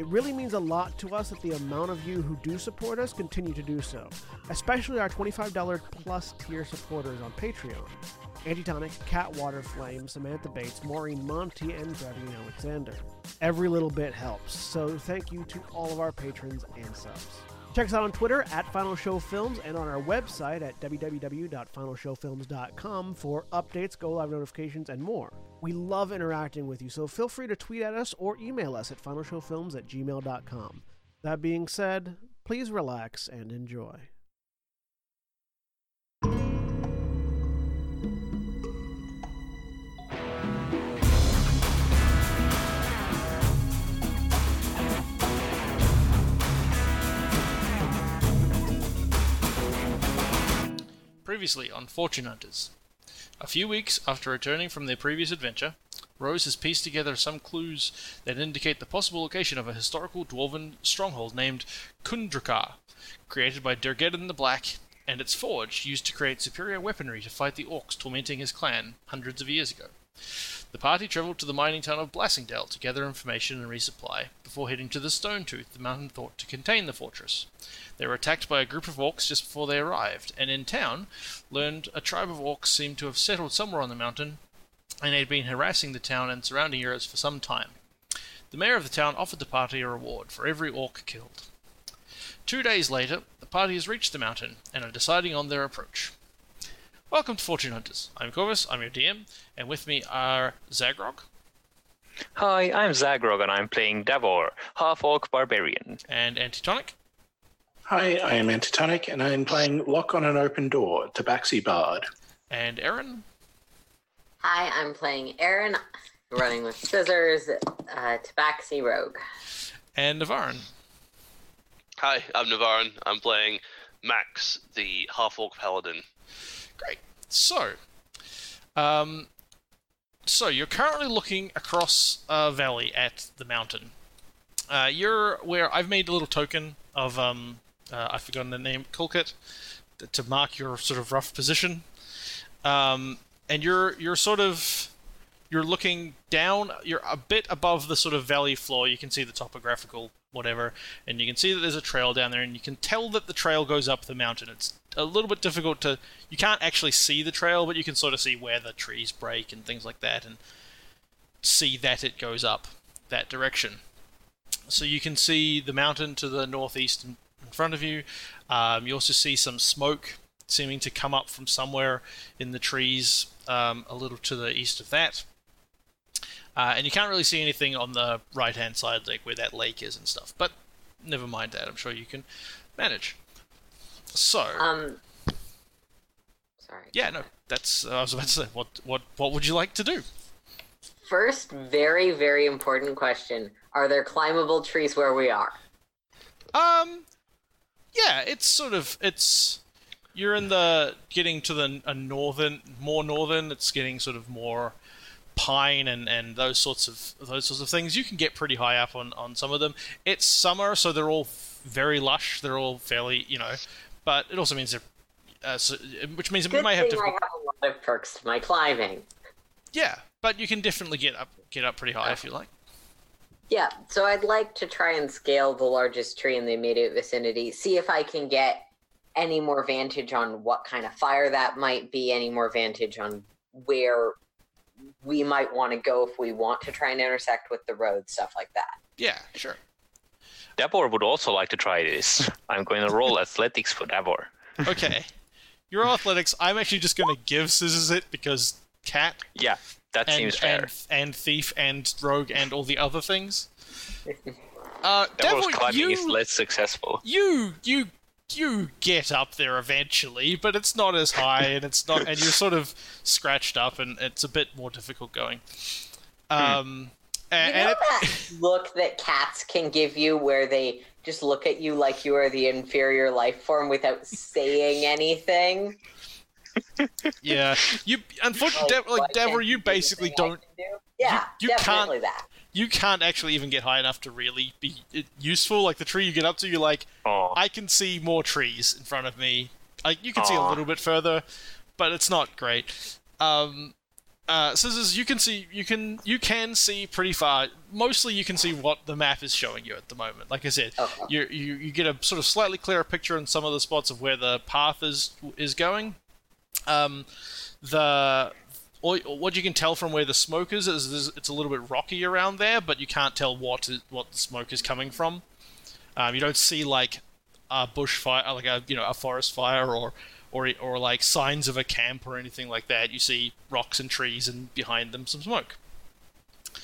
It really means a lot to us that the amount of you who do support us continue to do so, especially our $25 plus tier supporters on Patreon. Antitonic, Kat Waterflame, Samantha Bates, Maureen Montee, and Drevian Alexander. Every little bit helps, so thank you to all of our patrons and subs. Check us out on Twitter at Final Show Films and on our website at www.finalshowfilms.com for updates, go live notifications, and more. We love interacting with you, so feel free to tweet at us or email us at finalshowfilms at gmail.com. That being said, please relax and enjoy. Previously on Fortune Hunters. A few weeks after returning from their previous adventure, Rose has pieced together some clues that indicate the possible location of a historical dwarven stronghold named Khundrakar, created by Durgeddin the Black, and its forge used to create superior weaponry to fight the orcs tormenting his clan hundreds of years ago. The party travelled to the mining town of Blassingdale to gather information and resupply, before heading to the Stone Tooth, the mountain thought to contain the fortress. They were attacked by a group of orcs just before they arrived, and in town learned a tribe of orcs seemed to have settled somewhere on the mountain, and had been harassing the town and surrounding areas for some time. The mayor of the town offered the party a reward for every orc killed. Two days later, the party has reached the mountain and are deciding on their approach. Welcome to Fortune Hunters. I'm korvys, I'm your DM, and with me are Zaghrog. Hi, I'm Zaghrog and I'm playing Davor, half orc barbarian. And Antitonic. Hi, I am Antitonic and I'm playing Lock on an Open Door, Tabaxi Bard. And Erin. Hi, I'm playing Erin, running with scissors, uh, Tabaxi Rogue. And Navarran. Hi, I'm Navarran. I'm playing Max, the half orc paladin. Great. So, um, so you're currently looking across a valley at the mountain. Uh, you're where I've made a little token of um, uh, I've forgotten the name, Kulkit, to mark your sort of rough position. Um, and you're you're sort of you're looking down. You're a bit above the sort of valley floor. You can see the topographical whatever, and you can see that there's a trail down there, and you can tell that the trail goes up the mountain. It's a little bit difficult to. You can't actually see the trail, but you can sort of see where the trees break and things like that, and see that it goes up that direction. So you can see the mountain to the northeast in front of you. Um, you also see some smoke seeming to come up from somewhere in the trees um, a little to the east of that. Uh, and you can't really see anything on the right hand side, like where that lake is and stuff. But never mind that. I'm sure you can manage. So. Um. Sorry. Yeah, no, that's. Uh, I was about to say, what, what, what would you like to do? First, very, very important question: Are there climbable trees where we are? Um. Yeah, it's sort of it's. You're in the getting to the a northern, more northern. It's getting sort of more pine and, and those sorts of those sorts of things. You can get pretty high up on, on some of them. It's summer, so they're all very lush. They're all fairly, you know, but it also means they're, uh, so, which means Good we may have thing I have a lot of perks to my climbing. Yeah, but you can definitely get up get up pretty high if you like. Yeah, so I'd like to try and scale the largest tree in the immediate vicinity, see if I can get any more vantage on what kind of fire that might be, any more vantage on where we might want to go if we want to try and intersect with the road, stuff like that. Yeah, sure. Davor would also like to try this. I'm going to roll athletics for Davor. Okay. Your athletics, I'm actually just going to give Scissors it because cat Yeah, that and, seems fair. and and thief and rogue and all the other things. Uh, Davor's Devil, climbing you, is less successful. you you you get up there eventually, but it's not as high, and it's not, and you're sort of scratched up, and it's a bit more difficult going. Um, and, You know and it- that look that cats can give you where they just look at you like you are the inferior life form without saying anything. Yeah, you unfortunately, like, like Davor, you basically don't. Do? Yeah, you, you definitely can't, that. You can't actually even get high enough to really be uh, useful. Like the tree you get up to, you're like, Oh, I can see more trees in front of me. Like you can see a little bit further, but it's not great. Um, uh, scissors, you can see you can you can see pretty far. Mostly, you can see what the map is showing you at the moment. Like I said, Okay. you you you get a sort of slightly clearer picture in some of the spots of where the path is is going. Um, the or what you can tell from where the smoke is is, is it's a little bit rocky around there, but you can't tell what is, what the smoke is coming from. Um, you don't see like a bushfire, like a you know a forest fire, or or or like signs of a camp or anything like that. You see rocks and trees, and behind them some smoke.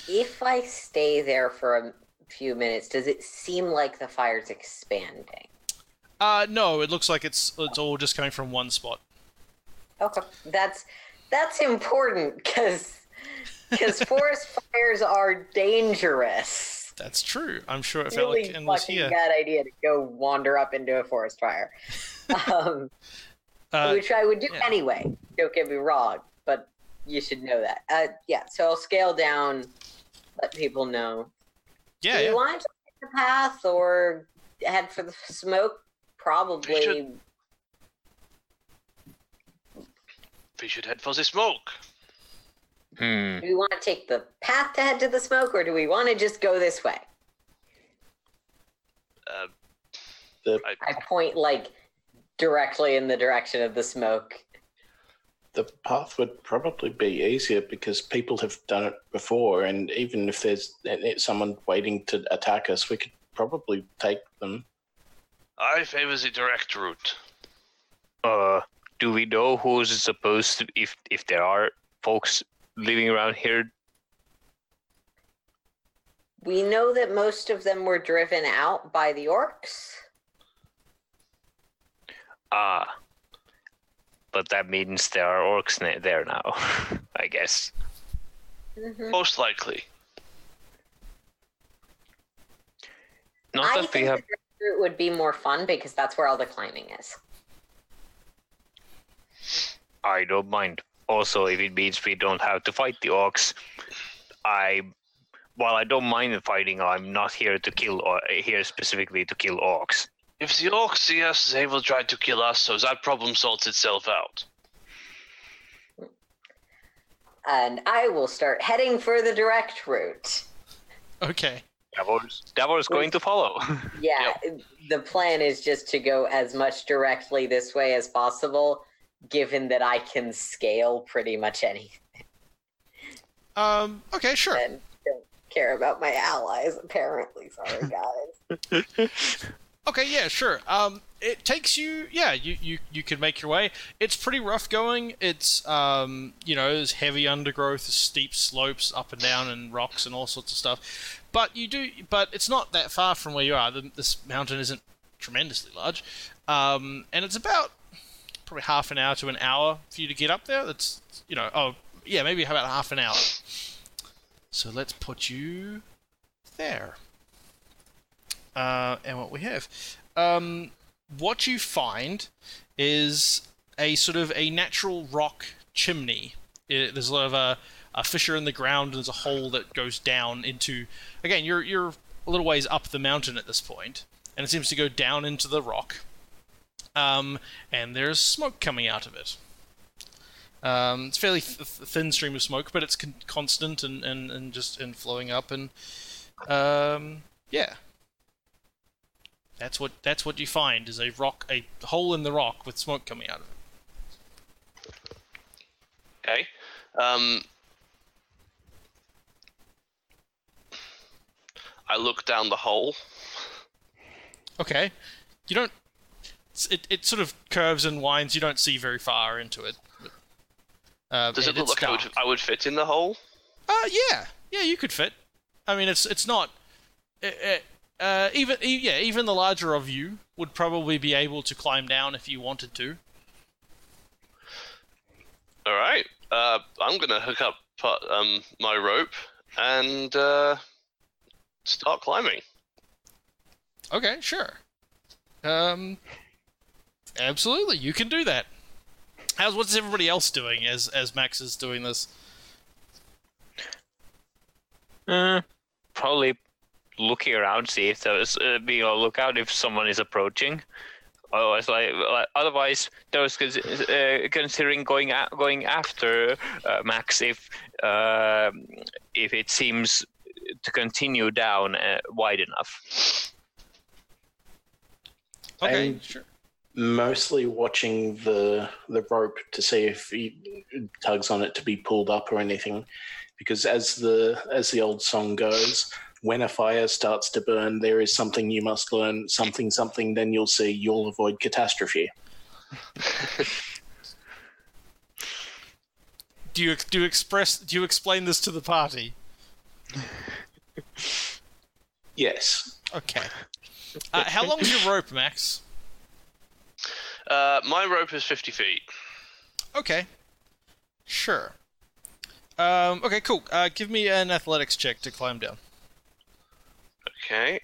If I stay there for a few minutes, does it seem like the fire's expanding? Uh, no, it looks like it's it's all just coming from one spot. Okay, that's that's important because because forest fires are dangerous. That's true. I'm sure Really Alikan was fucking here, bad idea to go wander up into a forest fire, um, uh, which I would do yeah. anyway. Don't get me wrong, but you should know that. Uh, yeah, so I'll scale down, let people know. yeah, do you yeah. want to take the path or head for the smoke? Probably. should- We should head for the smoke. hmm. Do we want to take the path to head to the smoke, or do we want to just go this way? Uh, The I point like directly in the direction of the smoke. the path would probably be easier because people have done it before, and even if there's someone waiting to attack us, we could probably take them. I favor the direct route. Uh, do we know who's supposed to if if there are folks living around here? We know that most of them were driven out by the orcs. Ah, but that means there are orcs na- there now. I guess. Mhm. Most likely. Not I that we think have. the route would be more fun because that's where all the climbing is. I don't mind. Also, if it means we don't have to fight the orcs, I. While I don't mind the fighting, I'm not here to kill or here specifically to kill orcs. If the orcs see us, they will try to kill us, so that problem sorts itself out. And I will start heading for the direct route. Okay. Davor's, is going to follow. Yeah, the plan is just to go as much directly this way as possible, given that I can scale pretty much anything Um. Okay. Sure. and don't care about my allies, apparently. Sorry, guys. Okay, yeah, sure. Um, it takes you, yeah, you, you, you can make your way. It's pretty rough going. It's, um, you know, there's heavy undergrowth, steep slopes up and down, and rocks and all sorts of stuff. But you do, but it's not that far from where you are. The, this mountain isn't tremendously large, um, and it's about probably half an hour to an hour for you to get up there. That's, you know, oh yeah, maybe about half an hour. So let's put you there uh, and what we have. Um, what you find is a sort of a natural rock chimney. It, there's a lot of a, a fissure in the ground. And there's a hole that goes down into. Again, you're you're a little ways up the mountain at this point, and it seems to go down into the rock. Um, and there's smoke coming out of it. Um, it's a fairly th- thin stream of smoke, but it's con- constant and, and, and just and flowing up and um, yeah. That's what that's what you find is a rock a hole in the rock with smoke coming out of it. Okay. Um, I look down the hole. Okay. You don't it, it sort of curves and winds, you don't see very far into it. But, uh, Does it look like I would. I would fit in the hole? Uh, yeah, yeah, you could fit. I mean, it's it's not. Uh, uh, even e- yeah, even the larger of you would probably be able to climb down if you wanted to. All right. Uh, I'm gonna hook up um, my rope and uh, start climbing. Okay, sure. Um, absolutely, you can do that. How's what's everybody else doing as as Max is doing this? Uh, probably looking around, see if there's uh, being on lookout if someone is approaching. Otherwise, like, like otherwise, those cons- uh, considering going a- going after uh, Max if uh, if it seems to continue down uh, wide enough. Okay, And- sure. Mostly watching the the rope to see if he tugs on it to be pulled up or anything, because as the as the old song goes, when a fire starts to burn, there is something you must learn. Something, something. Then you'll see. You'll avoid catastrophe. Do you do you express do you explain this to the party? Yes. Okay. Uh, how long is your rope, Max? Uh, my rope is 50 feet. Okay. Sure. Um, okay, cool. Uh, give me an athletics check to climb down. Okay.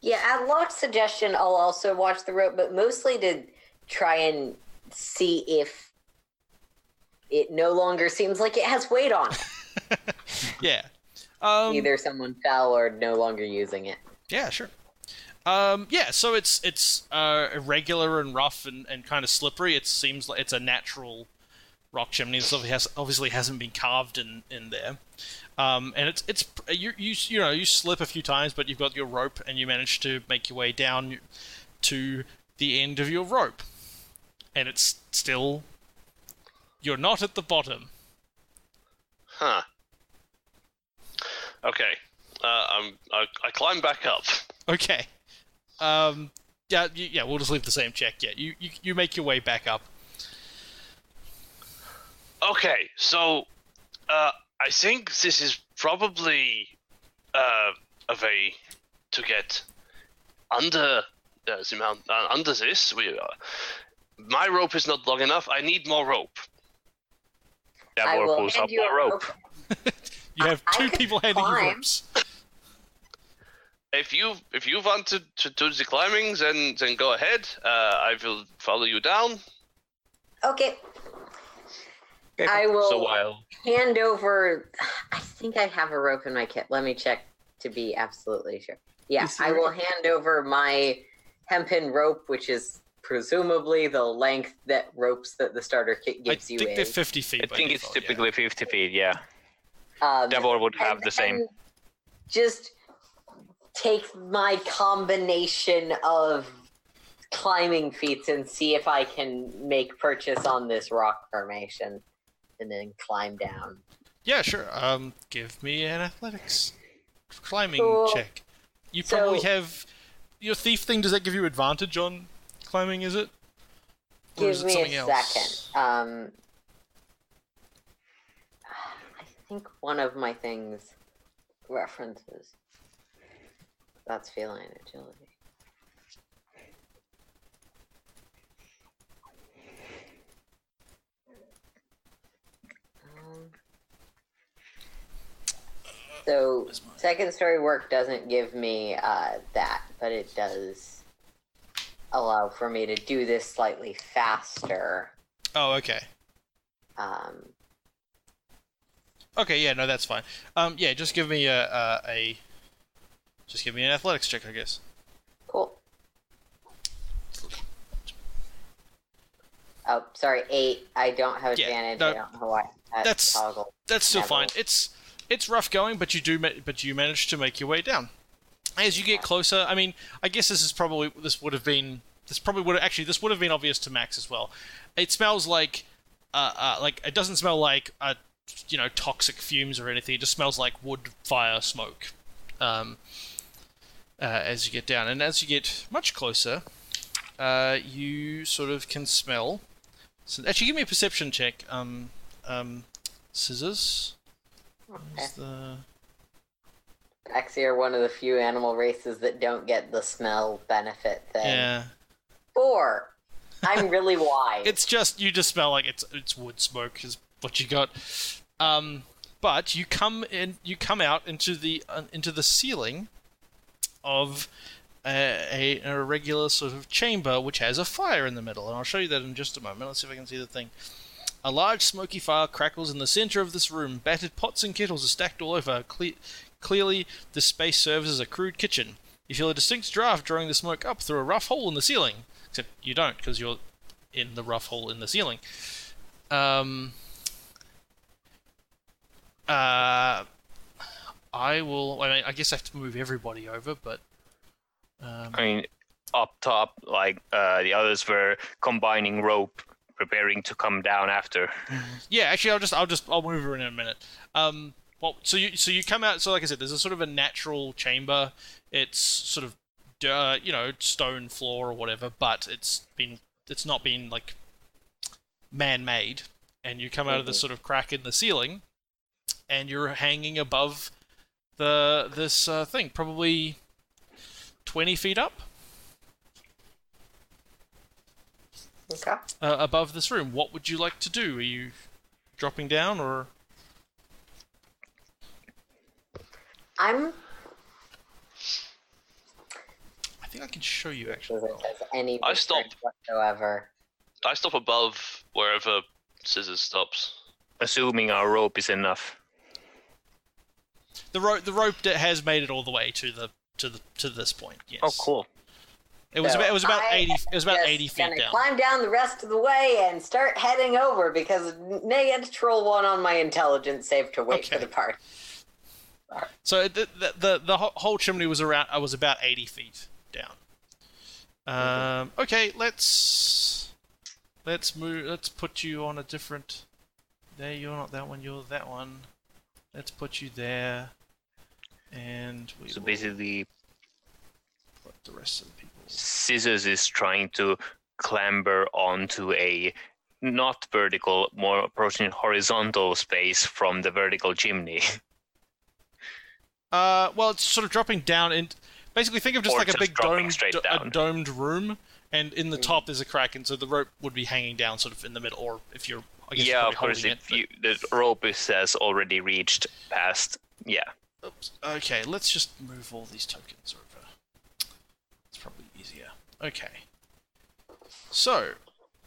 Yeah, at Lock's suggestion, I'll also watch the rope, but mostly to try and see if it no longer seems like it has weight on it. Yeah. Um, Either someone fell or no longer using it. Yeah, sure. Um, yeah, so it's it's uh, irregular and rough and, and kind of slippery. It seems like it's a natural rock chimney. This obviously, has, obviously hasn't been carved in, in there. Um, and it's it's you, you you know you slip a few times, but you've got your rope and you manage to make your way down to the end of your rope, and it's still you're not at the bottom. Huh. Okay. Uh, I'm, I, I climb back up. Okay. Um, yeah, y- yeah, we'll just leave the same check. Yeah, you, you, you make your way back up. Okay, so uh, I think this is probably uh, a way to get under uh, the mount, uh, under this. We, uh, my rope is not long enough. I need more rope. I Davor will pulls hand up you more a rope. You have I two could people handing you ropes. If you if you want to, to do the climbing, then then go ahead. Uh, I will follow you down. Okay. I will So while hand over. I think I have a rope in my kit. Let me check to be absolutely sure. Yeah, I will hand over my hempen rope, which is presumably the length that ropes that the starter kit gives you I think they're is. 50 feet. I by think it's default, yeah. typically 50 feet. Yeah, Um, Davor would have and the same. Just take my combination of climbing feats and see if I can make purchase on this rock formation, and then climb down. Yeah, sure. Um, give me an athletics climbing Cool. check. You probably So- have your thief thing. Does that give you advantage on climbing? Is it? Or Give is it me something a else? second. Um, I think one of my things references. That's feline agility. So, second story work doesn't give me uh, that, but it does allow for me to do this slightly faster. Oh, okay. Um, Okay, yeah, no, that's fine. Um, yeah, just give me a, a, a just give me an athletics check, I guess. cool. Oh, sorry, eight. I don't have Yeah, advantage. no, I don't know why. That that's- toggle. That's still Never. fine. It's it's rough going, but you do ma- but you manage to make your way down. As you get closer, I mean, I guess this is probably this would have been this probably would have actually this would have been obvious to Max as well. It smells like uh, uh like it doesn't smell like uh you know toxic fumes or anything. It just smells like wood fire smoke. Um, uh, as you get down, and as you get much closer, uh, you sort of can smell. So actually, give me a perception check. Um, um, scissors. Okay. The Actually, are one of the few animal races that don't get the smell benefit thing. yeah. Four. I'm really wise. It's just you just smell like it's it's wood smoke is what you got. Um, but you come in, you come out into the uh, into the ceiling of a, a, a irregular sort of chamber which has a fire in the middle, and I'll show you that in just a moment. Let's see if I can see the thing. A large smoky fire crackles in the center of this room. Battered pots and kettles are stacked all over. Cle- clearly, this space serves as a crude kitchen. You feel a distinct draft drawing the smoke up through a rough hole in the ceiling. Except you don't, because you're in the rough hole in the ceiling. Um, uh, I will. I mean, I guess I have to move everybody over, but um, I mean, up top, like uh, the others were combining rope, preparing to come down after. yeah. Actually, I'll just, I'll just, I'll move her in a minute. Um, well, so you, so you come out. So, like I said, there's a sort of a natural chamber. It's sort of, uh, you know, stone floor or whatever, but it's been, it's not been like man-made. And you come out of this sort of crack in the ceiling, and you're hanging above the this uh, thing, probably twenty feet up. Okay. uh, above this room. What would you like to do? Are you dropping down or? I'm I think I can show you actually. sure that has any I stop. whatsoever. I stop above wherever scissors stops. Assuming our rope is enough. The rope, the rope that has made it all the way to the to the to this point. Yes. Oh, cool. It was So about it was about I eighty. It was about Just eighty feet gonna down. Climb down the rest of the way and start heading over because Nay had to troll one on my intelligence save to wait for the party. So the the the, the whole- whole chimney was around. I was about eighty feet down. Um. Okay. Let's let's move. Let's put you on a different. There, you're not that one. You're that one. Let's put you there. And we So basically, put the rest of the people. Scissors is trying to clamber onto a not vertical, more approaching horizontal space from the vertical chimney. Uh, well, it's sort of dropping down, and basically think of just Or like a big dropping domed, straight do- a. Mm. domed room, and in the top there's a crack, and so the rope would be hanging down, sort of in the middle, or if you're, I guess, yeah, you're of course. If it, you, the rope is has already reached past. Yeah. Oops. Okay, let's just move all these tokens over. It's probably easier. Okay. So,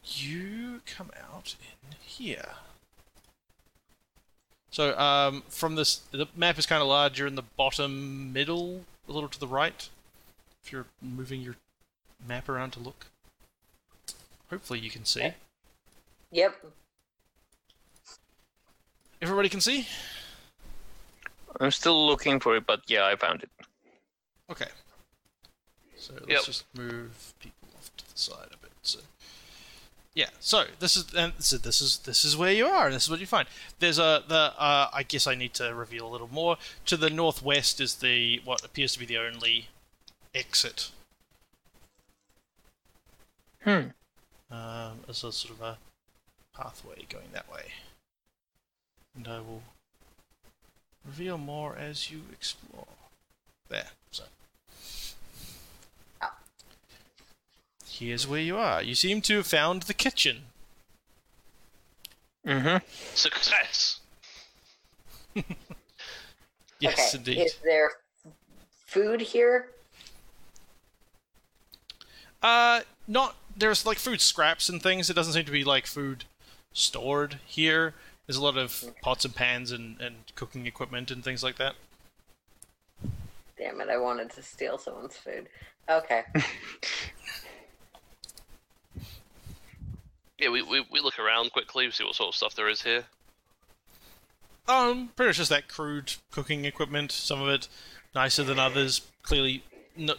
you come out in here. So, um, from this, the map is kind of large. You're in the bottom middle, a little to the right. If you're moving your map around to look. Hopefully, you can see. Yep. Everybody can see? I'm still looking for it, but yeah, I found it. Okay. So let's Yep. just move people off to the side a bit. So yeah. So this is and so this is this is where you are, and this is what you find. There's a the uh, I guess I need to reveal a little more. To the northwest is the what appears to be the only exit. Hmm. Um, as a sort of a pathway going that way. And I will reveal more as you explore. There. So. Here's where you are. You seem to have found the kitchen. Mm-hmm. Success. Yes, okay. indeed. Is there food here? Uh, not there's like food scraps and things. It doesn't seem to be like food stored here. There's a lot of pots and pans and, and cooking equipment and things like that. Damn it! I wanted to steal someone's food. Okay. Yeah, we, we, we look around quickly, see what sort of stuff there is here. Um, pretty much just that crude cooking equipment. Some of it nicer than others. Clearly, no,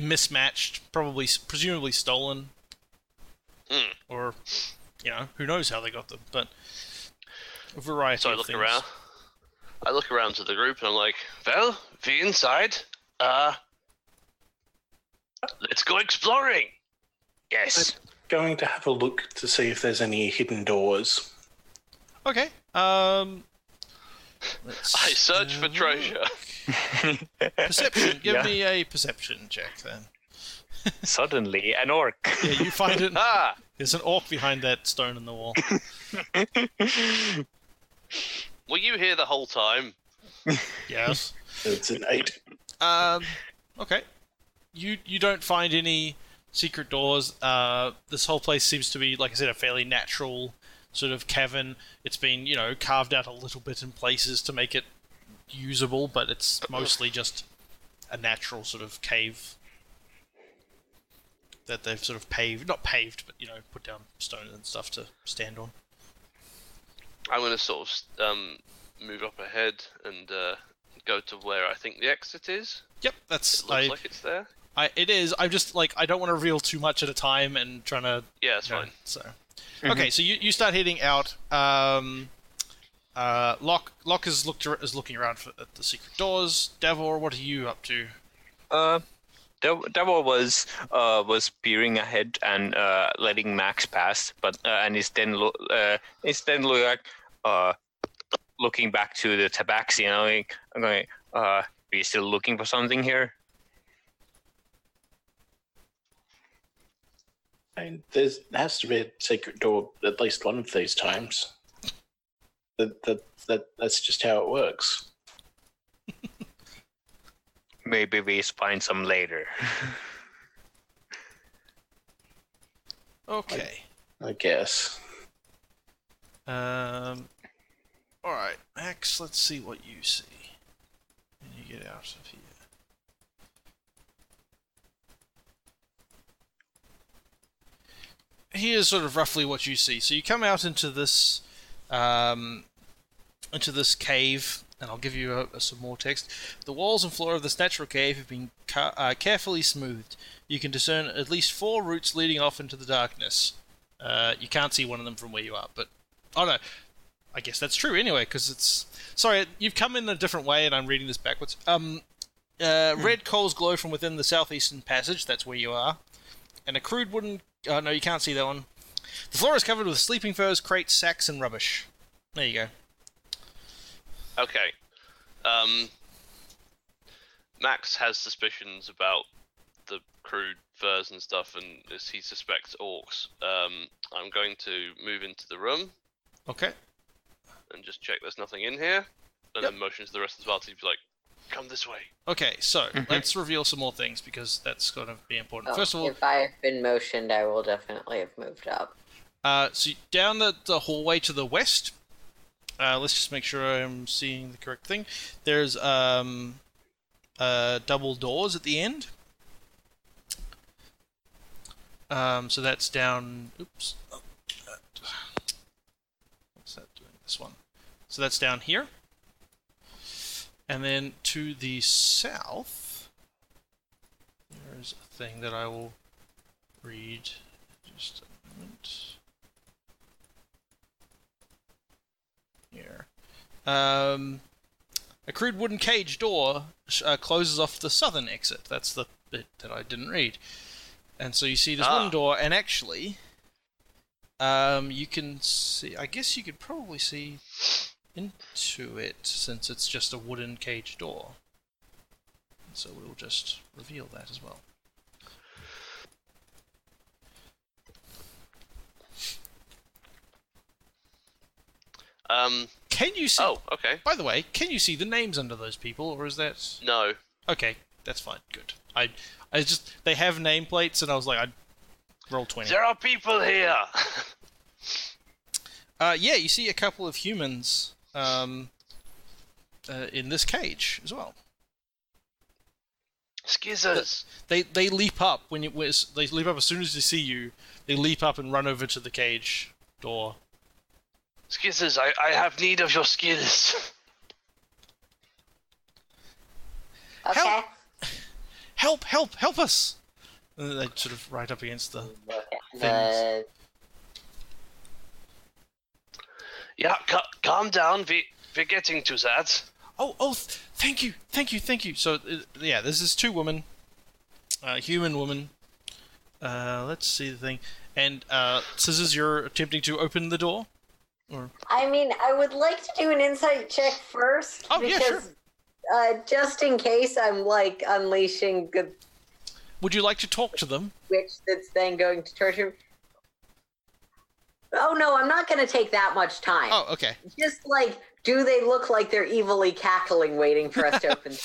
mismatched. Probably, presumably stolen. Hmm. Or, you know, who knows how they got them? But a variety. So I of look things. around. I look around to the group and I'm like, well, we inside. Uh, let's go exploring. Yes. Going to have a look to see if there's any hidden doors. Okay. Um. let's I search for treasure. Perception. Give Yeah. me a perception check then. Suddenly, an orc. Yeah, you find it. Ah, There's an orc behind that stone in the wall. Were you here the whole time? Yes. It's an eight. Um, okay. You you don't find any secret doors. Uh, this whole place seems to be, like I said, a fairly natural sort of cavern. It's been you know carved out a little bit in places to make it usable, but it's mostly just a natural sort of cave that they've sort of paved, not paved, but you know, put down stone and stuff to stand on. I'm gonna sort of um, move up ahead and uh, go to where I think the exit is. Yep, that's It looks I, like it's there. I. It is. I'm just like I don't want to reveal too much at a time and trying to Yeah, it's you know, fine. So, okay, so you, you start heading out. Um, uh, Lock Lock is looked is looking around for, at the secret doors. Davor, what are you up to? Uh, Dev- Devil was uh was peering ahead and uh letting Max pass, but uh, and is then lo- uh he's then look like uh looking back to the tabaxi, you know, like, I'm going uh are you still looking for something here? I mean, there's, there has to be a secret door at least one of these times. That, that, that, that's just how it works. Maybe we find some later. Okay. I guess. Um. All right, Max. Let's see what you see when you get out of here. Here's sort of roughly what you see. So you come out into this, um, into this cave, and I'll give you a, a- some more text. The walls and floor of this natural cave have been ca- uh, carefully smoothed. You can discern at least four routes leading off into the darkness. Uh, you can't see one of them from where you are, but oh no, I guess that's true anyway, because it's sorry you've come in a different way, and I'm reading this backwards. Um, uh, red coals glow from within the southeastern passage. That's where you are, and a crude wooden. Oh no, you can't see that one. The floor is covered with sleeping furs, crates, sacks, and rubbish. There you go. Okay. Um, Max has suspicions about the crude furs and stuff, and he suspects orcs. Um, I'm going to move into the room Okay. and just check there's nothing in here, and Yep. then motion to the rest of the party to be like, "Come this way." Okay, so let's reveal some more things because that's going to be important. Oh, First of all, if I have been motioned, I will definitely have moved up. Uh, so down the, the hallway to the west, uh, let's just make sure I'm seeing the correct thing. There's um, uh, double doors at the end. Um, so that's down. Oops. Oh, What's that doing? This one. So that's down here. And then to the south, there's a thing that I will read. Just a moment. Here. Um, a crude wooden cage door uh, closes off the southern exit. That's the bit that I didn't read. And so you see this Ah. wooden door, and actually, um, you can see. I guess you could probably see into it since it's just a wooden cage door. So we'll just reveal that as well. Um. Can you see? Oh, okay. By the way, can you see the names under those people, or is that No. okay? That's fine. Good. I, I just they have nameplates, and I was like, I'd roll twenty. There are people here. Uh, yeah, you see a couple of humans, um, uh, in this cage as well. Scissors. They they leap up when you when- they leap up as soon as they see you. They leap up and run over to the cage door. Scissors, I, I have need of your skills. Okay. Help! Help! Help! Help us! And they sort of right up against the. Look at the yeah, ca- calm down. We we're getting to that. Oh, oh, th- thank you, thank you, thank you. So, uh, yeah, this is two women, uh, human woman. Uh, let's see the thing. And, uh, Scissors, you're attempting to open the door? Or, I mean, I would like to do an insight check first. Oh, yeah, because, Uh, just in case I'm like unleashing the would you like to talk to them? Which that's then going to torture. Oh no, I'm not going to take that much time. Oh, okay. Just like do they look like they're evilly cackling, waiting for us to open?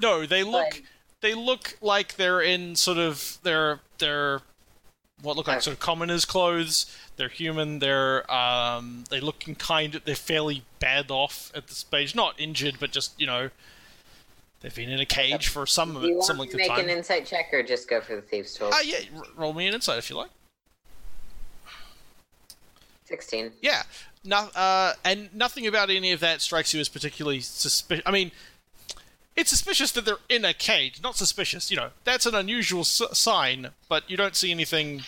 No, they look Like- they look like they're in sort of their their what look like sort of commoners' clothes. They're human. They're um they look in kind. They're fairly bad off at this stage. Not injured, but just you know they've been in a cage for some of it, some length of make an insight check or just go for the thieves' tool. Ah, yeah. r- roll me an insight if you like. Sixteen. Yeah. No, uh, and nothing about any of that strikes you as particularly suspicious. I mean, it's suspicious that they're in a cage. Not suspicious, you know. That's an unusual s- sign, but you don't see anything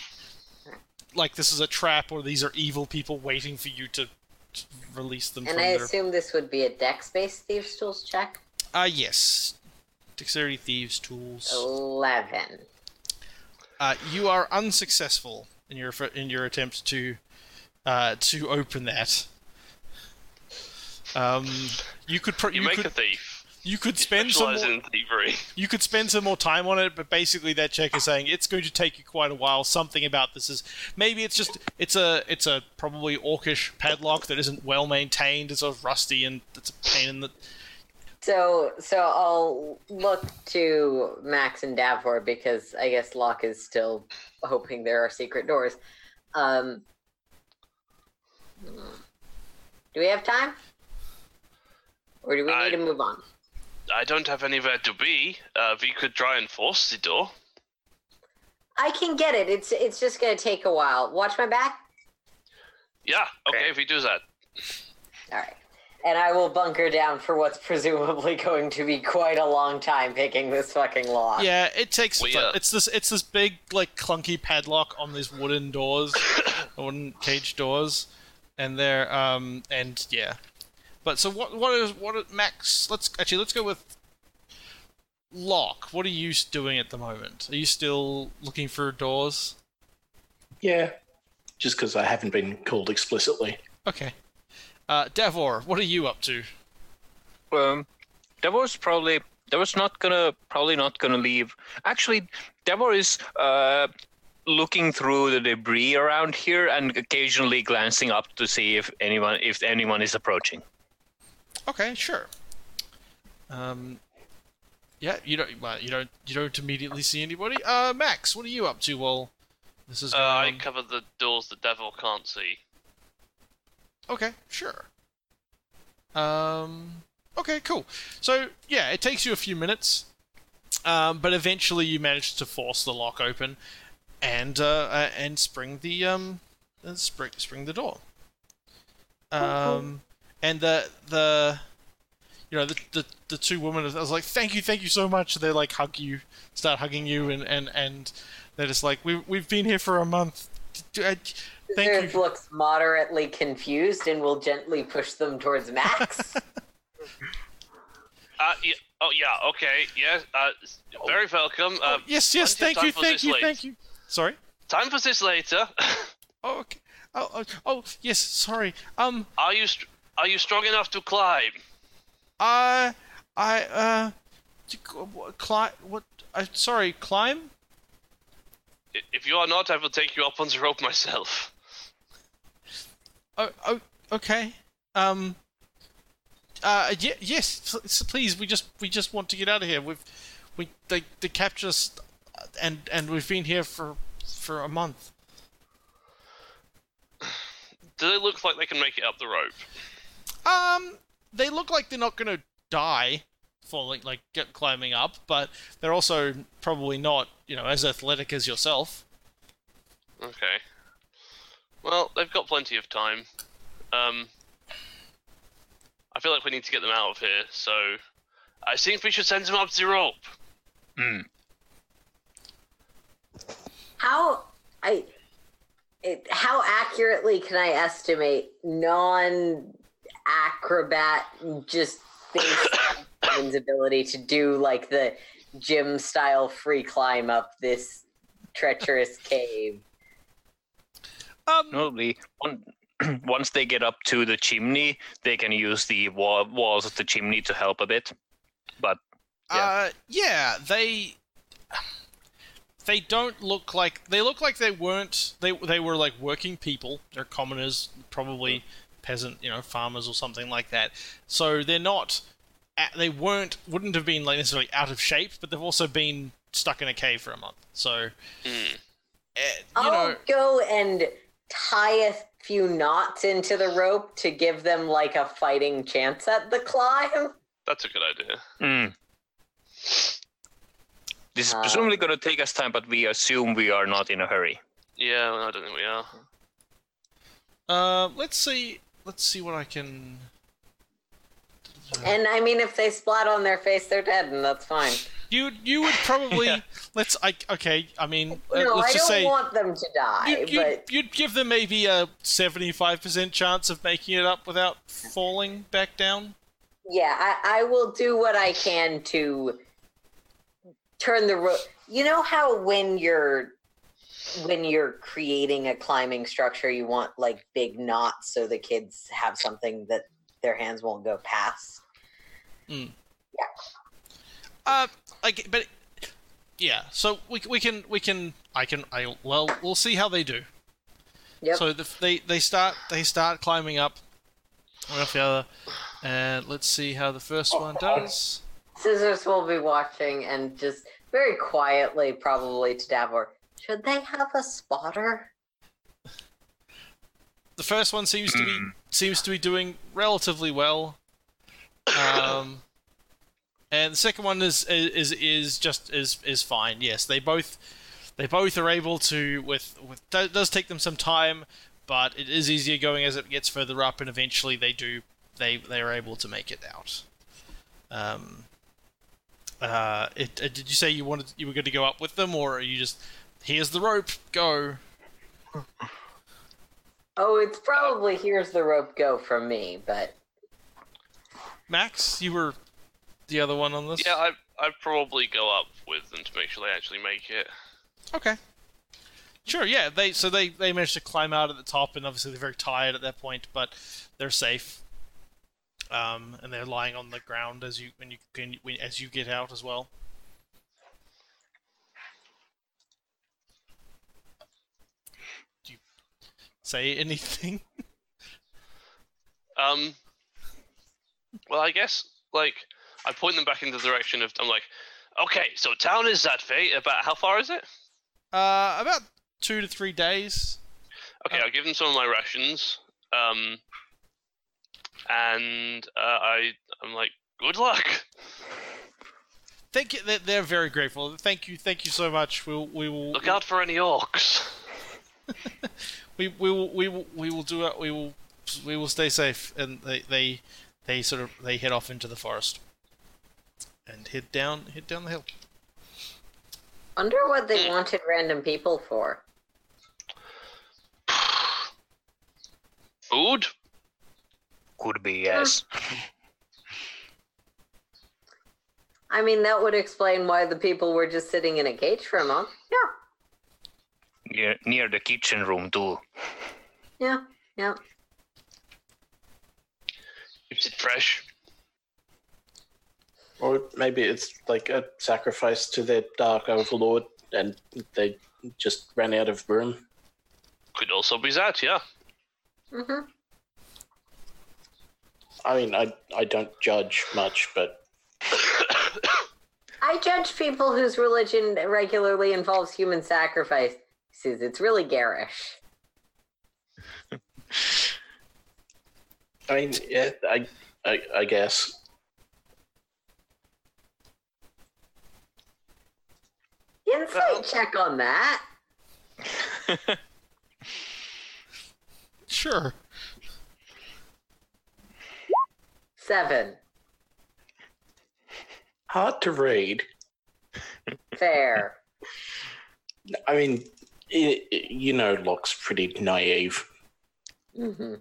like this is a trap or these are evil people waiting for you to, to release them And I their. assume this would be a dex-based thieves' tools check. Ah, yes. Dexterity, thieves, tools. Eleven. Uh, you are unsuccessful in your in your attempt to uh, to open that. Um, you could pro- You, you, make could a thief. you could You spend some more, in thievery. you could spend some more time on it, but basically that check is saying it's going to take you quite a while. Something about this is maybe it's just it's a it's a probably orcish padlock that isn't well maintained. It's sort of rusty and it's a pain in the. So, so I'll look to Max and Davor because I guess Lock is still hoping there are secret doors. Um, do we have time, or do we I- need to move on? I don't have anywhere to be. Uh, we could try and force the door. I can get it. It's it's just gonna take a while. Watch my back. Yeah, okay, Okay. if we do that. All right. And I will bunker down for what's presumably going to be quite a long time picking this fucking lock. Yeah, it takes. We, uh, it's this. It's this big, like clunky padlock on these wooden doors, wooden cage doors, and they're um and yeah. But so what? What is what? Is, Max, let's actually let's go with Lock. What are you doing at the moment? Are you still looking for doors? Yeah, just because I haven't been called explicitly. Okay. Uh, Davor, what are you up to? Um, Davor's probably Davor's not gonna probably not gonna leave. Actually, Davor is uh looking through the debris around here and occasionally glancing up to see if anyone if anyone is approaching. Okay, sure. Um, yeah, you don't. Well, you don't. You don't immediately see anybody. Uh, Max, what are you up to? Well, this is. Uh, I cover the doors the devil can't see. Okay, sure. Um, okay, cool. So yeah, it takes you a few minutes, um, but eventually you manage to force the lock open, and uh, uh, and spring the um, uh, spring spring the door. Um, and the the, you know the the, the two women. I was like, thank you, thank you so much. They like hug you, start hugging you, and and and they're just like, we we've been here for a month. D- uh, Thank Earth you. looks moderately confused and will gently push them towards Max. Uh, yeah, oh yeah, okay, yeah. Uh, very welcome. Uh, Yes, yes, plenty of thank you, thank you, thank you. Sorry. Time for this later. Oh, okay. Oh, oh, oh, yes. Sorry. Um, are you st- are you strong enough to climb? I, I, uh, to climb. What? Uh, sorry, climb. If you are not, I will take you up on the rope myself. Oh, oh, okay. Um. Uh, yeah, yes, please. We just, we just want to get out of here. We've, we, they, they captured us, and and we've been here for, for a month. Do they look like they can make it up the rope? Um, they look like they're not gonna die falling, like get climbing up, but they're also probably not, you know, as athletic as yourself. Okay. Well, they've got plenty of time. Um, I feel like we need to get them out of here, so I think we should send them up the rope. Hmm. How I it, how accurately can I estimate non acrobat just based on someone's ability to do like the gym style free climb up this treacherous cave? Um, Normally, on, once they get up to the chimney, they can use the wall, walls of the chimney to help a bit. But Uh, yeah, they they don't look like they look like they weren't they they were like working people. They're commoners, probably peasant, you know, farmers or something like that. So they're not, they weren't, wouldn't have been like necessarily out of shape, but they've also been stuck in a cave for a month. So, eh, you I'll know, go and tie a few knots into the rope to give them like a fighting chance at the climb. That's a good idea. Mm. This is Uh, presumably going to take us time, but we assume we are not in a hurry. Yeah, I don't think we are. uh, let's see, let's see what I can. And I mean, if they splat on their face, they're dead, and that's fine. You you would probably Yeah. let's I okay. I mean, uh, no, let's I just don't say. want them to die, You'd, you'd, but you'd give them maybe a 75% chance of making it up without falling back down. yeah, I, I will do what I can to turn the rope. You know how when you're when you're creating a climbing structure, you want like big knots so the kids have something that their hands won't go past. Yeah. Uh, like, but yeah. So we we can we can I can I well we'll see how they do. Yep. So the, they they start they start climbing up one after the other, and let's see how the first one does. Scissors will be watching and just very quietly, probably to Davor. Should they have a spotter? The first one seems to be seems to be doing relatively well. Um, and the second one is is is just is is fine. Yes, they both they both are able to with with it does take them some time, but it is easier going as it gets further up, and eventually they do they they are able to make it out. Um. Uh, it, uh, did you say you wanted you were going to go up with them, or are you just here's the rope, go? Oh, it's probably here's the rope go from me, but Max, you were the other one on this. Yeah, I I'd probably go up with them to make sure they actually make it. Okay. Sure. Yeah. They so they they managed to climb out at the top, and obviously they're very tired at that point, but they're safe. Um, and they're lying on the ground as you when you can when, as you get out as well. Do you say anything? Um. Well, I guess like I point them back in the direction of. I'm like, okay, so town is that way. About how far is it? Uh, about two to three days. Okay, I'll give them some of my rations. Um. And uh, I I'm like, good luck. Thank you. They're, they're very grateful. Thank you. Thank you so much. We'll we will Look out for any orcs. we we will we will we will do it. We will we will stay safe. And they they they sort of they head off into the forest and head down head down the hill. wonder what they wanted random people for. Food? Could be, yes. I mean, that would explain why the people were just sitting in a cage for a month. Yeah, Near, near the kitchen room, too. yeah, yeah. Keeps it fresh. Or maybe it's like a sacrifice to their dark overlord and they just ran out of room. Could also be that, yeah. hmm I mean, I, I don't judge much, but I judge people whose religion regularly involves human sacrifice. It's really garish. I mean, yeah, I, I, I guess. Insight Well- check on that. Sure. Seven. Hard to read. Fair. I mean, i i you know, Lock's pretty naive. Mm-hmm.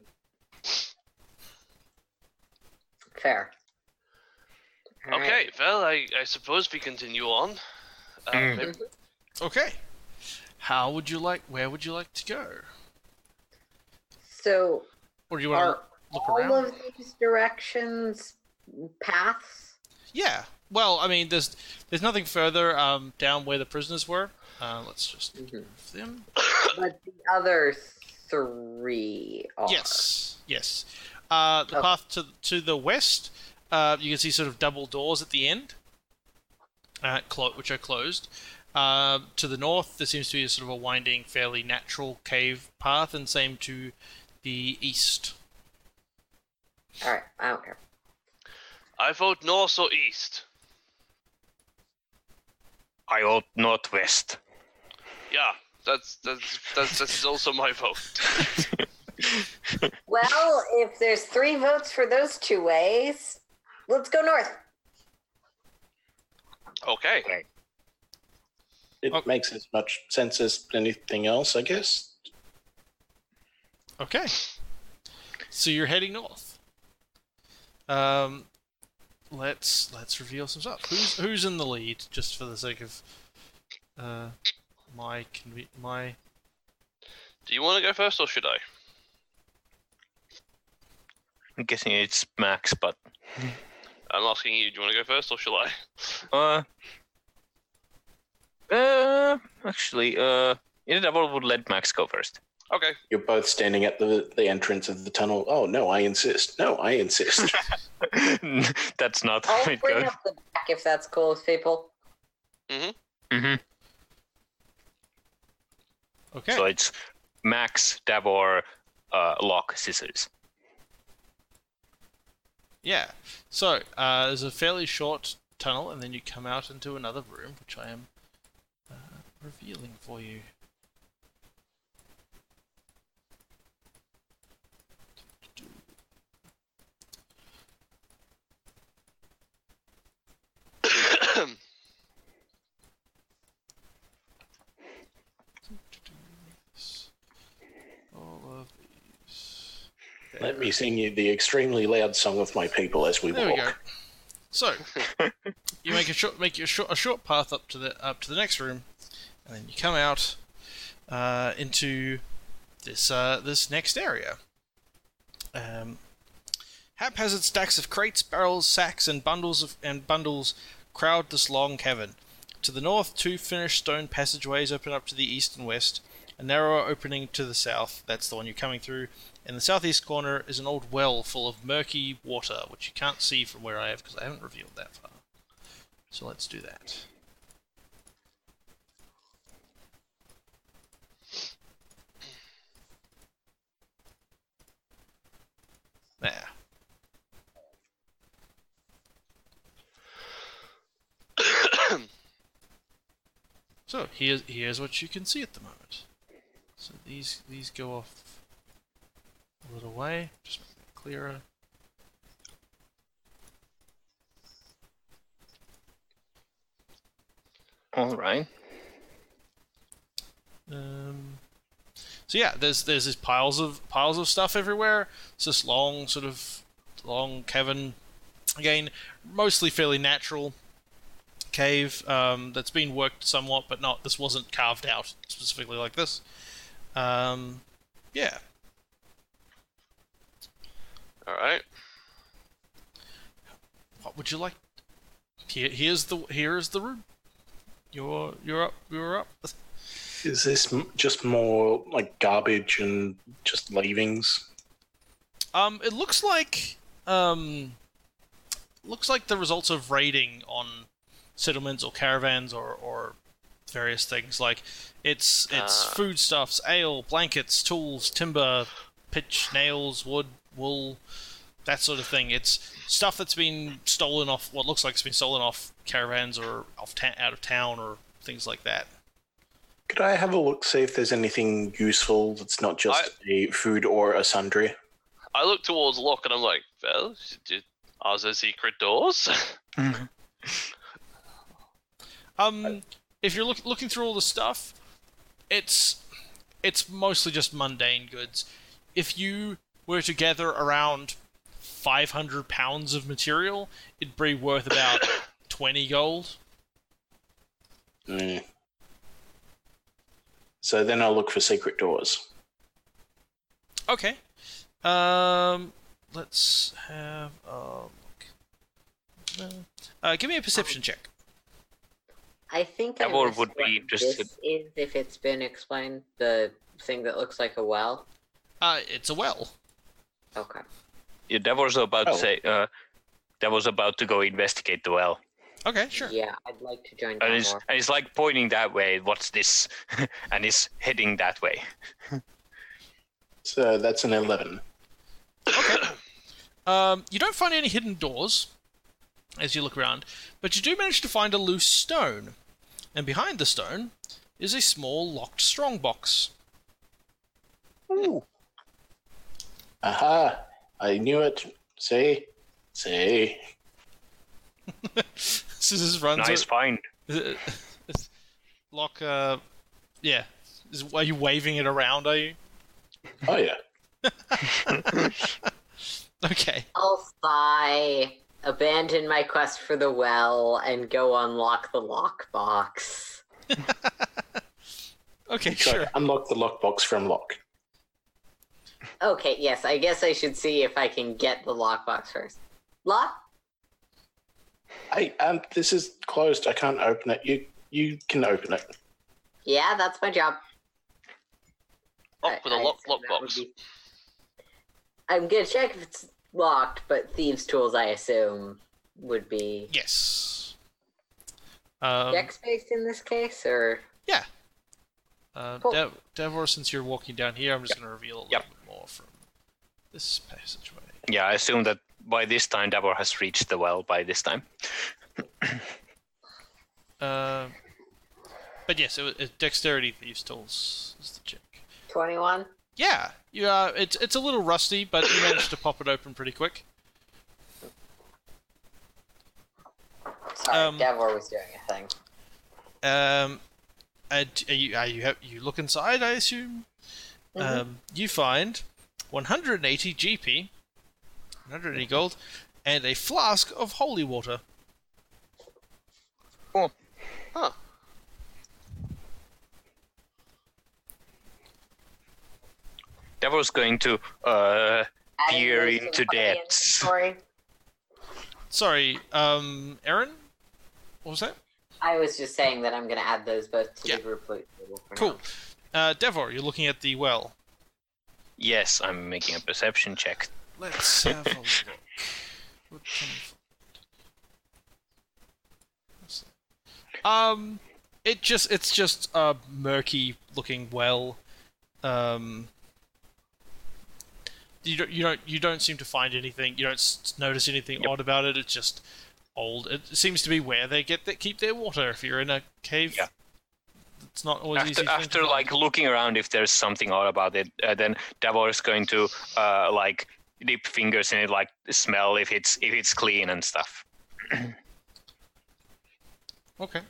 Fair. All right. Okay, well, I, I suppose we continue on. Uh, Mm. maybe- Okay. How would you like? Where would you like to go? So, Or do you want are to look all around? of these directions paths? Yeah. Well, I mean, there's there's nothing further um, down where the prisoners were. Uh, let's just Mhm. move them. But the other three are. Yes. Yes. Uh, the Okay. path to to the west, uh, you can see sort of double doors at the end, uh, clo- which are closed. Uh, to the north, there seems to be a sort of a winding, fairly natural cave path, and same to the east. All right, I don't care. I vote north or east. I vote northwest. Yeah, that's that's that's, that's also my vote. Well, if there's three votes for those two ways, let's go north. Okay. It Okay. makes as much sense as anything else, I guess. Okay. So you're heading north. Um, let's let's reveal some stuff. Who's who's in the lead, just for the sake of uh my conve- my Do you want to go first or should I? I'm guessing it's Max, but I'm asking you. Do you want to go first or shall I? uh, uh, actually, uh, yeah, I would let Max go first. Okay. You're both standing at the, the entrance of the tunnel. Oh, no, I insist. No, I insist. That's not I'll how it bring goes. up the back if that's cool with people. Mm-hmm. Mm hmm. okay. So it's Max, Davor, uh, Lock, Scissors. Yeah. So uh, there's a fairly short tunnel, and then you come out into another room, which I am uh, revealing for you. All of these. Let me sing you the extremely loud song of my people as we There we walk. go. So you make a short, make a short, a short path up to the up to the next room, and then you come out uh, into this uh, this next area. Um, haphazard stacks of crates, barrels, sacks, and bundles of and bundles crowd this long cavern. To the north, two finished stone passageways open up to the east and west. A narrower opening to the south, that's the one you're coming through. In the southeast corner is an old well full of murky water, which you can't see from where I have because I haven't revealed that far. So let's do that. There. So here's here's what you can see at the moment. So these these go off a little way, just make clearer. All right. Um, so yeah, there's there's these piles of piles of stuff everywhere. It's this long sort of long cavern, again, mostly fairly natural cave um, that's been worked somewhat, but not. This wasn't carved out specifically like this. Um, yeah. All right. What would you like? Here, here's the here's the room. You're you're up. You're up. Is this m- just more like garbage and just leavings? Um, it looks like um, looks like the results of raiding on settlements or caravans or, or various things. Like it's it's Ah. foodstuffs, ale, blankets, tools, timber, pitch, nails, wood, wool, that sort of thing. It's stuff that's been stolen off. What looks like it's been stolen off caravans or off ta- out of town or things like that. Could I have a look, see if there's anything useful that's not just a food or a sundry? I look towards Lock and I'm like, well, did- are there secret doors? Um, if you're look, looking through all the stuff, it's it's mostly just mundane goods. If you were to gather around 500 pounds of material, it'd be worth about 20 gold. Mm. So then I'll look for secret doors. Okay. Um, let's have a look. Uh, give me a perception check. I think I Davor would what be interested. This is if it's been explained. The thing that looks like a well. Uh, it's a well. Okay. Yeah, that was about Oh. to say. Uh, was about to go investigate the well, Okay, sure. Yeah, I'd like to join and he's and he's like pointing that way. What's this? and he's heading that way. So that's an 11. Okay. Um, you don't find any hidden doors as you look around, but you do manage to find a loose stone. And behind the stone is a small locked strongbox. Aha! I knew it. See? See? Scissors runs. Nice find. o- lock. Uh, yeah. Is, are you waving it around? Are you? Oh, yeah. Okay. I'll sigh, abandon my quest for the well, and go unlock the lockbox. Okay, So sure. unlock the lockbox from lock. Okay, yes, I guess I should see if I can get the lockbox first. Lock? Hey, um, this is closed. I can't open it. You you can open it. Yeah, that's my job. Lock with a I- I lock assume lockbox. be- I'm gonna check if it's locked, but thieves' tools, I assume, would be Yes. Um, dex based in this case, or Yeah. Uh, Cool. Dev- Davor, since you're walking down here, I'm just going to reveal a little Yep. bit more from this passageway. Yeah, I assume that by this time Davor has reached the well. By this time. Uh, but yes, it, was- it, dexterity thieves tools is the check. twenty-one? Yeah, you uh, it's it's a little rusty, but you managed to pop it open pretty quick. Sorry, Um, Davor was doing a thing. Um, and are you are you have, you look inside? I assume. Um, you find 180 GP, 180 gold, and a flask of holy water. Oh. Huh. Davor's going to uh, peer into my depths. inventory. Sorry, um, Erin, what was that? I was just saying that I'm gonna add those both to Yeah. the group loot table for Cool. now. Uh, Davor, you're looking at the well. Yes, I'm making a perception check. Let's have a look. What can we find? Um, it just it's just a murky looking well. Um, you don't you don't you don't seem to find anything. You don't notice anything Yep. odd about it. It's just old. It seems to be where they get that keep their water. If you're in a cave, Yeah. It's not always. After, after like looking around if there's something odd about it, uh, then Davor is going to uh, like dip fingers in it, like smell if it's if it's clean and stuff. okay.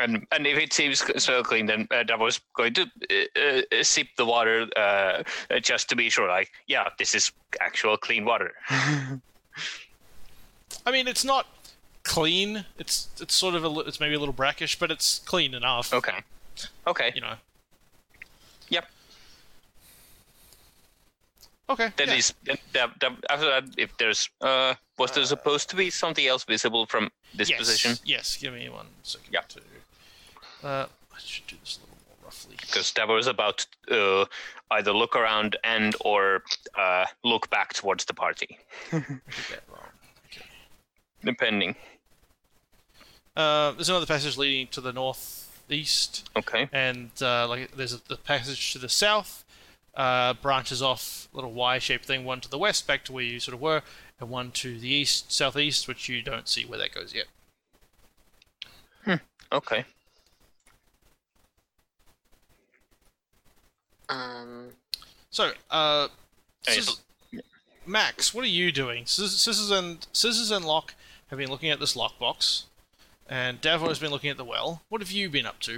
And and if it seems so clean, then uh, Davor's going to uh, uh, sip the water uh, just to be sure. Like, yeah, this is actual clean water. I mean, it's not clean. It's it's sort of a it's maybe a little brackish, but it's clean enough. okay. Okay. You know. Yep. Okay. Then yeah. is Dav- Dav- after that, if there's uh, was there supposed to be something else visible from this yes. position? Yes. Give me one second. Yeah. To, uh, I should do this a little more roughly. Because Davor is about to uh, either look around and or uh, look back towards the party, I did that wrong. Okay. depending. Uh, there's another passage leading to the northeast, Okay. and uh, like there's a, the passage to the south. Uh, branches off a little Y-shaped thing, one to the west, back to where you sort of were, and one to the east, southeast, which you don't see where that goes yet. Okay. Um, So, uh, Hey, Scis- Max, what are you doing? Scis- Scissors and Scissors and Lock have been looking at this lockbox, and Davor has been looking at the well. What have you been up to?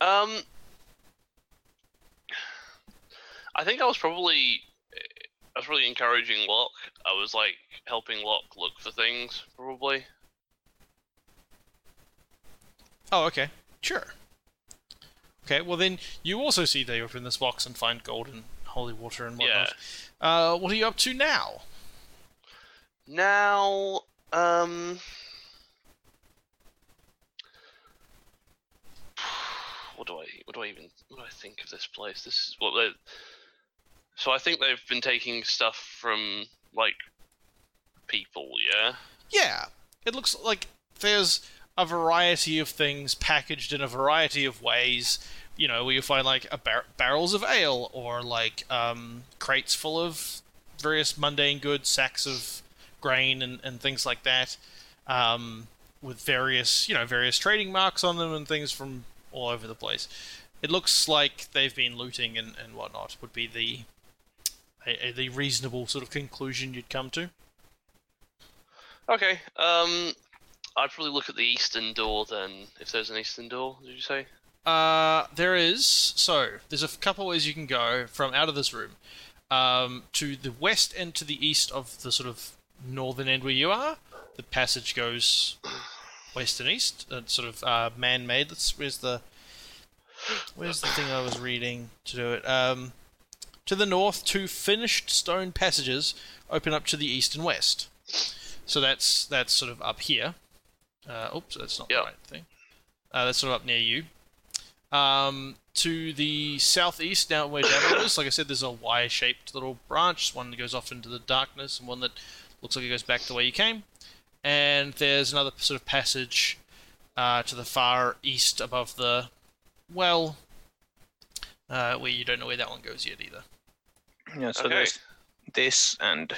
Um, I think I was probably I was really encouraging Lock. I was like helping Lock look for things, probably. Oh, okay, sure. Okay, well then you also see they open this box and find gold and holy water and whatnot. Yeah. Uh, what are you up to now? Now, um, what do I what do I even what do I think of this place? This is what the so I think they've been taking stuff from like people. Yeah. Yeah, it looks like there's a variety of things packaged in a variety of ways. You know, where you find like bar- barrels of ale or like um, crates full of various mundane goods, sacks of grain and, and things like that, um, with various you know various trading marks on them and things from all over the place. It looks like they've been looting and, and whatnot. Would be the a, a, the reasonable sort of conclusion you'd come to. Okay. Um, I'd probably look at the eastern door then, if there's an eastern door. Did you say? Uh, there is. So there's a couple ways you can go from out of this room, um, to the west and to the east of the sort of northern end where you are. The passage goes west and east. Uh, sort of uh, man-made. Let's. Where's the. Where's the thing I was reading to do it? Um, to the north, two finished stone passages open up to the east and west. So that's that's sort of up here. Uh, oops, that's not Yeah. the right thing. Uh, that's sort of up near you. Um, to the southeast, now where Davor is, like I said, there's a Y-shaped little branch. One that goes off into the darkness, and one that looks like it goes back the way you came. And there's another sort of passage uh, to the far east above the well, uh, where you don't know where that one goes yet either. Yeah, so Okay. there's this and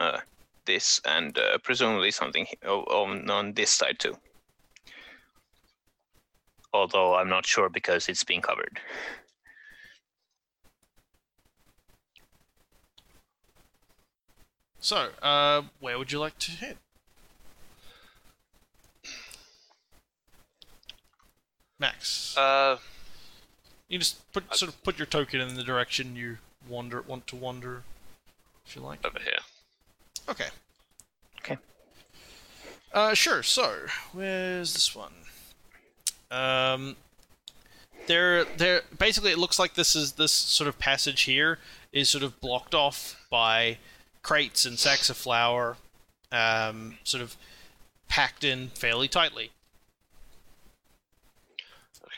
uh, this and uh, presumably something on on this side too. Although I'm not sure because it's been covered. So, uh, where would you like to head? Max. Uh, You just put sort of put your token in the direction you wander want to wander, if you like. over here. Okay. Okay. Uh, sure. So, where's this one? Um, there, there. Basically, it looks like this is this sort of passage here is sort of blocked off by crates and sacks of flour, um, sort of packed in fairly tightly.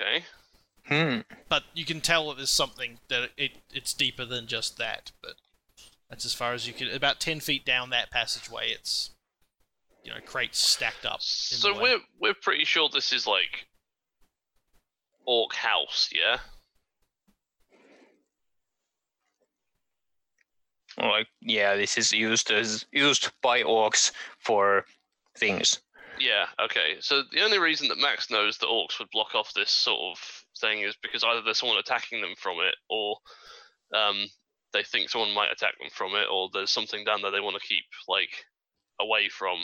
Okay. Hmm. But you can tell that there's something that it it's deeper than just that. But that's as far as you can. About ten feet down that passageway, it's you know crates stacked up. So we're we're pretty sure this is like Orc House, yeah. Like yeah, this is used as used by orcs for things. Yeah, okay. So the only reason that Max knows that orcs would block off this sort of thing is because either there's someone attacking them from it, or um, they think someone might attack them from it, or there's something down there they want to keep like away from.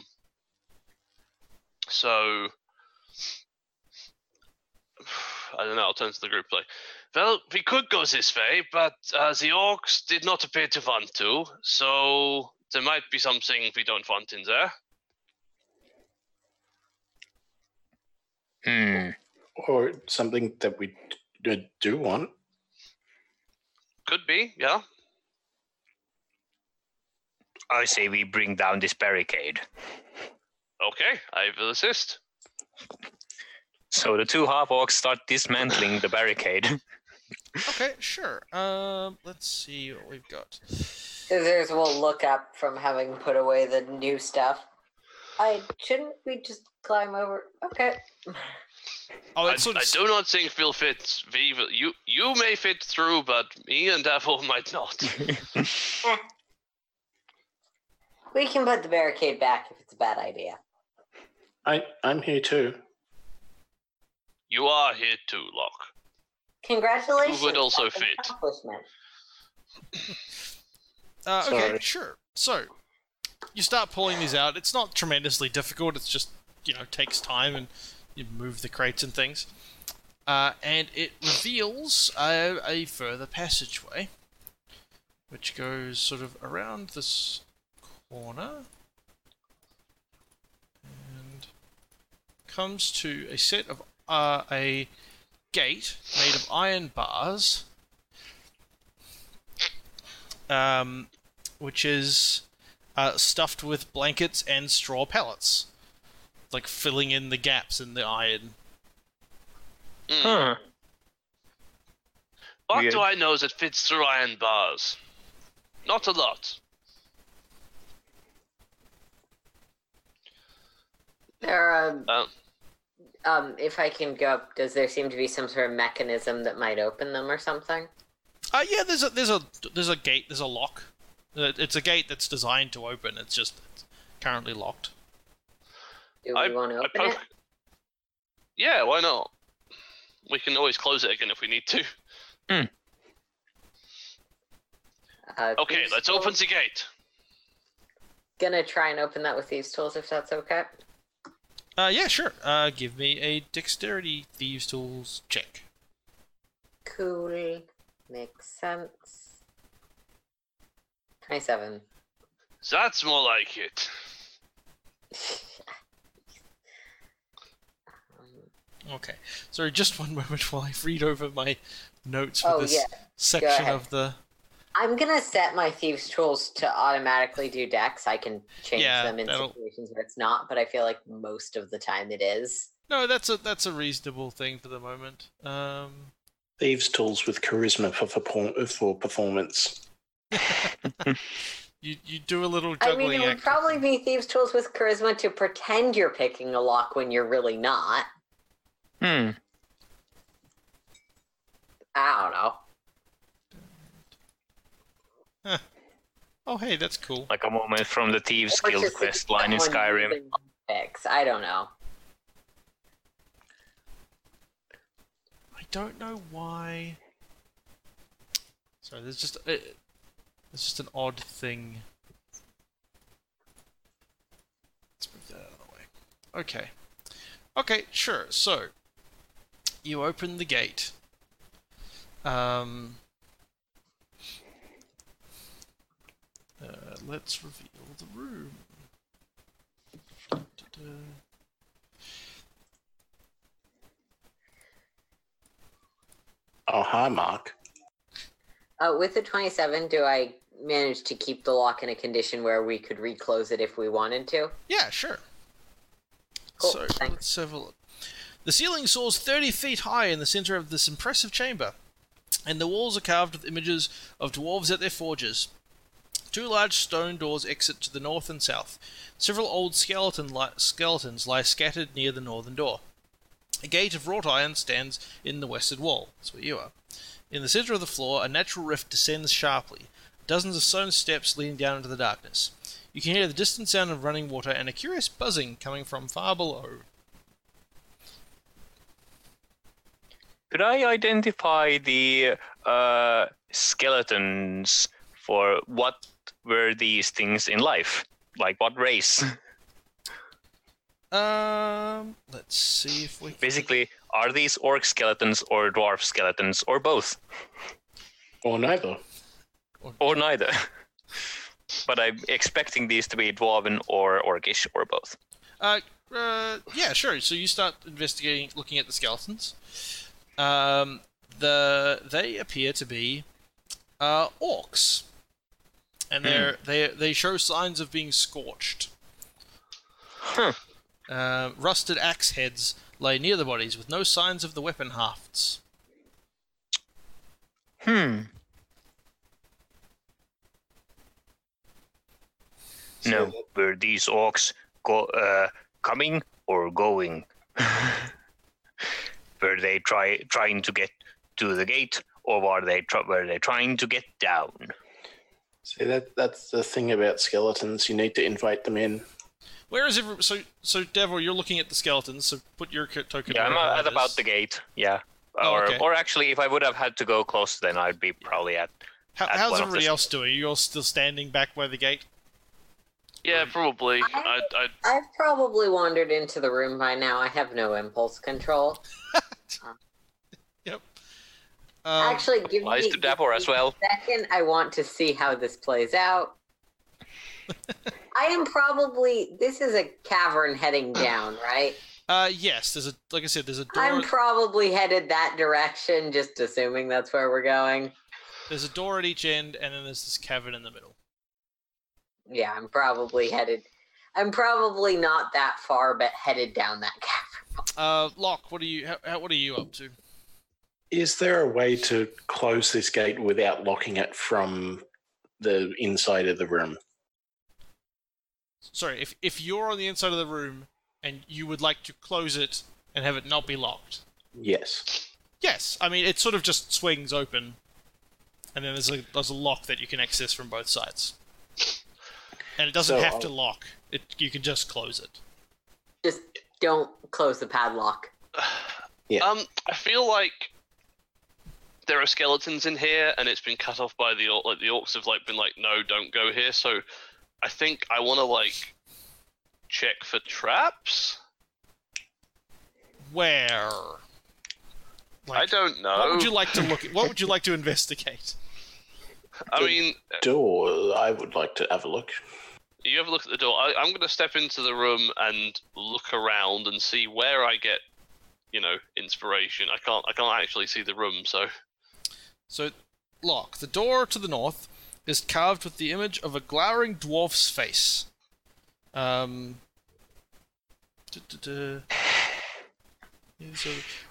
So I don't know. I'll turn to the group like, well, we could go this way, but uh, the orcs did not appear to want to, so there might be something we don't want in there. Hmm. or something that we d- do want. Could be, yeah. I say we bring down this barricade. Okay, I will assist. So the two half orcs start dismantling the barricade. Okay, sure. Um, let's see what we've got. Scissors will look up from having put away the new stuff. I shouldn't we just climb over? Okay. Oh, I, it's sort I do not think we'll fit. We will, you you may fit through, but me and Devil might not. We can put the barricade back if it's a bad idea. I I'm here too. you are here too, Lock. Congratulations. Who would also fit? accomplishment. Uh, okay, sure. So, you start pulling these out. It's not tremendously difficult. It's just, you know, takes time and you move the crates and things. Uh, and it reveals a, a further passageway, which goes sort of around this corner and comes to a set of uh, a gate made of iron bars um, which is uh, stuffed with blankets and straw pellets, like filling in the gaps in the iron. Mm. huh. What Weird. do I know that fits through iron bars? Not a lot. There are, Um, um, if I can go up, does there seem to be some sort of mechanism that might open them or something? Uh, yeah, there's a there's a there's a gate, there's a lock. It's a gate that's designed to open. It's just it's currently locked. Do we I, want to I open it? Yeah, why not? We can always close it again if we need to. Uh, Okay, let's tools? open the gate. Gonna try and open that with these tools if that's okay. Uh, yeah, sure. Uh, give me a dexterity thieves tools check. Cool. Makes sense. 27. That's more like it. Okay. Sorry, just one moment while I read over my notes for oh, this yeah. section of the. I'm gonna set my thieves' tools to automatically do dex. I can change Yeah, them in that'll- situations where it's not, but I feel like most of the time it is. No, that's a that's a reasonable thing for the moment. Um, Thieves' tools with charisma for, for, for performance. you you do a little I mean, it would act. probably be thieves' tools with charisma to pretend you're picking a lock when you're really not. Hmm. I don't know. Oh, hey, that's cool. Like a moment from the Thieves Or Guild quest line in Skyrim. using Picks. I don't know. I don't know why. Sorry, there's just it, it's just an odd thing. Let's move that out of the way. Okay. Okay, sure. So you open the gate. Um. Uh, let's reveal the room. Da-da. Oh, hi, Mark. Uh, with the 27, do I manage to keep the lock in a condition where we could reclose it if we wanted to? Yeah, sure. Cool, so thanks. let's have a look. The ceiling soars 30 feet high in the center of this impressive chamber, and the walls are carved with images of dwarves at their forges. Two large stone doors exit to the north and south. Several old skeleton li- skeletons lie scattered near the northern door. A gate of wrought iron stands in the western wall. That's where you are. In the center of the floor, a natural rift descends sharply. Dozens of stone steps leading down into the darkness. You can hear the distant sound of running water and a curious buzzing coming from far below. Could I identify the uh, skeletons for what were these things in life? Like what race? Um, let's see if we can- Basically, are these orc skeletons or dwarf skeletons or both? Or neither. Or neither? but I'm expecting these to be dwarven or orcish or both. Uh, uh, yeah, sure. So you start investigating, looking at the skeletons. Um, the they appear to be uh, orcs, and they're they they show signs of being scorched. Huh. Uh, rusted axe heads lay near the bodies with no signs of the weapon hafts. Hmm. No, were these orcs go, uh, coming or going? were they try trying to get to the gate, or were they tr- were they trying to get down? See, that that's the thing about skeletons. You need to invite them in. Where is every so so Devil? You're looking at the skeletons. So put your co- token. Yeah, I'm at that about the gate. Yeah. Oh, or, okay. or actually, if I would have had to go close, then I'd be probably at. How, at how's one of the everybody else doing? You all still standing back by the gate? Yeah, probably. I, I, I've probably wandered into the room by now. I have no impulse control. Yep. Um, Actually, give Lies me to Davor as well. a second. I want to see how this plays out. I am probably. This is a cavern heading down, right? Uh, yes. There's a like I said. There's a door. I'm probably headed that direction, just assuming that's where we're going. there's a door at each end, and then there's this cavern in the middle. Yeah, I'm probably headed. I'm probably not that far, but headed down that cavern. Uh, Lock, what are you? How, how, what are you up to? Is there a way to close this gate without locking it from the inside of the room? Sorry, if if you're on the inside of the room and you would like to close it and have it not be locked. Yes. Yes, I mean it sort of just swings open, and then there's a there's a lock that you can access from both sides, and it doesn't So have to lock. It you can just close it. Just don't close the padlock. Yeah. Um, I feel like there are skeletons in here, and it's been cut off by the orc. Like the orcs have like been like, no, don't go here. So, I think I want to like check for traps. Where? Like, I don't know. What would you like to look at? What would you like to investigate? I mean, Door, I would like to have a look. You have a look at the door. I, I'm going to step into the room and look around and see where I get, you know, inspiration. I can't. I can't actually see the room, so So, lock. The door to the north is carved with the image of a glowering dwarf's face. Um.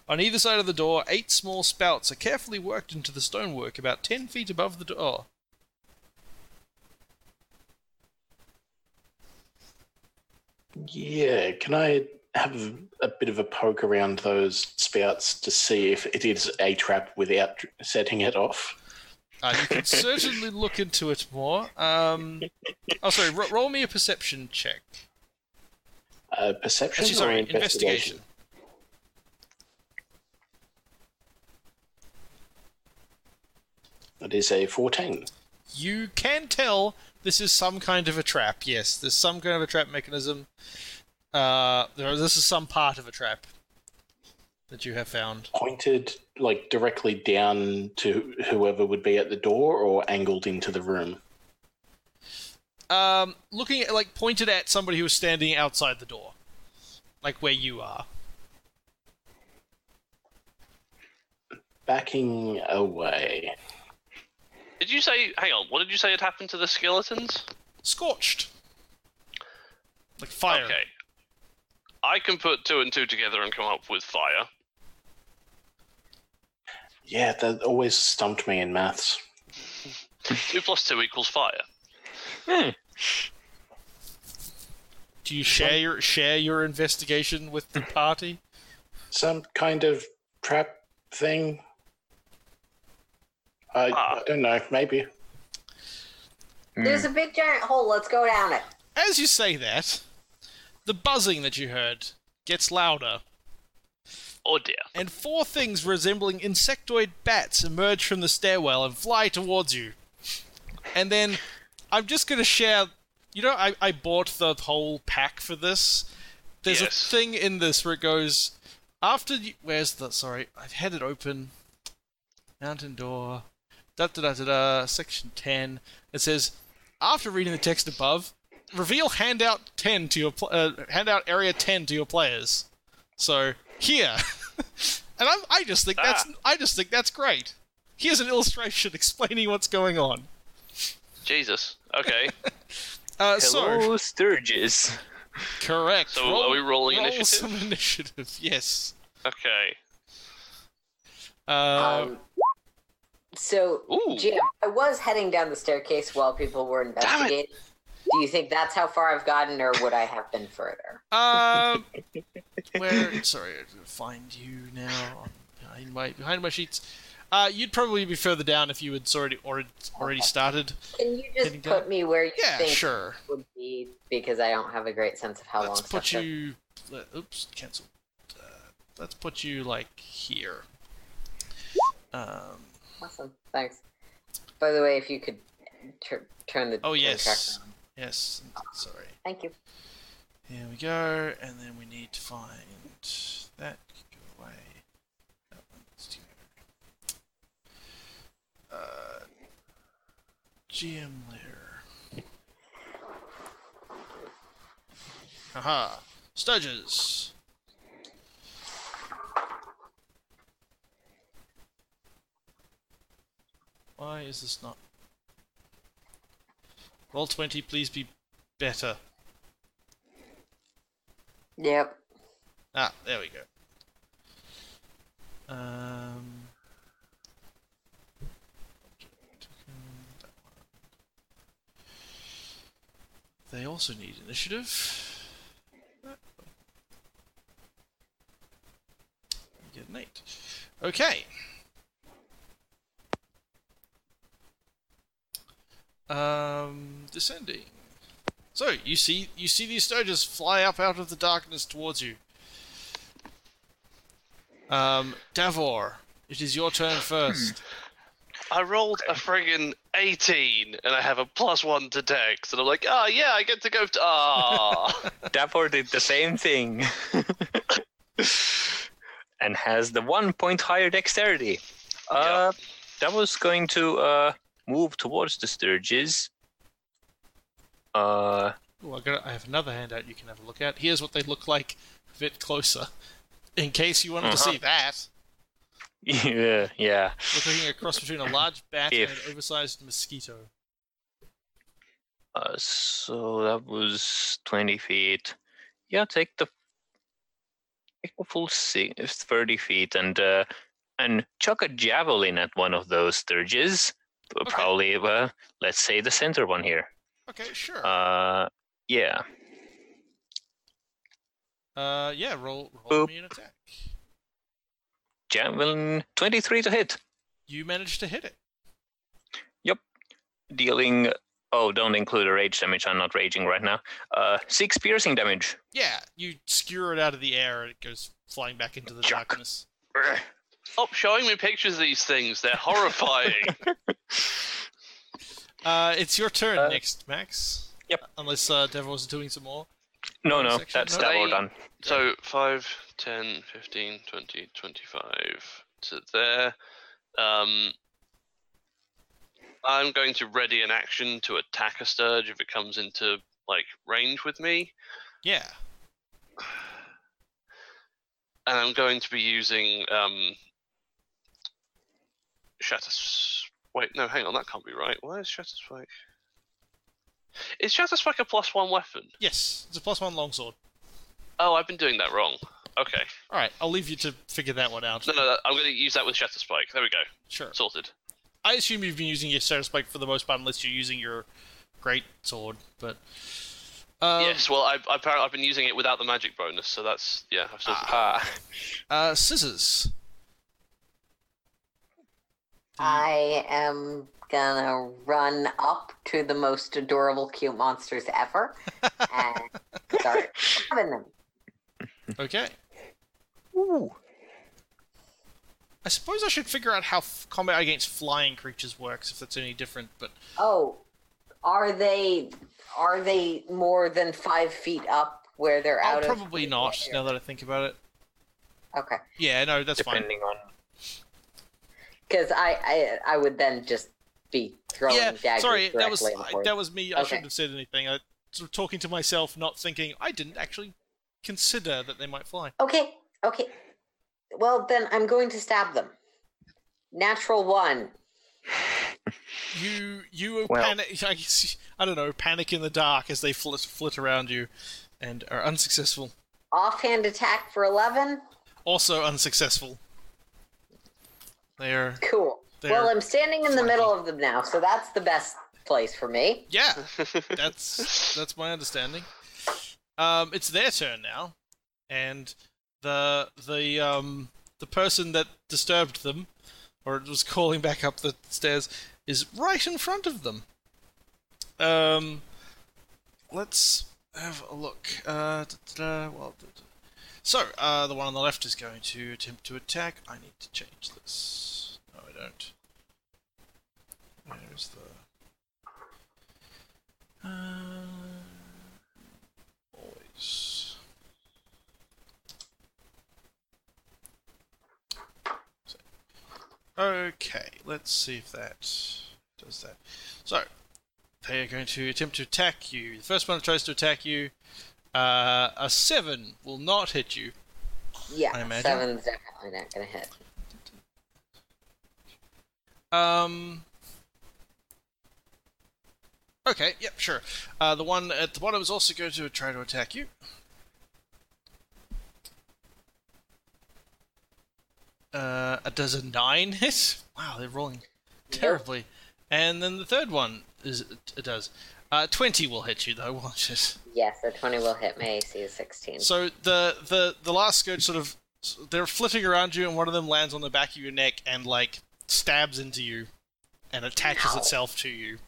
On either side of the door, eight small spouts are carefully worked into the stonework about ten feet above the door. Yeah, can I have a bit of a poke around those spouts to see if it is a trap without setting it off? Uh, you can certainly look into it more. Um, oh, sorry. Ro- roll me a perception check. Uh, perception Actually, or sorry, investigation? investigation. It is a 14. You can tell this is some kind of a trap. Yes, there's some kind of a trap mechanism. Uh, there, this is some part of a trap that you have found. Pointed like directly down to whoever would be at the door or angled into the room? Um, looking at like pointed at somebody who was standing outside the door, like where you are. Backing away. Did you say? Hang on. What did you say had happened to the skeletons? Scorched, like fire. Okay. I can put two and two together and come up with fire. Yeah, that always stumped me in maths. Two plus two equals fire. Hmm. Do you share your share your investigation with the party? Some kind of trap thing? I, Ah. I don't know, maybe. There's a big giant hole. Let's go down it. As you say that, the buzzing that you heard gets louder. Oh dear. and four things resembling insectoid bats emerge from the stairwell and fly towards you. And then I'm just going to share. You know, I, I bought the whole pack for this. There's Yes. a thing in this where it goes after. You, where's the? Sorry, I've had it open. Mountain door. Da da da da da. Section ten. It says after reading the text above, reveal handout ten to your pl- uh, handout area ten to your players. So here, and I'm, I just think that's I just think that's great. Here's an illustration explaining what's going on. Jesus. Okay. Uh, so Hello, stirges. correct. So are we rolling roll initiative? some initiative. Yes. okay. Uh, Um, so, Ooh. Jim, I was heading down the staircase while people were investigating. Do you think that's how far I've gotten, or would I have been further? uh, where? Sorry, I have to find you now. Behind my behind my sheets. Uh, you'd probably be further down if you had already already, already started. Can you just down? put me where you Yeah, think sure. would be? Because I don't have a great sense of how long. Let's long put stuff took. you. Let, oops, cancel. Uh, let's put you like here. Um. Awesome, thanks. By the way, if you could tur- turn the Oh turn yes, yes. Sorry. Thank you. Here we go, and then we need to find that. Go away. That one's here. Uh, GM layer. Haha. Stirges. Why is this not? Roll 20, please be better. Yep. Ah, there we go. Um. They also need initiative. Get an eight. Okay. Um, descending. So you see, you see these stirges fly up out of the darkness towards you. Um, Davor, it is your turn first. I rolled a friggin' 18 and I have a plus one to dex, and I'm like, oh yeah, I get to go to. Ah, Davor did the same thing. and has the one point higher dexterity. Uh, that was going to uh, move towards the Stirges. Uh, Ooh, I, got, I have another handout you can have a look at. Here's what they look like a bit closer, in case you wanted to Uh-huh. see that. yeah, yeah. We're looking a cross between a large bat and an oversized mosquito. Uh, so that was 20 feet. Yeah, take the take the full si- 30 feet and uh, and chuck a javelin at one of those stirges. Okay. Probably, well, let's say the center one here. Okay, sure. Uh, yeah. Uh, yeah, roll, roll Boop. me an attack. Javelin 23 to hit, You managed to hit it. Yep. Dealing. Oh, don't include a rage damage. I'm not raging right now. Uh, six piercing damage. Yeah, you skewer it out of the air and it goes flying back into the Chuck. darkness. Ugh. stop showing me pictures of these things. They're horrifying. Uh, it's your turn Uh, next, Max. yep. Unless uh, Davor's doing some more. No, no, Section? that's No. Davor They- done. So 5, 10, 15, 20, 25 to there. Um, I'm going to ready an action to attack a Stirge if it comes into like range with me. Yeah. And I'm going to be using um, Shatter. S- Wait, no, hang on, that can't be right. Why is Shatter Spike? Is Shatter Spike a plus one weapon? Yes, it's a plus one longsword. Oh, I've been doing that wrong. Okay. All right, I'll leave you to figure that one out. No, no, I'm going to use that with Shatter Spike. There we go. Sure. Sorted. I assume you've been using your Shatter Spike for the most part, unless you're using your great sword. But um, yes, well, I've, apparently I've been using it without the magic bonus, so that's yeah. I've sorted that. Ah, uh, scissors. Mm-hmm. I am gonna run up to the most adorable, cute monsters ever and start stabbing them. Okay. Ooh. I suppose I should figure out how f- combat against flying creatures works, if that's any different. But Oh, are they are they more than five feet up where they're oh, out of? probably not. Now that I think about it. Okay, Yeah, no, that's fine. depending on. Because I, I I would then just be throwing Yeah, daggers sorry, that was in the I, that was me. I Okay. shouldn't have said anything. I sort of talking to myself, not thinking. I didn't actually consider that they might fly. Okay, okay. Well, then I'm going to stab them. Natural one. You you Well- panic. I, guess, I don't know. Panic in the dark as they flit flit around you, and are unsuccessful. Offhand attack for 11. Also unsuccessful. They are Cool. They're well, I'm standing in the flanky. middle of them now, so that's the best place for me. yeah. That's that's my understanding. Um, it's their turn now, and the the um the person that disturbed them, or was calling back up the stairs, is right in front of them. Um, let's have a look. Uh, well, da-da. So uh, the one on the left is going to attempt to attack. I need to change this. No, I don't. Where's the uh, always. So- Okay, let's see if that does that. So, they are going to attempt to attack you. The first one that tries to attack you, uh, a 7 will not hit you. Yeah, I imagine. seven's definitely not going to hit. Um. Okay, yep, sure. Uh, the one at the bottom is also going to try to attack you. Uh, does a nine hit. Wow, they're rolling terribly. And then the third one is it does. Uh, 20 will hit you, though, won't it? Yes, a 20 will hit. My AC is 16. So the, the, the last stirge sort of. They're flitting around you, and one of them lands on the back of your neck and, like, stabs into you and attaches Ow. itself to you.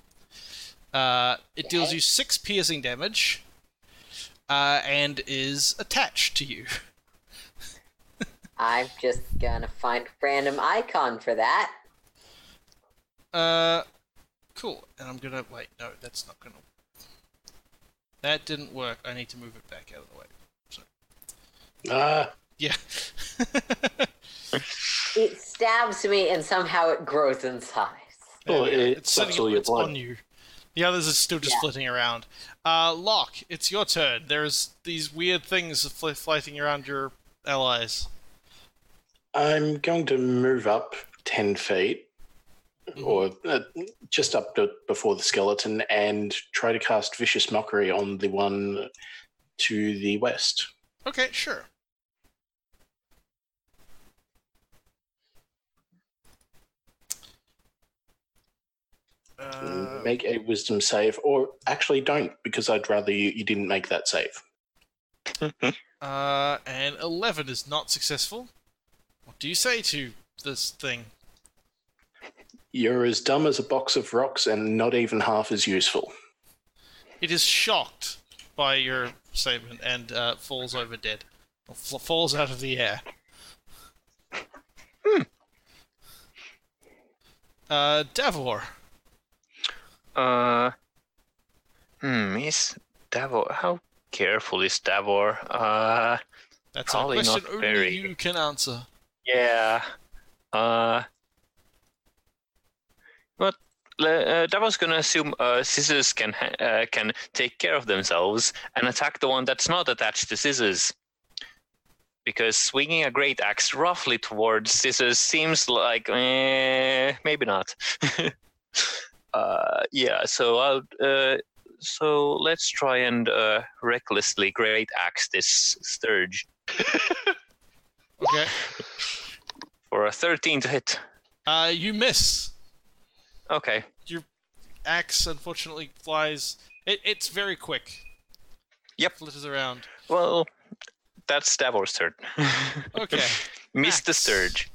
Uh, it deals you 6 piercing damage uh, and is attached to you. I'm just gonna find random icon for that. Uh, cool. And I'm gonna wait. No, that's not gonna. That didn't work. I need to move it back out of the way. So Ah, yeah. It stabs me and somehow it grows in size. Well, There it it's sucks sitting all it's on you. The others are still just Yeah. flitting around. Uh, Lock, it's your turn. There's these weird things fl- floating around your allies. I'm going to move up 10 feet, or uh, just up to, before the skeleton, and try to cast Vicious Mockery on the one to the west. Okay, sure. Uh, make a wisdom save, or actually don't, because I'd rather you, you didn't make that save. uh, and 11 is not successful. What do you say to this thing? You're as dumb as a box of rocks and not even half as useful. It is shocked by your statement and uh, falls over dead. Or fl- falls out of the air. Hmm. Uh, Davor. Uh, hmm, is Davor? How careful is Davor? Uh, That's Probably a question only very- you can answer. yeah. Uh, uh, Davor's gonna assume uh, scissors can ha- uh, can take care of themselves and attack the one that's not attached to scissors. Because swinging a great axe roughly towards scissors seems like eh, maybe not. uh, yeah, so I'll uh, so let's try and uh, recklessly great axe this stirge Okay. for a 13 to hit. Uh, you miss. Okay. Your axe, unfortunately, flies. It, it's very quick. Yep. Flitters around. Well, that's Davor's turn. Okay. Miss the stirge.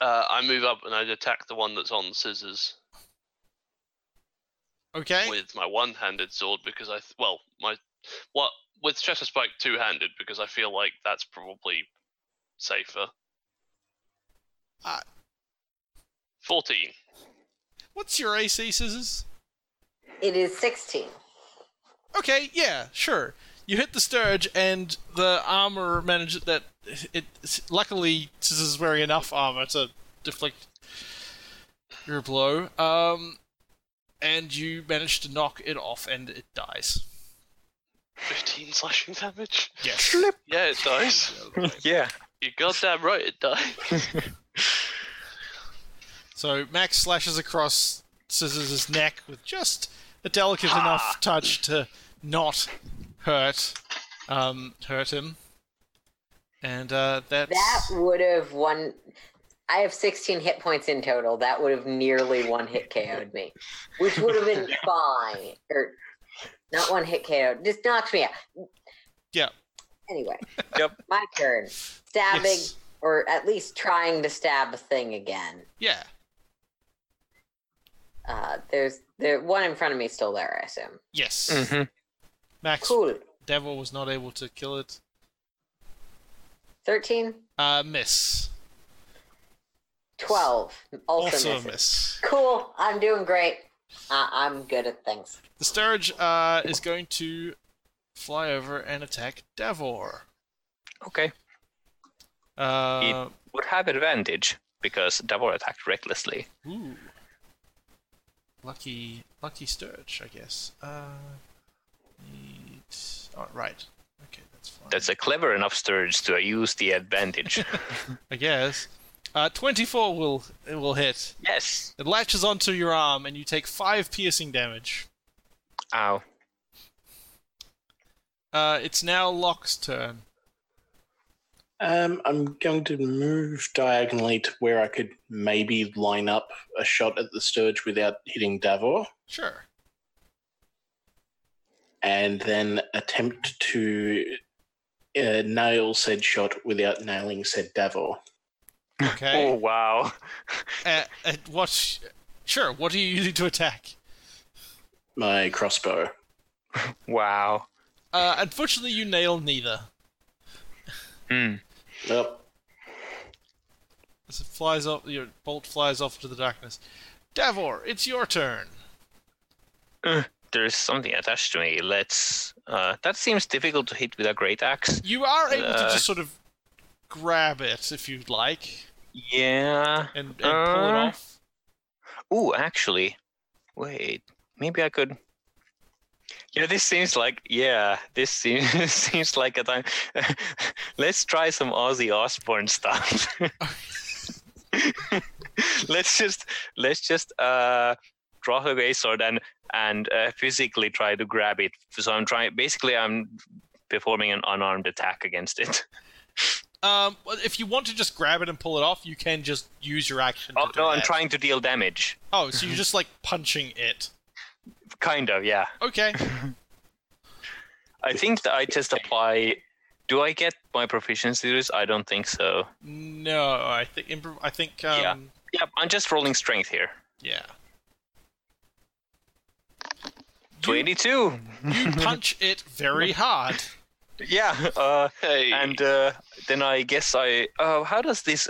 Uh, I move up and I attack the one that's on scissors Okay. with my one-handed sword because I th- well my what with Shatter Spike two-handed because I feel like that's probably safer. Uh, Fourteen. What's your AC, Scissors? It is 16. Okay, yeah, sure. You hit the Stirge, and the armor managed that. It luckily Scissors is wearing enough armor to deflect your blow. Um, and you manage to knock it off, and it dies. Fifteen slashing damage. Yes. Flip. Yeah, it dies. yeah. You're goddamn right, it dies. So Max slashes across Scissors' neck with just a delicate enough touch to not hurt um, hurt him. And uh, that's That would have won. I have 16 hit points in total. That would have nearly one hit KO'd me, which would have been fine. Or not one hit KO, just knocks me out. Yeah. Anyway. Yep. My turn. Stabbing, Yes. or at least trying to stab a thing again. Yeah. Uh, there's the one in front of me still there, I assume. Yes. Mm-hmm. Max Cool. Davor was not able to kill it. 13, Uh, miss. 12. Also, Also a miss. Cool. I'm doing great. Uh, I'm good at things. The Stirge uh, is going to fly over and attack Davor. Okay. Uh, it Would have advantage because Davor attacked recklessly. ooh. Lucky, lucky Stirge, I guess. Uh, need... Oh, right. Okay, that's fine. That's a clever enough Stirge to use the advantage. I guess. Uh, 24 will it will hit. yes. It latches onto your arm, and you take five piercing damage. Ow. Uh, it's now Lock's turn. Um, I'm going to move diagonally to where I could maybe line up a shot at the Stirge without hitting Davor, Sure. and then attempt to uh, nail said shot without nailing said Davor. Okay. Oh wow. Uh, uh, what? Sure. What are you using to attack? My crossbow. Wow. Uh, unfortunately, you nail neither. Hmm. Well, As it flies off, your bolt flies off into the darkness. Davor, it's your turn. There's something attached to me. Let's. Uh, that seems difficult to hit with a great axe. You are able to Uh. just sort of grab it if you'd like Yeah. and, and pull it Uh. off. Ooh, actually, wait. Maybe I could. Yeah, this seems like yeah. This seems seems like a time. Let's try some Ozzy Osbourne stuff. let's just let's just uh draw a gray sword and and uh, physically try to grab it. So I'm trying. Basically, I'm performing an unarmed attack against it. Um, if you want to just grab it and pull it off, you can just use your action. Oh no, I'm trying to deal damage. Oh, so you're just like punching it. Kind of, yeah. Okay. I think that I just apply. Do I get my proficiency to this? I don't think so. No, I think improv- I think um, Yeah. Yep, I'm just rolling strength here. yeah. Twenty-two. You punch it very hard. Yeah. Uh, Hey, and uh, then I guess I. Uh, how does this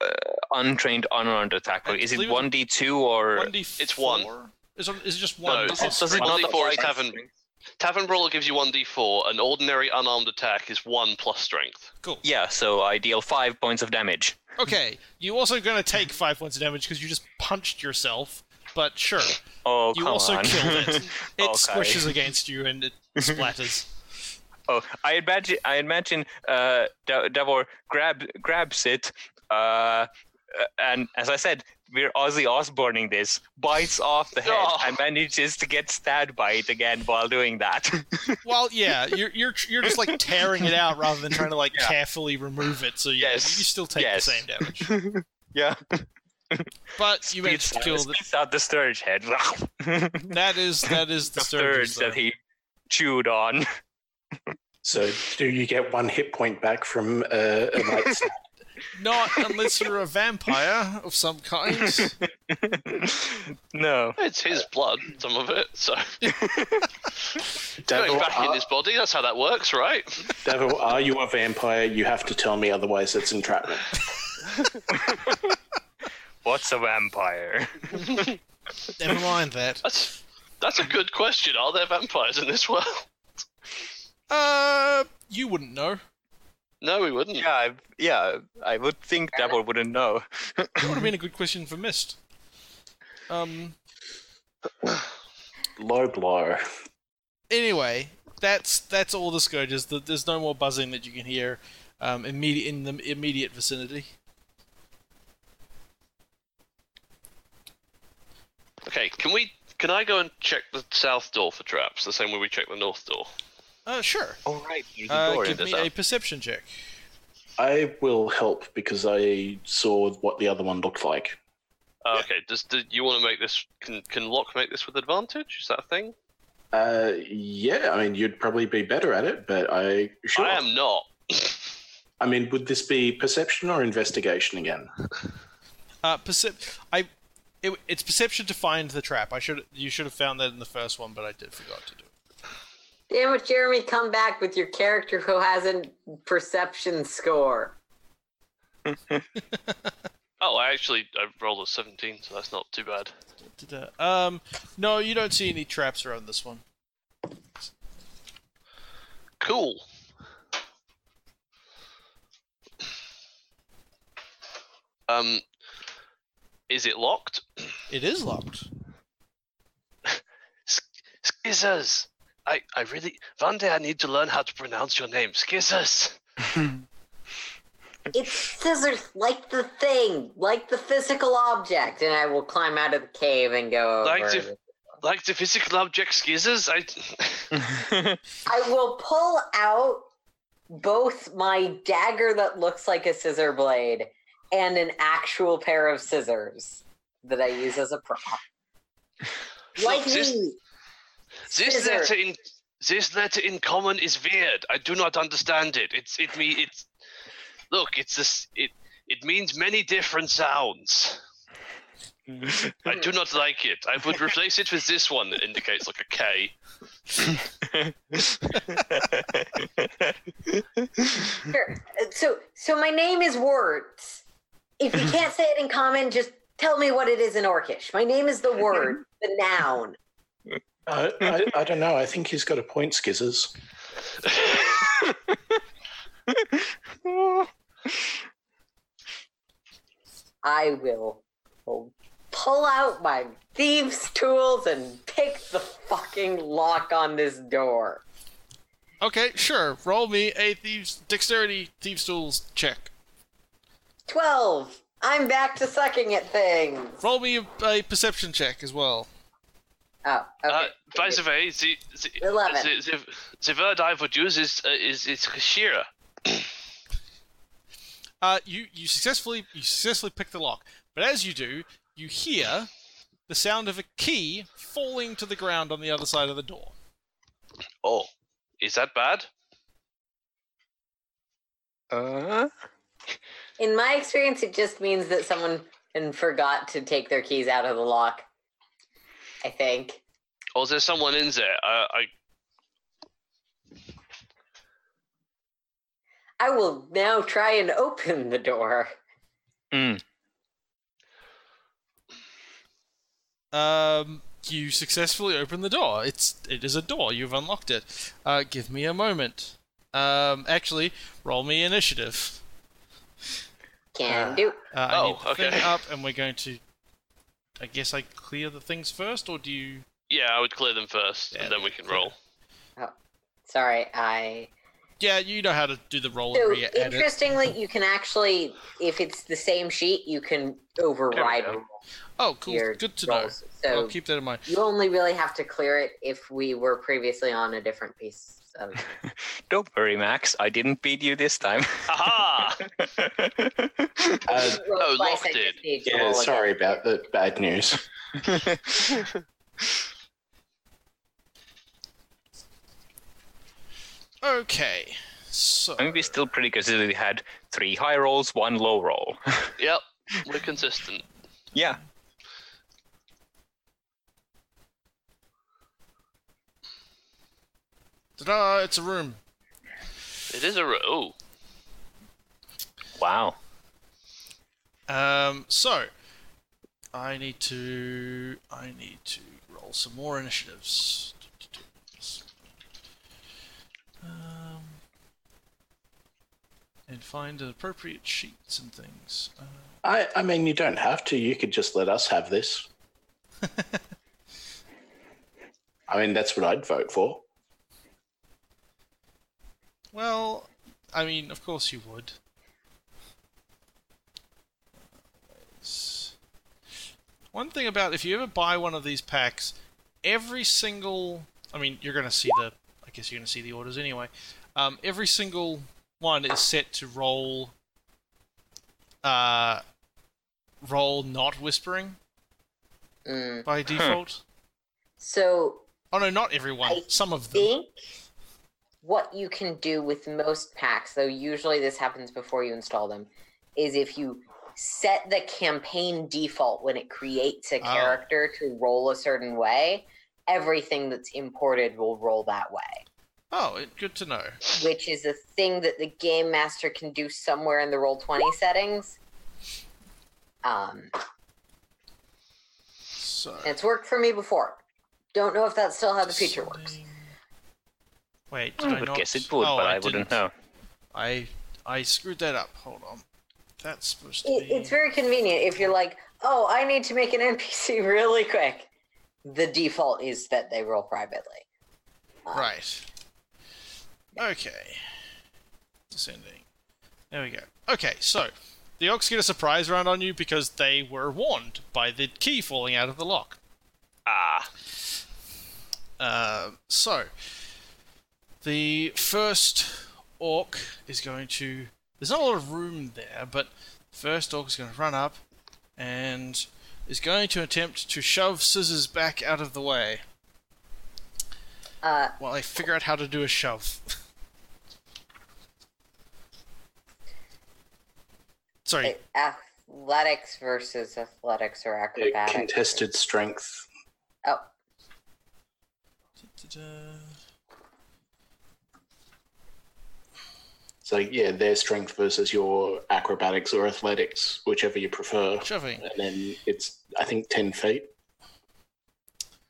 uh, untrained unarmed attack Is it one d two or? One d It's one. Is it, is it just No, one? it's- Does it One not D4 apply is to tavern- Tavern Brawler gives you 1d4. An ordinary unarmed attack is 1 plus strength. cool. Yeah, so I deal five points of damage. Okay, you also gonna take five points of damage because you just punched yourself. But sure, Oh, you come also on. killed it. It Okay. squishes against you and it splatters. Oh, I imagine I imagine uh, Da- Davor grab grabs it, uh, and as I said, we're Ozzy Osbourning this, bites off the head, Oh. and manages to get stabbed by it again while doing that. Well, yeah, you're you're you're just like tearing it out rather than trying to like Yeah. carefully remove it. So yeah, Yes, you still take yes. the same damage. yeah, But you managed to spits, kill out, the, spits out the stirge head. that is that is the, the stirge that he chewed on. so do you get one hit point back from uh, a light snap? Not unless you're a vampire of some kind. no. It's his blood, some of it, so Davor, going back in his body. That's how that works, right? Davor, are you a vampire? You have to tell me, otherwise it's entrapment. What's a vampire? Never mind that. That's that's a good question. Are there vampires in this world? Uh, you wouldn't know. No, we wouldn't. Yeah, I, yeah, I would think Davor wouldn't know. That would have been a good question for Mist. Um. Low blow. Anyway, that's that's all the stirges. Th- There's no more buzzing that you can hear. Um, immediate in the immediate vicinity. Okay, can we? Can I go and check the south door for traps, the same way we check the north door? Uh, sure. All right. there's a Uh, door in give me south. a perception check. I will help because I saw what the other one looked like. Uh, Okay, does do you want to make this? Can can Lock make this with advantage? Is that a thing? Uh, yeah, I mean, you'd probably be better at it, but I sure. I am not. I mean, would this be perception or investigation again? Uh, percep- I. It, it's perception to find the trap. I should. You should have found that in the first one, but I did forgot to do it. Damn it, Jeremy, come back with your character who has a perception score. Oh, I actually I rolled a seventeen, so that's not too bad. Um, no, you don't see any traps around this one. Cool. Um, is it locked? It is locked. Sk- Skizzers. I, I really one day I need to learn how to pronounce your name. Skizzers. It's scissors, like the thing, like the physical object, and I will climb out of the cave and go over. Like the- Like the physical object Skizzers? I I will pull out both my dagger that looks like a scissor blade and an actual pair of scissors that I use as a prop. Like Look, this, me. This Scissor. letter in this letter in common is weird. I do not understand it. It's it me it's look. It's this it it means many different sounds. I do not like it. I would replace it with this one that indicates like a K. Sure. So, so my name is Words. If you can't say it in common, just tell me what it is in Orcish. My name is the word, the noun. I, I, I don't know. I think he's got a point, Skizzers. I will, will pull out my thieves' tools and pick the fucking lock on this door. Okay, sure. Roll me a thieves dexterity thieves tools check. Twelve. I'm back to sucking at things. Roll me a, a perception check as well. Oh, okay. Uh, by the way, the the, the, the, the word I would use is uh, is is Shira. Uh, you you successfully you successfully pick the lock, but as you do, you hear the sound of a key falling to the ground on the other side of the door. Oh, is that bad? uh, In my experience, it just means that someone forgot to take their keys out of the lock. I think. Oh, is there someone in there? Uh, I I will now try and open the door. mm, Um, you successfully open the door. It's it is a door. You've unlocked it. Uh, give me a moment. Um, actually, roll me initiative. Can do. Uh, I Oh, need the thing okay. up, and we're going to. I guess I clear the things first, or do you? yeah, I would clear them first, Yeah, and then we can clear. roll. Oh, sorry, I. Yeah, you know how to do the roll So and re-edit. interestingly, you can actually, if it's the same sheet, you can override There. Oh, cool. your Good to know. rolls. I'll So keep that in mind. you only really have to clear it if we were previously on a different piece of. don't worry, Max. I didn't beat you this time. Aha! Uh, Oh, twice, I Lock did. just need to yeah, sorry again. about the bad news. Okay, so I mean, we're still pretty consistently had three high rolls, one low roll. yep, we're consistent. yeah. Ta-da! It's a room. It is a ro- oh. Wow. Um, so I need to I need to roll some more initiatives. Um, and find appropriate sheets and things. Uh, I, I mean, you don't have to. You could just let us have this. I mean, that's what I'd vote for. Well, I mean, of course you would. One thing about if you ever buy one of these packs, every single I mean, you're gonna see the I guess you're gonna see the orders anyway. Um, every single one is set to roll uh roll not whispering Mm. by default. So Oh no, not everyone. I Some of them. think what you can do with most packs, though usually this happens before you install them, is if you set the campaign default when it creates a Oh. character to roll a certain way, everything that's imported will roll that way. Oh, good to know. Which is a thing that the game master can do somewhere in the roll twenty settings. Um, So it's worked for me before. Don't know if that's still how the feature works. Setting- Wait, did I I would not? guess it would, oh, but I, I, wouldn't know. I I screwed that up. Hold on. That's supposed to It, be. it's very convenient if you're like, oh, I need to make an NPC really quick. The default is that they roll privately. Um, Right. Okay. Descending. There we go. Okay, so the Orcs get a surprise round on you because they were warned by the key falling out of the lock. Ah. Uh, so the first orc is going to. There's not a lot of room there, but first orc is going to run up and is going to attempt to shove scissors back out of the way Uh, while I figure out how to do a shove. Sorry, athletics versus athletics or acrobatics. contested strength. Oh, Da-da. So yeah, their strength versus your acrobatics or athletics, whichever you prefer. shoving. And then it's I think ten feet.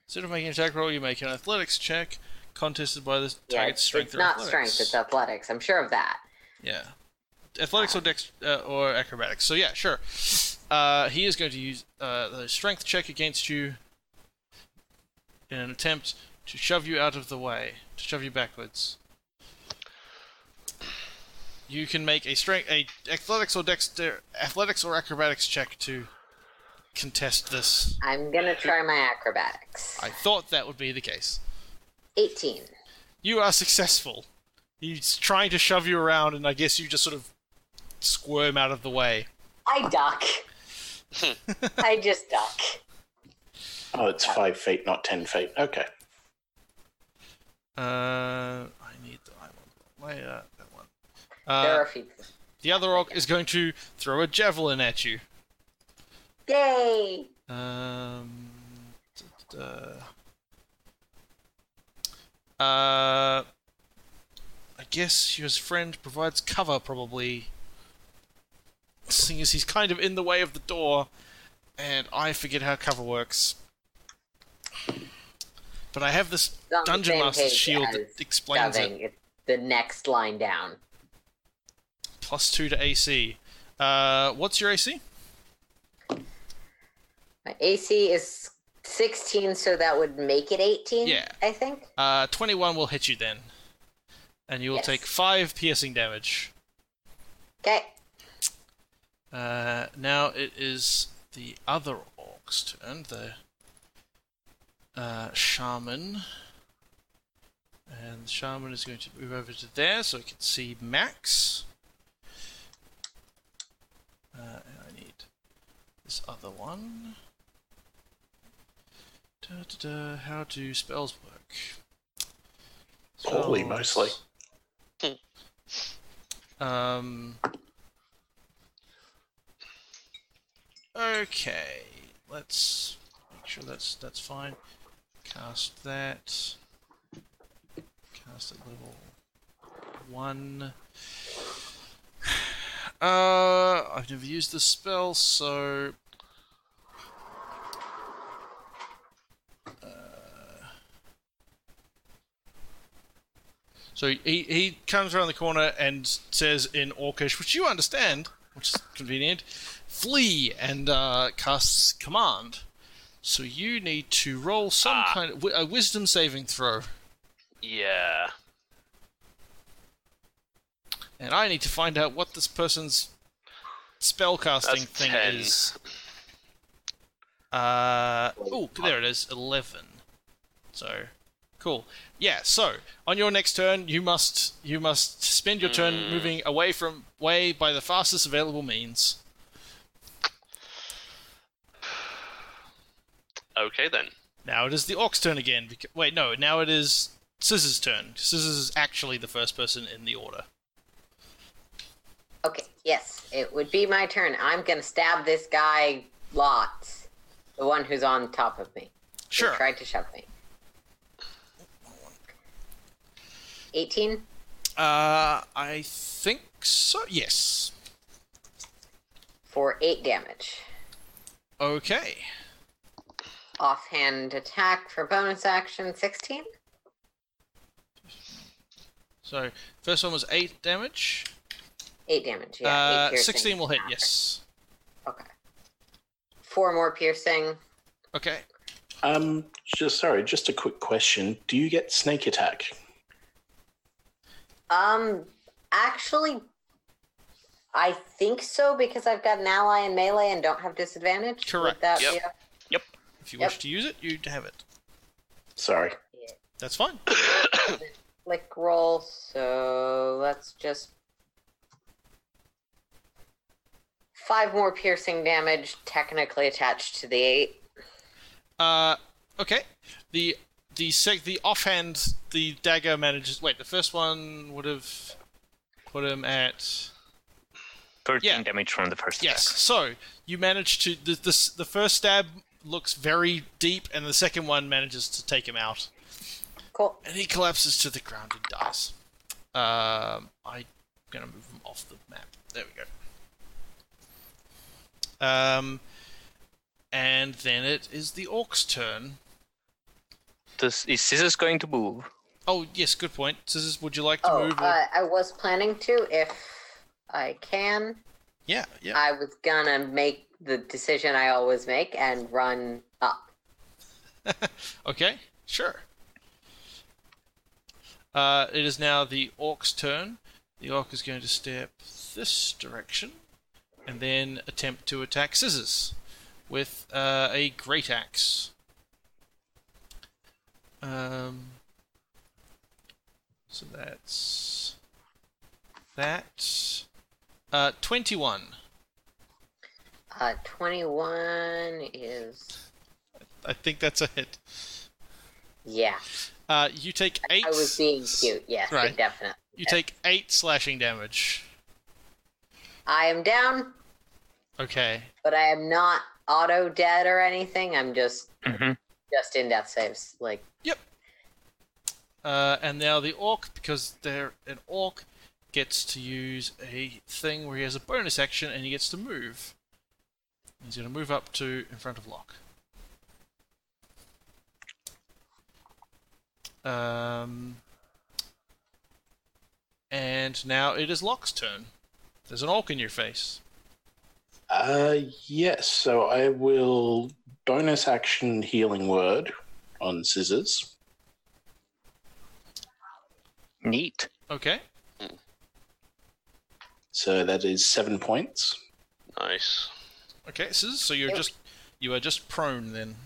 Instead of making an attack roll, you make an athletics check, contested by the yeah, target's strength it's or not athletics. strength, it's athletics. I'm sure of that. Yeah. Athletics or dex uh, or acrobatics. So yeah, sure. Uh, he is going to use uh, the strength check against you in an attempt to shove you out of the way, to shove you backwards. You can make a strength, a athletics or dexter, athletics or acrobatics check to contest this. I'm gonna try my acrobatics. I thought that would be the case. 18. You are successful. He's trying to shove you around, and I guess you just sort of squirm out of the way. I duck. I just duck. Oh, it's five feet, not ten feet. Okay. Uh, I need the I want my uh, that one. there Uh, are feats. the other orc is going to throw a javelin at you. Yay! Um, da- uh, I guess your friend provides cover, probably. Seeing as he's kind of in the way of the door, and I forget how cover works. But I have this It's on the Dungeon Master shield that explains it. It's the next line down. Plus two to AC. Uh, what's your AC? My AC is 16, so that would make it 18. Yeah. I think. Uh, 21 will hit you then. And you will Yes. take 5 piercing damage. Okay. Uh, now it is the other orc's turn, the uh, shaman. And the shaman is going to move over to there so I can see Max. Uh, and I need this other one. Da, da, da. How do spells work? Poorly, mostly. Um. Okay, let's make sure that's that's fine. Cast that. Cast at level one. Uh, I've never used this spell, so. Uh, So he, he comes around the corner and says in Orcish, which you understand, which is convenient, flee, and uh, casts command. So you need to roll some Ah. kind of a wisdom saving throw, Yeah. And I need to find out what this person's spellcasting thing 10. is. Uh oh, there it is, eleven. So, cool. Yeah. So on your next turn, you must you must spend your turn Hmm. moving away from way by the fastest available means. Okay then. Now it is the Orc's turn again. Beca- wait, no. Now it is Scissor's turn. Scissors is actually the first person in the order. Okay. Yes, it would be my turn. I'm gonna stab this guy lots. The one who's on top of me. who Sure. Tried to shove me. 18 Uh, I think so. Yes. for 8 damage. Okay. Offhand attack for bonus action 16. So first one was eight damage. 8 damage. Yeah. uh, eight piercing sixteen will hit. after. Yes. Okay. Four more piercing. Okay. Um, just sorry, just a quick question. Do you get sneak attack? Um, actually, I think so because I've got an ally in melee and don't have disadvantage. Would Correct. that Yep. be a- If you Yep. wish to use it, you'd have it. Sorry. That's fine. flick roll, so let's just five more piercing damage, technically attached to the eight. Uh, okay. The the sec the offhand the dagger manages. Wait, the first one would have put him at 13 Yeah. damage from the first yes. attack. So you manage to the the the first stab looks very deep, and the second one manages to take him out, Cool. and he collapses to the ground and dies. Um, I'm gonna move him off the map. There we go. Um, and then it is the orc's turn. Does, is Scissors going to move? Oh yes, good point. Scissors, would you like to Oh, move? Or... uh, I was planning to if I can. yeah, yeah. I was gonna make the decision I always make and run up. Okay, sure. Uh, it is now the orc's turn. The orc is going to step this direction and then attempt to attack Scissors with uh, a great axe. Um, so that's that. Uh, 21. Uh, 21 is. I think that's a hit. Yeah. Uh, you take eight. I was being cute. Yes, Right. definitely. You take eight slashing damage. I am down, Okay. but I am not auto dead or anything. I'm just hmm just in death saves. Like, Uh, and now the orc, because they're an orc, gets to use a thing where he has a bonus action and he gets to move. He's going to move up to in front of Lock. Um, and now it is Lock's turn. There's an orc in your face. Uh, yes. So I will bonus action healing word on scissors. Neat. Okay. So that is seven points. Nice. Okay, Scissors, so you're just you are just prone then.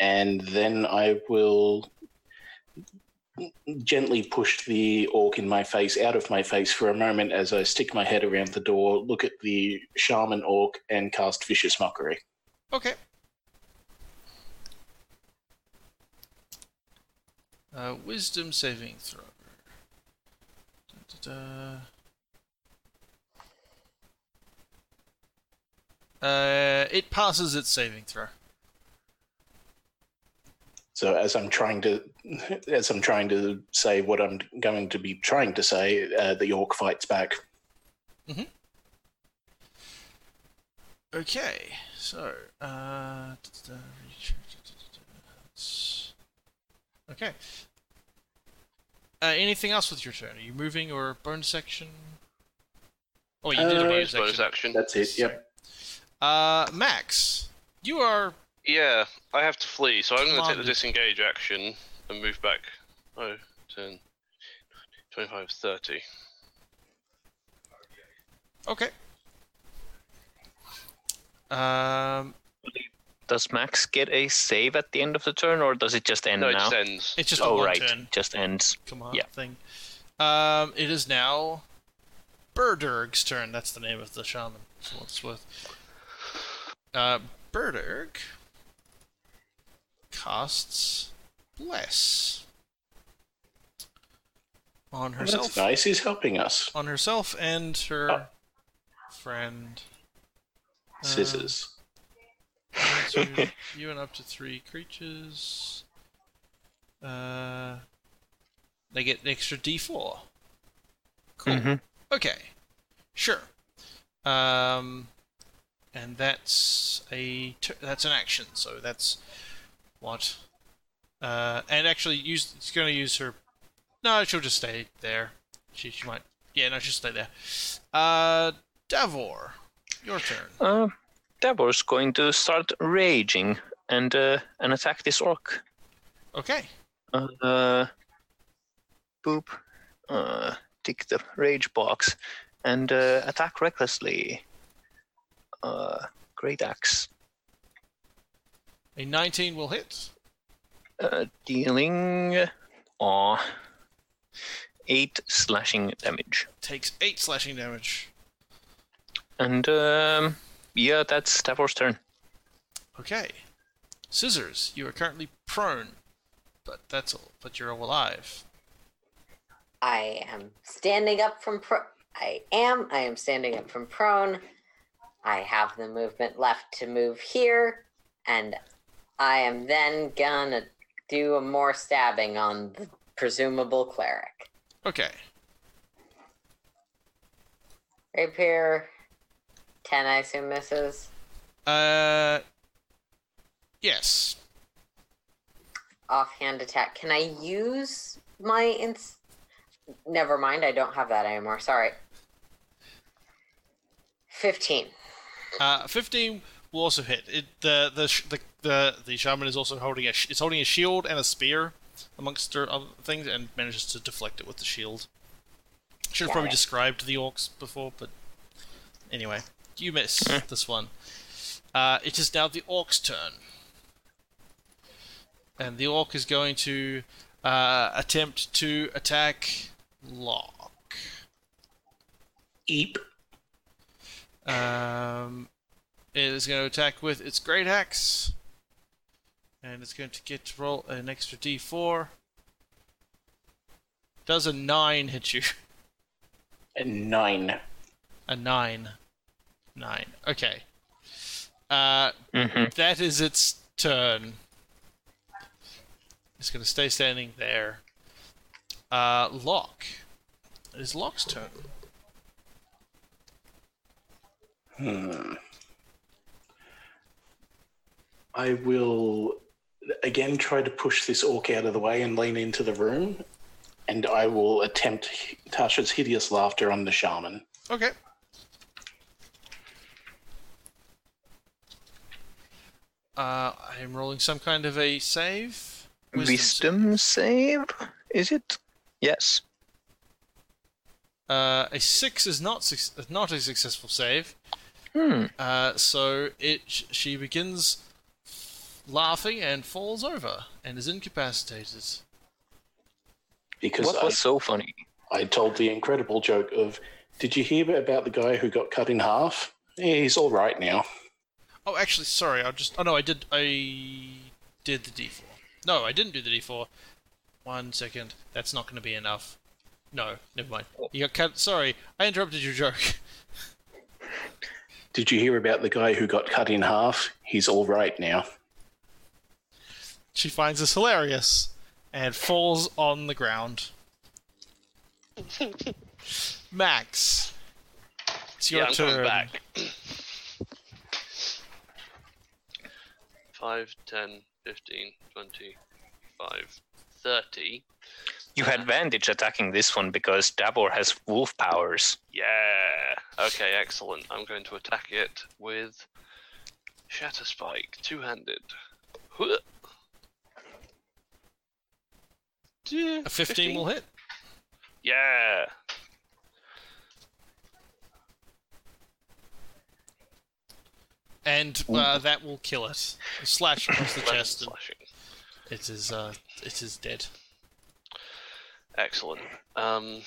And then I will gently push the orc in my face out of my face for a moment as I stick my head around the door, look at the shaman orc, and cast vicious mockery. Okay. Uh, wisdom saving throw. Da-da-da. Uh, it passes its saving throw. So as I'm trying to, as I'm trying to say what I'm going to be trying to say, uh, the orc fights back. Okay, so uh, okay. Uh, anything else with your turn? Are you moving or bonus action? Oh, you did a Uh, bonus Bonus action. action. That's it. Yep. Uh, Max, you are Yeah, I have to flee, so I'm going to take the disengage action and move back. Oh, 10, 25, 30. okay. Um, Does Max get a save at the end of the turn, or does it just end No, it now? just ends. it's just a oh, one right. turn Just ends. command Yeah. thing. Um, it is now Burdurg's turn. That's the name of the shaman. For what it's worth. Uh, Burdurg casts Bless on herself. That's nice. He's helping us. On herself and her Oh. friend. Uh, Scissors. one, two, you and up to three creatures. Uh, they get an extra D4. Cool. Mhm. Okay. Sure. Um, and that's a that's an action. So that's what. Uh, and actually, use it's going to use her. No, she'll just stay there. She she might. Yeah, no, she'll stay there. Uh, Davor, your turn. Uh, Davor's going to start raging and uh, and attack this orc. Okay. Uh, boop. Uh, tick the rage box and uh, attack recklessly. Uh, great axe. A 19 will hit. Uh, dealing uh, eight slashing damage. Takes eight slashing damage. And um, yeah, that's Davor's turn. Okay. Scissors, you are currently prone, but that's all. But you're alive. I am standing up from pro. I am. I am standing up from prone. I have the movement left to move here, and I am then gonna do a more stabbing on the presumable cleric. Okay. Rapier, ten. I assume misses. Uh. Yes. Offhand attack. Can I use my ins? Never mind. I don't have that anymore. Sorry. Fifteen. Uh, fifteen will also hit. It the the the the, the shaman is also holding a sh- it's holding a shield and a spear amongst other things and manages to deflect it with the shield. Should have probably described the orcs before, but anyway, you miss this one. Uh, it is now the orc's turn, and the orc is going to uh, attempt to attack Lock. Eep. Um, it is going to attack with its great axe, and it's going to get to roll an extra d4. Does a nine hit you? A nine. A nine. Nine. Okay. Uh, hmm that is its turn. It's going to stay standing there. Uh, Lock. It is Lock's turn. Hmm. I will again try to push this orc out of the way and lean into the room, and I will attempt Tasha's hideous laughter on the shaman. Okay. Uh, I am rolling some kind of a save. Wisdom save? Is it? Yes. Uh, a six is not suc- is not a successful save. Hmm. Uh, so it sh- she begins laughing and falls over and is incapacitated. Because What I, was so funny? I told the incredible joke of, "Did you hear about the guy who got cut in half? Yeah, he's all right now." Oh, actually, sorry. I just. Oh no, I did. I did the D4. No, I didn't do the D4. One second. That's not going to be enough. No, never mind. You got cut. Sorry, I interrupted your joke. Did you hear about the guy who got cut in half? He's all right now. She finds this hilarious and falls on the ground. Max, it's your yeah, I'm turn. coming back. 5, 10, 15, 20, 5, 30. You had advantage attacking this one because Davor has wolf powers. Yeah. Okay, excellent. I'm going to attack it with Shatter Spike, two handed. A 15 will hit. Yeah. And uh, that will kill it. Slash across the chest, and it is uh, it is dead. Excellent. Um.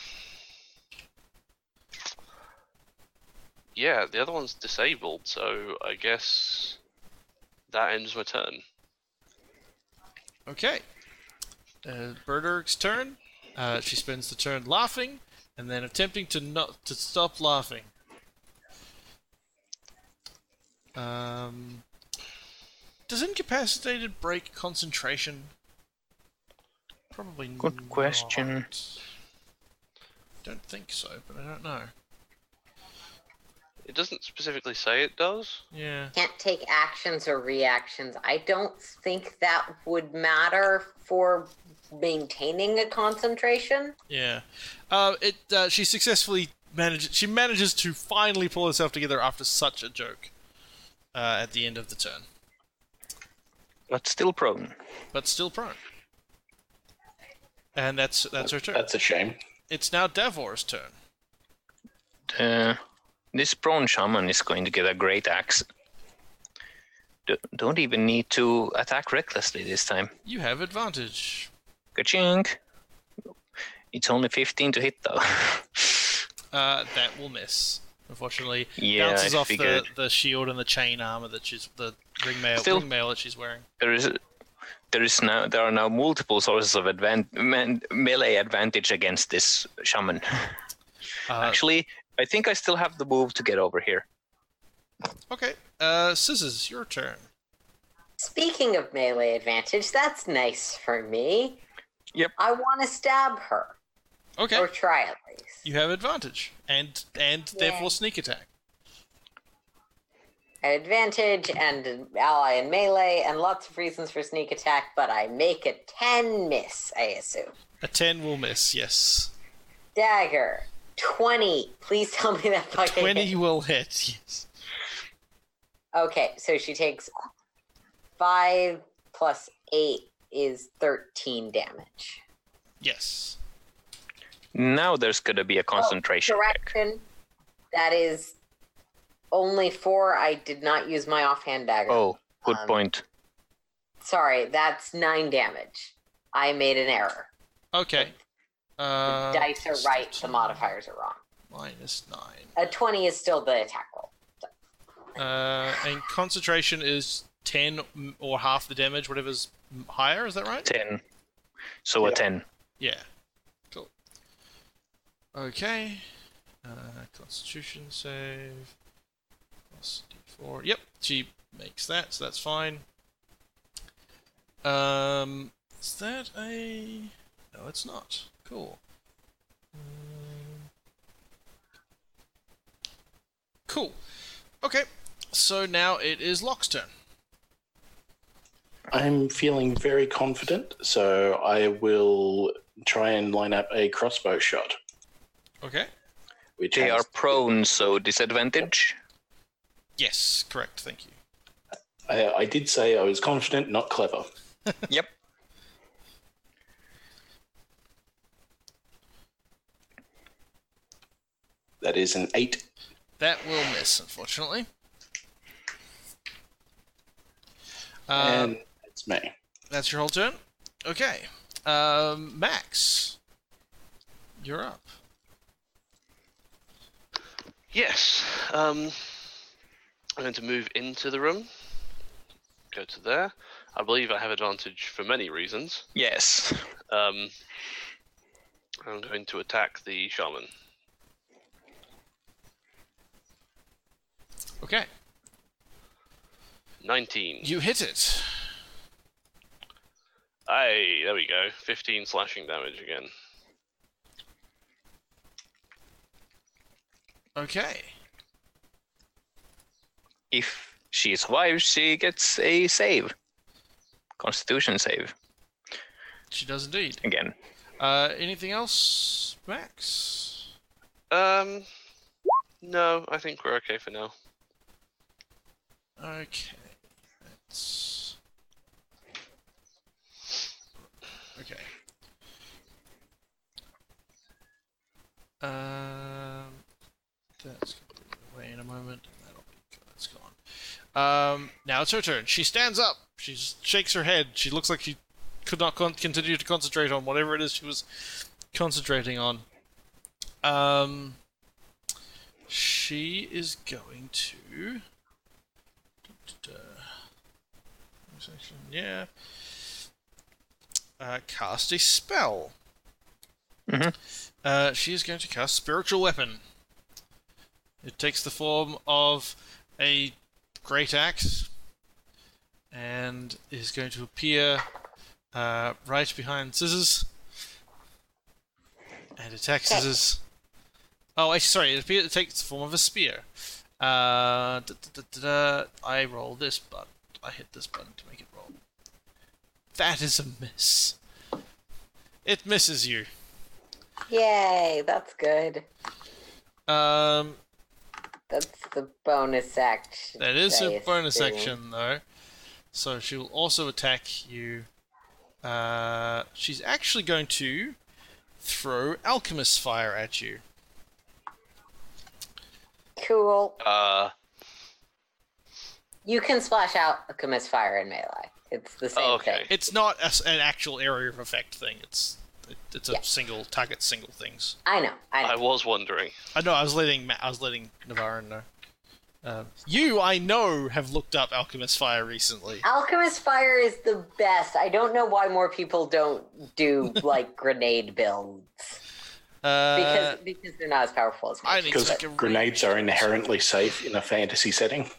Yeah, the other one's disabled, so I guess that ends my turn. Okay. Uh, Berderg's turn. Uh, she spends the turn laughing, and then attempting to not to stop laughing. Um, does incapacitated break concentration? Probably. Good question. Don't think so, but I don't know. It doesn't specifically say it does. Yeah. Can't take actions or reactions. I don't think that would matter for maintaining a concentration. Yeah. Uh, it. Uh, she successfully manages. She manages to finally pull herself together after such a joke. Uh, at the end of the turn, But still prone. but still prone. And that's that's her turn. That's a shame. It's now Davor's turn. The, this prone shaman is going to get a great axe. D- don't even need to attack recklessly this time. You have advantage. Ka-ching! It's only 15 to hit though. Uh, that will miss. Unfortunately, yeah, bounces I off the, the shield and the chain armor that she's the ring mail Still- ring mail that she's wearing. There is there is now there are now multiple sources of advan- melee advantage against this shaman. Uh, Actually, I think I still have the move to get over here. okay, uh, scissors, your turn. Speaking of melee advantage, that's nice for me. Yep. I want to stab her, Okay, or try at least. you have advantage and and therefore sneak attack. advantage and ally in melee and lots of reasons for sneak attack, but I make a 10 miss, I assume. A ten will miss. Yes, Dagger, 20. Please tell me that fucking twenty hit. will hit. Yes. Okay, so she takes 5 plus 8 is 13 damage. Yes. Now there's gonna be a concentration check. Oh, Correction. That is only 4. I did not use my offhand dagger. Oh, good Um, point. Sorry, that's 9 damage. I made an error. Okay. The Uh, dice are right, the modifiers are wrong. minus nine. A 20 is still the attack roll. Uh, and concentration is ten or half the damage, whatever's higher. Is that right? Ten. So a ten. Yeah. Cool. Okay. Uh, Constitution save. Plus D4. Yep, she makes that, so that's fine. Um, is that a? No, it's not. Cool. Cool. Okay. So now it is Lock's turn. I'm feeling very confident, so I will try and line up a crossbow shot. Okay. Which They has- are prone, so disadvantage. Yes, correct. Thank you. I, I did say I was confident, not clever. Yep. That is an eight. That will miss, unfortunately. Um, and it's me. that's your whole turn. Okay, um, Max, you're up. Yes. Um, I'm going to move into the room. Go to there. I believe I have advantage for many reasons. Yes. Um, I'm going to attack the shaman. Okay, 19. you hit it. Aye, there we go. 15 slashing damage again. Okay, If she survives, she gets a save. Constitution save she does indeed. again. Uh, anything else, Max? Um, no, I think we're okay for now. Okay, that's okay. Um, that's away in a moment. That'll be that's gone. Um, now it's her turn. She stands up. She shakes her head. She looks like she could not con- continue to concentrate on whatever it is she was concentrating on. Um, she is going to. Section, yeah. Uh, cast a spell. Mhm. Uh, she is going to cast Spiritual Weapon. It takes the form of a great axe and is going to appear uh, right behind Scissors and attack Scissors. Oh, actually, sorry, it, appear, it takes the form of a spear. Uh, da, da, da, da, I roll this button. I hit this button to make it roll. That is a miss. It misses you. Yay, that's good. Um, That's the bonus action. That is a bonus assume. action though. So she will also attack you. Uh, she's actually going to throw alchemist fire at you. Cool. Uh, You can splash out Alchemist Fire in melee. It's the same okay. thing. It's not a s an actual area of effect thing. It's it, it's a Yeah. single target, single things. I know. I know. I was wondering. I know. I was letting I was letting Navarran know. Um, you, I know, have looked up Alchemist Fire recently. Alchemist Fire is the best. I don't know why more people don't do like grenade builds Uh, because because they're not as powerful as I magic. Because to grenades are inherently safe in a fantasy setting.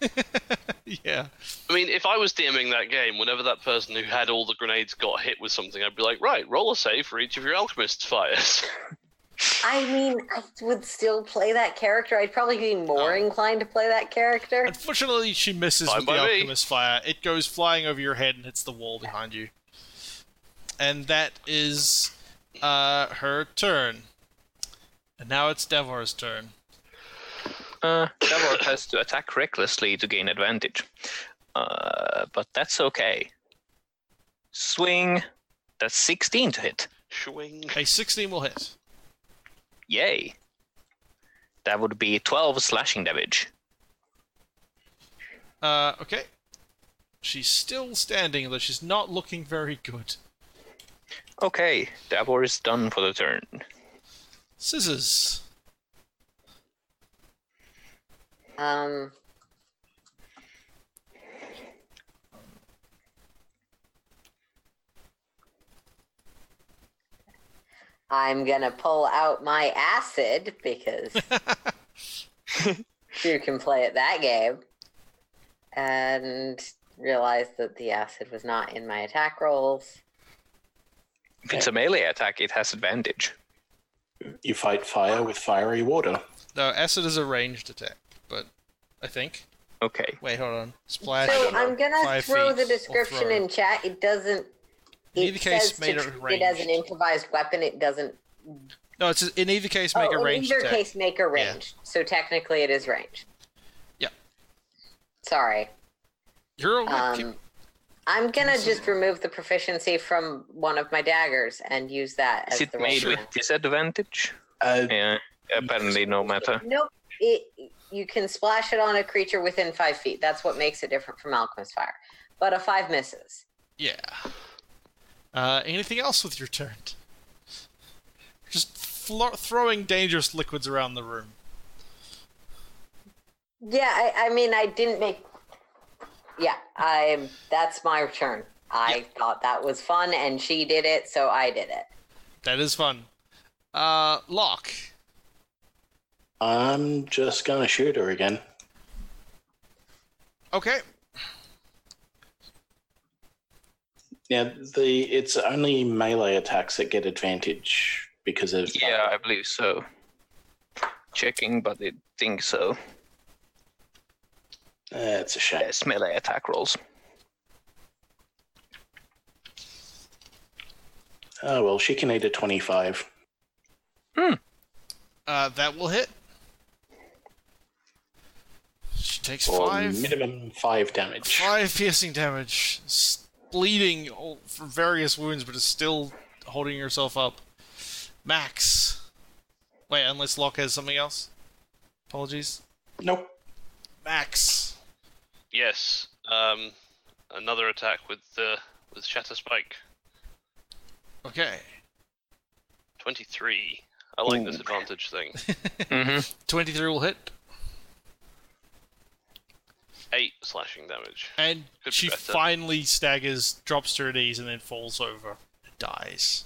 yeah. I mean, if I was DMing that game, whenever that person who had all the grenades got hit with something, I'd be like, right, roll a save for each of your alchemist fires. I mean, I would still play that character. I'd probably be more Oh. inclined to play that character. Unfortunately, she misses Fine with the by me. Fire. It goes flying over your head and hits the wall behind you. And that is uh, her turn. And now it's Davor's turn. Uh, Davor has to attack recklessly to gain advantage. Uh, but that's okay. Swing. That's 16 to hit. Swing. A 16 will hit. Yay. That would be 12 slashing damage. Uh, okay. She's still standing, though she's not looking very good. Okay, Davor is done for the turn. Scissors. Um. I'm gonna pull out my acid because you can play at that game, and realize that the acid was not in my attack rolls. If it's a melee attack, it has advantage. You fight fire with fiery water. No, acid is a ranged attack, but I think. Okay. Wait, hold on. Splash. So I'm gonna throw the description throw. in chat. It doesn't. In It either case, says made to it treat it as an improvised weapon. It doesn't. No, it's in either case make oh, a range. in either attack. case, make a Yeah. So technically, it is range. Yeah. Sorry. You're okay. Um, I'm gonna just remove the proficiency from one of my daggers and use that as Is it the made with disadvantage? Uh, Yeah, apparently no matter. Nope. It you can splash it on a creature within five feet. That's what makes it different from Alchemist Fire. But a five misses. Yeah. Uh, anything else with your turn? Just flo- throwing dangerous liquids around the room. Yeah, I, I mean, I didn't make. Yeah, I. That's my turn. I thought that was fun, and she did it, so I did it. That is fun. Uh, Lock. I'm just gonna shoot her again. Okay. Now the it's only melee attacks that get advantage because of Yeah, I believe so. Checking, but I think so. That's a shame. Yes, melee attack rolls. Oh well, she can eat a twenty-five. Hmm. Uh, that will hit. She takes Or five. minimum five damage. Five piercing damage. S- bleeding all- from various wounds, but is still holding herself up. Max. Wait, unless Lock has something else. Apologies. Nope. Max. Yes. Um, another attack with uh, with Shatter Spike. Okay. Twenty-three. I like this advantage thing. hmm 23 will hit. Eight slashing damage. And Could she better. finally staggers, drops to her knees, and then falls over. and Dies.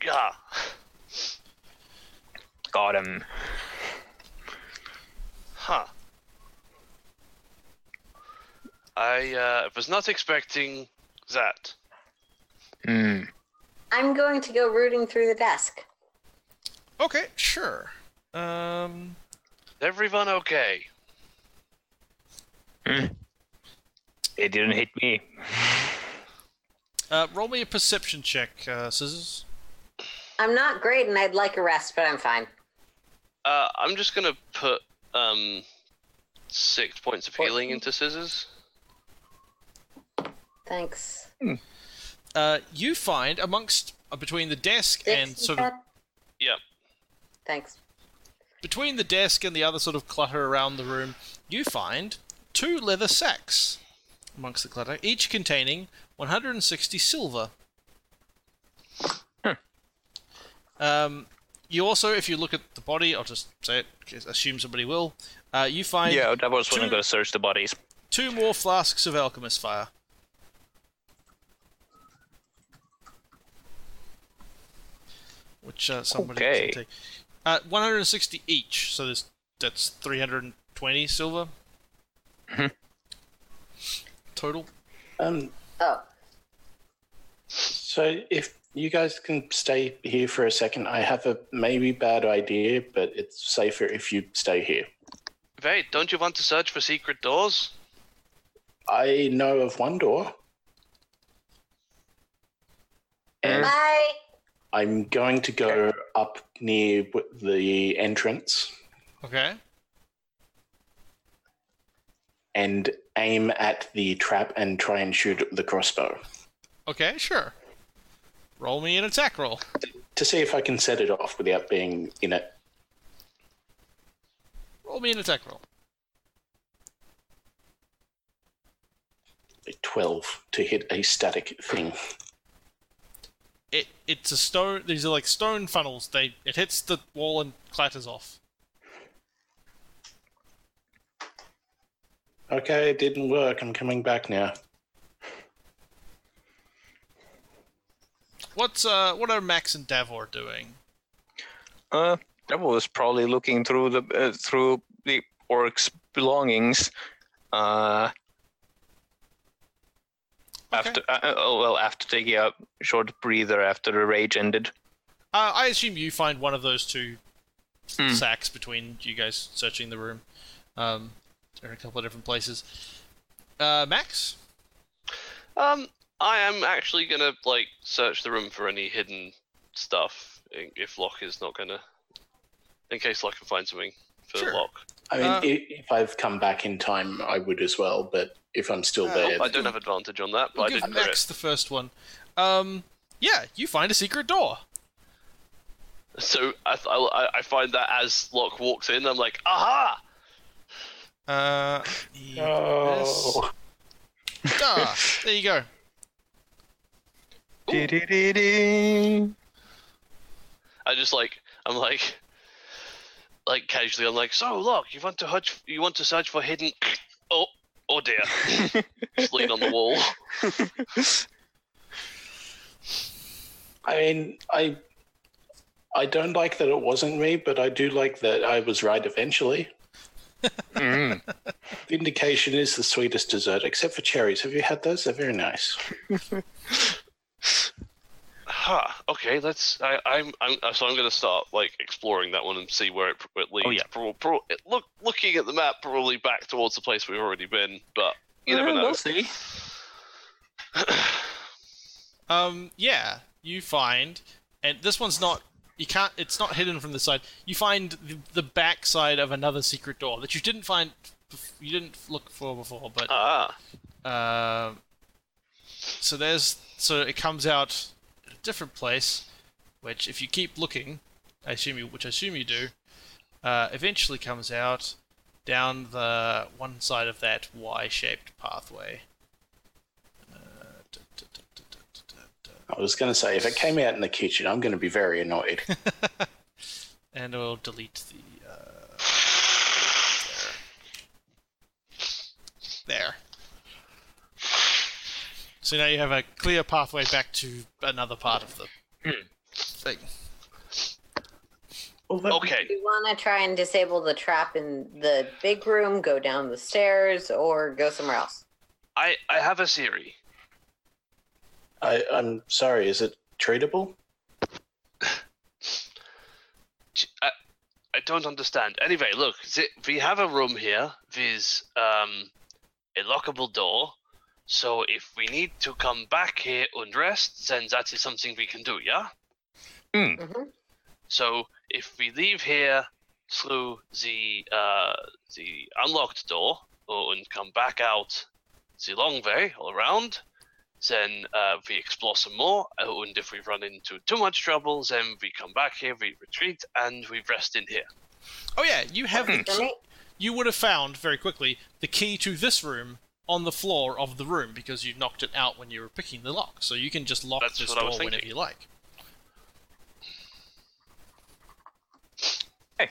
Gah. Got him. Huh. I uh, was not expecting that. Hmm. I'm going to go rooting through the desk. Okay, sure. Um, Everyone okay? It didn't hit me. uh, roll me a perception check, uh, Scissors. I'm not great, and I'd like a rest, but I'm fine. Uh, I'm just gonna put um six points of healing into scissors. Thanks. Uh, you find amongst uh, between the desk Six, and you sort of said? Yep. Thanks. between the desk and the other sort of clutter around the room, you find two leather sacks amongst the clutter, each containing 160 silver. Um, you also, if you look at the body, I'll just say it, assume somebody will. Uh, you find Yeah, that was when I'm gonna search the bodies. two more flasks of alchemist fire. Which uh, somebody Okay. can take. Uh, 160 each, so there's that's 320 silver Mhm. total. Um, Oh, so if you guys can stay here for a second, I have a maybe bad idea, but it's safer if you stay here. Wait, don't you want to search for secret doors? I know of one door, and bye. I'm going to go up near the entrance Okay. and aim at the trap and try and shoot the crossbow Okay, sure. Roll me an attack roll. to see if I can set it off without being in it. Roll me an attack roll. A 12 to hit a static thing. It it's a stone. These are like stone funnels. They it hits the wall and clatters off. Okay, it didn't work. I'm coming back now. What's uh what are Max and Davor doing? Uh, that was probably looking through the uh, through the orc's belongings. Uh, after uh, uh, oh, well, after taking a short breather after the rage ended. Uh, I assume you find one of those two Hmm. sacks between you guys searching the room. Um, there are a couple of different places. Uh, Max. Um, I am actually gonna like search the room for any hidden stuff if Lock is not gonna, in case Lock can find something for Sure. Lock. I mean, Uh, if I've come back in time, I would as well, but if I'm still Uh, there, I don't have advantage on that, but We'll I didn't crit. Max the first one. Um, yeah, you find a secret door. So I, th- I I find that as Lock walks in, I'm like, aha! Uh, yes. Oh, Ah, there you go. I just like I'm like like casually I'm like, so look, you want to hutch, you want to search for hidden oh oh dear. just lean on the wall. I mean, I I don't like that it wasn't me, but I do like that I was right eventually. Mm. Vindication is the sweetest dessert, except for cherries. Have you had those? They're very nice. Huh. Okay, let's. I, I'm. I'm. uh, So I'm going to start like exploring that one and see where it, it leads. Oh, yeah. Pro, pro, it, look, looking at the map, probably back towards the place we've already been, but you never Uh, know. We'll see. Um, yeah, you find, and this one's not. You can't. It's not hidden from the side. You find the, the back side of another secret door that you didn't find. You didn't look for before, but ah, Um, so there's so it comes out at a different place, which if you keep looking, I assume you, which I assume you do, uh, eventually comes out down the one side of that Y-shaped pathway. Uh, I was going to say, if it came out in the kitchen, I'm going to be very annoyed. and I'll delete the. Uh, there. there. So now you have a clear pathway back to another part of the thing. Okay. Do you want to try and disable the trap in the big room, go down the stairs, or go somewhere else? I I have a theory. I, I'm sorry, is it treatable? I, I don't understand. Anyway, look, we have a room here with um, a lockable door. So if we need to come back here and rest, then that is something we can do, yeah? hmm So if we leave here through the uh, the unlocked door and come back out the long way all around, then uh, we explore some more. uh, And if we run into too much trouble, then we come back here, we retreat, and we rest in here. Oh yeah, you have the key, you would have found very quickly the key to this room on the floor of the room because you knocked it out when you were picking the lock. So you can just lock That's this door whenever you like. Hey.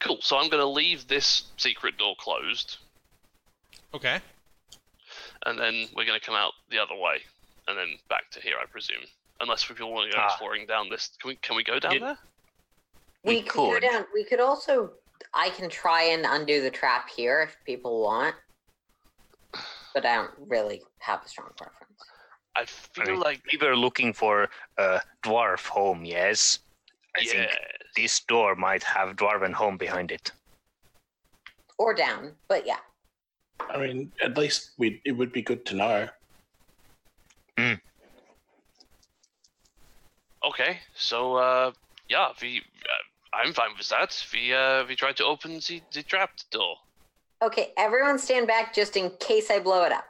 Cool. So I'm going to leave this secret door closed, Okay. and then we're going to come out the other way, and then back to here, I presume. Unless we people want to go Ah. exploring down this, can we? Can we go down It- there? We, We could go down. We could also. I can try and undo the trap here if people want, but I don't really have a strong preference. I I feel mean, like we were looking for a dwarf home, yes? I yeah. think this door might have dwarven home behind it. Or down, but yeah. I mean, at least we it would be good to know. Okay, so uh, yeah, we. Uh, I'm fine with that. We uh, we tried to open the, the trapped door. Okay, everyone stand back just in case I blow it up.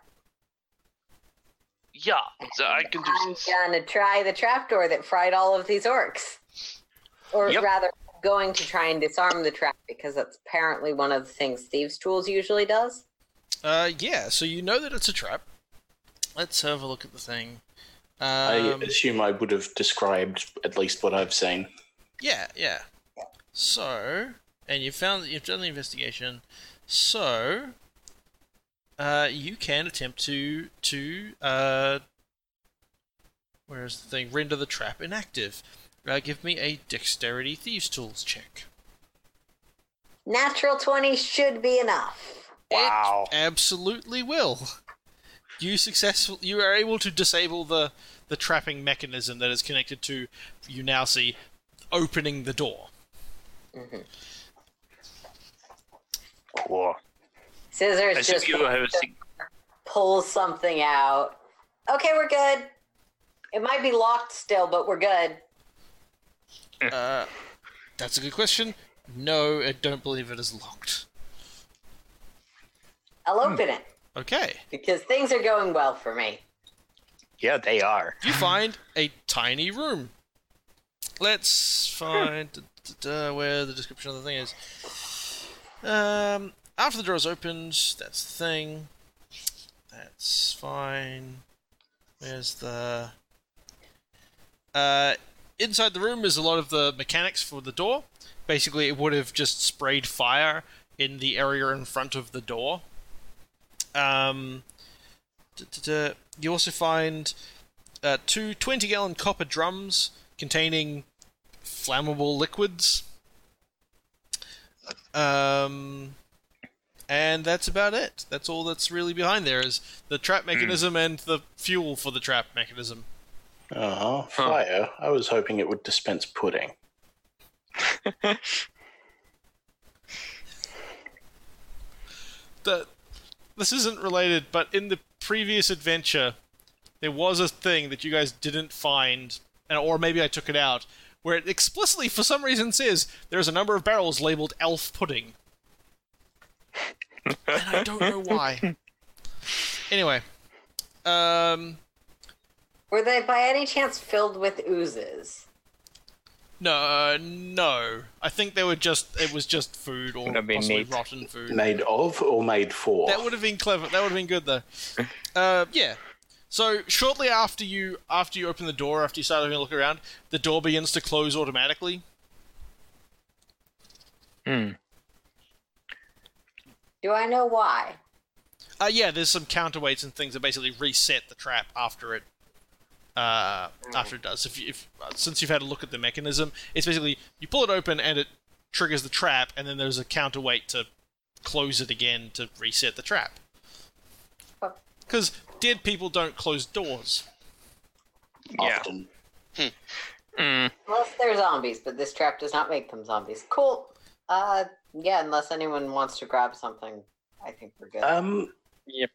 Yeah, so I can do I'm this. gonna try the trapdoor that fried all of these orcs. Or Yep. rather, going to try and disarm the trap because that's apparently one of the things Thieves' Tools usually does. Uh, yeah. So you know that it's a trap. Let's have a look at the thing. I Um, assume I would have described at least what I've seen. Yeah, yeah. So, and you found that you've done the investigation. So, uh, you can attempt to to uh, where's the thing? Render the trap inactive. Uh, give me a dexterity thieves tools check. Natural 20 should be enough. Wow. It absolutely will. You successful. You are able to disable the the trapping mechanism that is connected to. You now see opening the door. Cool. Scissors I just think you have a pulls something out. Okay, we're good. It might be locked still, but we're good. Uh, that's a good question. No, I don't believe it is locked. I'll Hmm. open it Okay. because things are going well for me. Yeah, they are. You find a tiny room. Let's find d- where the description of the thing is. Um, after the door is opened, that's the thing. That's fine. Where's the? Uh, inside the room is a lot of the mechanics for the door. Basically, it would have just sprayed fire in the area in front of the door. Um, you also find uh, two 20 gallon copper drums containing flammable liquids. Um, and that's about it. That's all that's really behind there is the trap mechanism and the fuel for the trap mechanism. Oh, fire. I was hoping it would dispense pudding. The, this isn't related, but in the previous adventure, there was a thing that you guys didn't find, and- or maybe I took it out, where it explicitly, for some reason, says there's a number of barrels labeled elf pudding. and I don't know why. Anyway, um, Were they by any chance filled with oozes? no, uh, no. I think they were just, it was just food or possibly neat. rotten food. Made of or made for? That would have been clever. That would have been good though. Uh, yeah. So shortly after you after you open the door, after you start having a look around, the door begins to close automatically. Hmm. Do I know why? Uh, yeah, there's some counterweights and things that basically reset the trap after it. Uh, after it does. If, you, if uh, since you've had a look at the mechanism, it's basically you pull it open and it triggers the trap, and then there's a counterweight to close it again to reset the trap. Oh. Because dead people don't close doors. Yeah. Often. Mm. Unless they're zombies, but this trap does not make them zombies. Cool. Uh, yeah. Unless anyone wants to grab something, I think we're good. Um, Yep.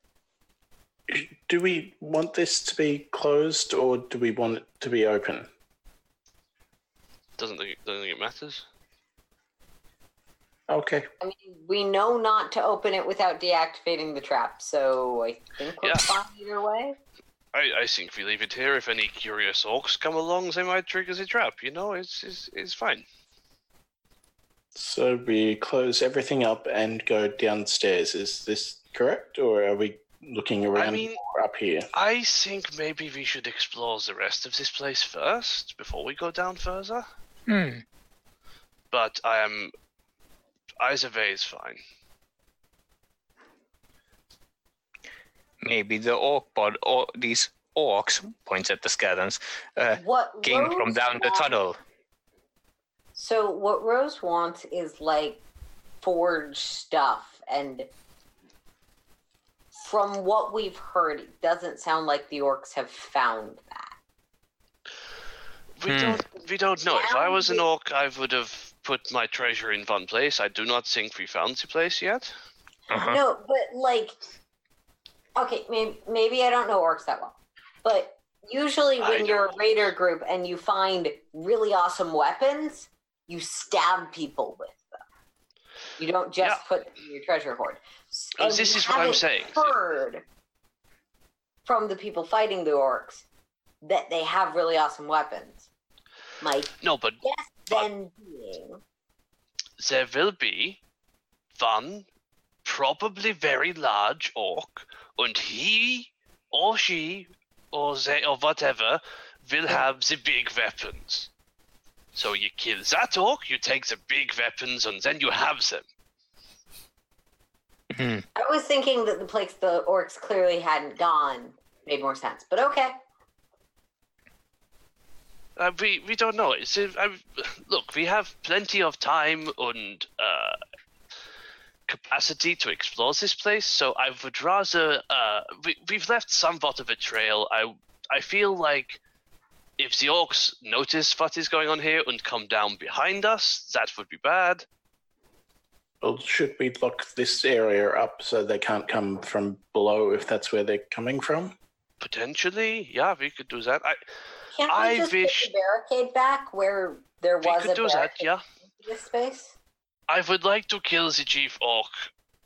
do we want this to be closed or do we want it to be open? Doesn't think don't think it matters. Okay. I mean, we know not to open it without deactivating the trap, so I think we're Yeah. fine either way. I, I think if we leave it here, if any curious orcs come along, they might trigger the trap. You know, it's it's, it's fine. So we close everything up and go downstairs. Is this correct, or are we looking around mean- more up here? I think maybe we should explore the rest of this place first before we go down further. Hmm. But I am. Either way is fine. Maybe the orc pod, or these orcs, points at the skeletons, uh, What came from Rose down the tunnel. So what Rose wants is like forged stuff, and from what we've heard, it doesn't sound like the orcs have found that. We Hmm. don't. We don't know. If I was an orc, I would have put my treasure in one place. I do not think we found the place yet. Uh-huh. No, but like, okay, maybe, maybe I don't know orcs that well, but usually I when you're a raider group and you find really awesome weapons, you stab people with them. You don't just Yeah. put them in your treasure hoard. S- and this is what I'm saying. Heard from the people fighting the orcs that they have really awesome weapons. My No, but guess then being there will be one probably very large orc, and he or she or they or whatever will have the big weapons. So you kill that orc, you take the big weapons, and then you have them. Hmm. I was thinking that the place the orcs clearly hadn't gone made more sense, but okay. Uh, we we don't know. It's, uh, look, we have plenty of time and uh, capacity to explore this place. So I would rather. Uh, we we've left somewhat of a trail. I I feel like if the orcs notice what is going on here and come down behind us, that would be bad. Well, should we lock this area up so they can't come from below if that's where they're coming from? Potentially, yeah, we could do that. I Can't we I just wish- put the barricade back where there we was could a do that. barricade Yeah. in this space? I would like to kill the chief orc,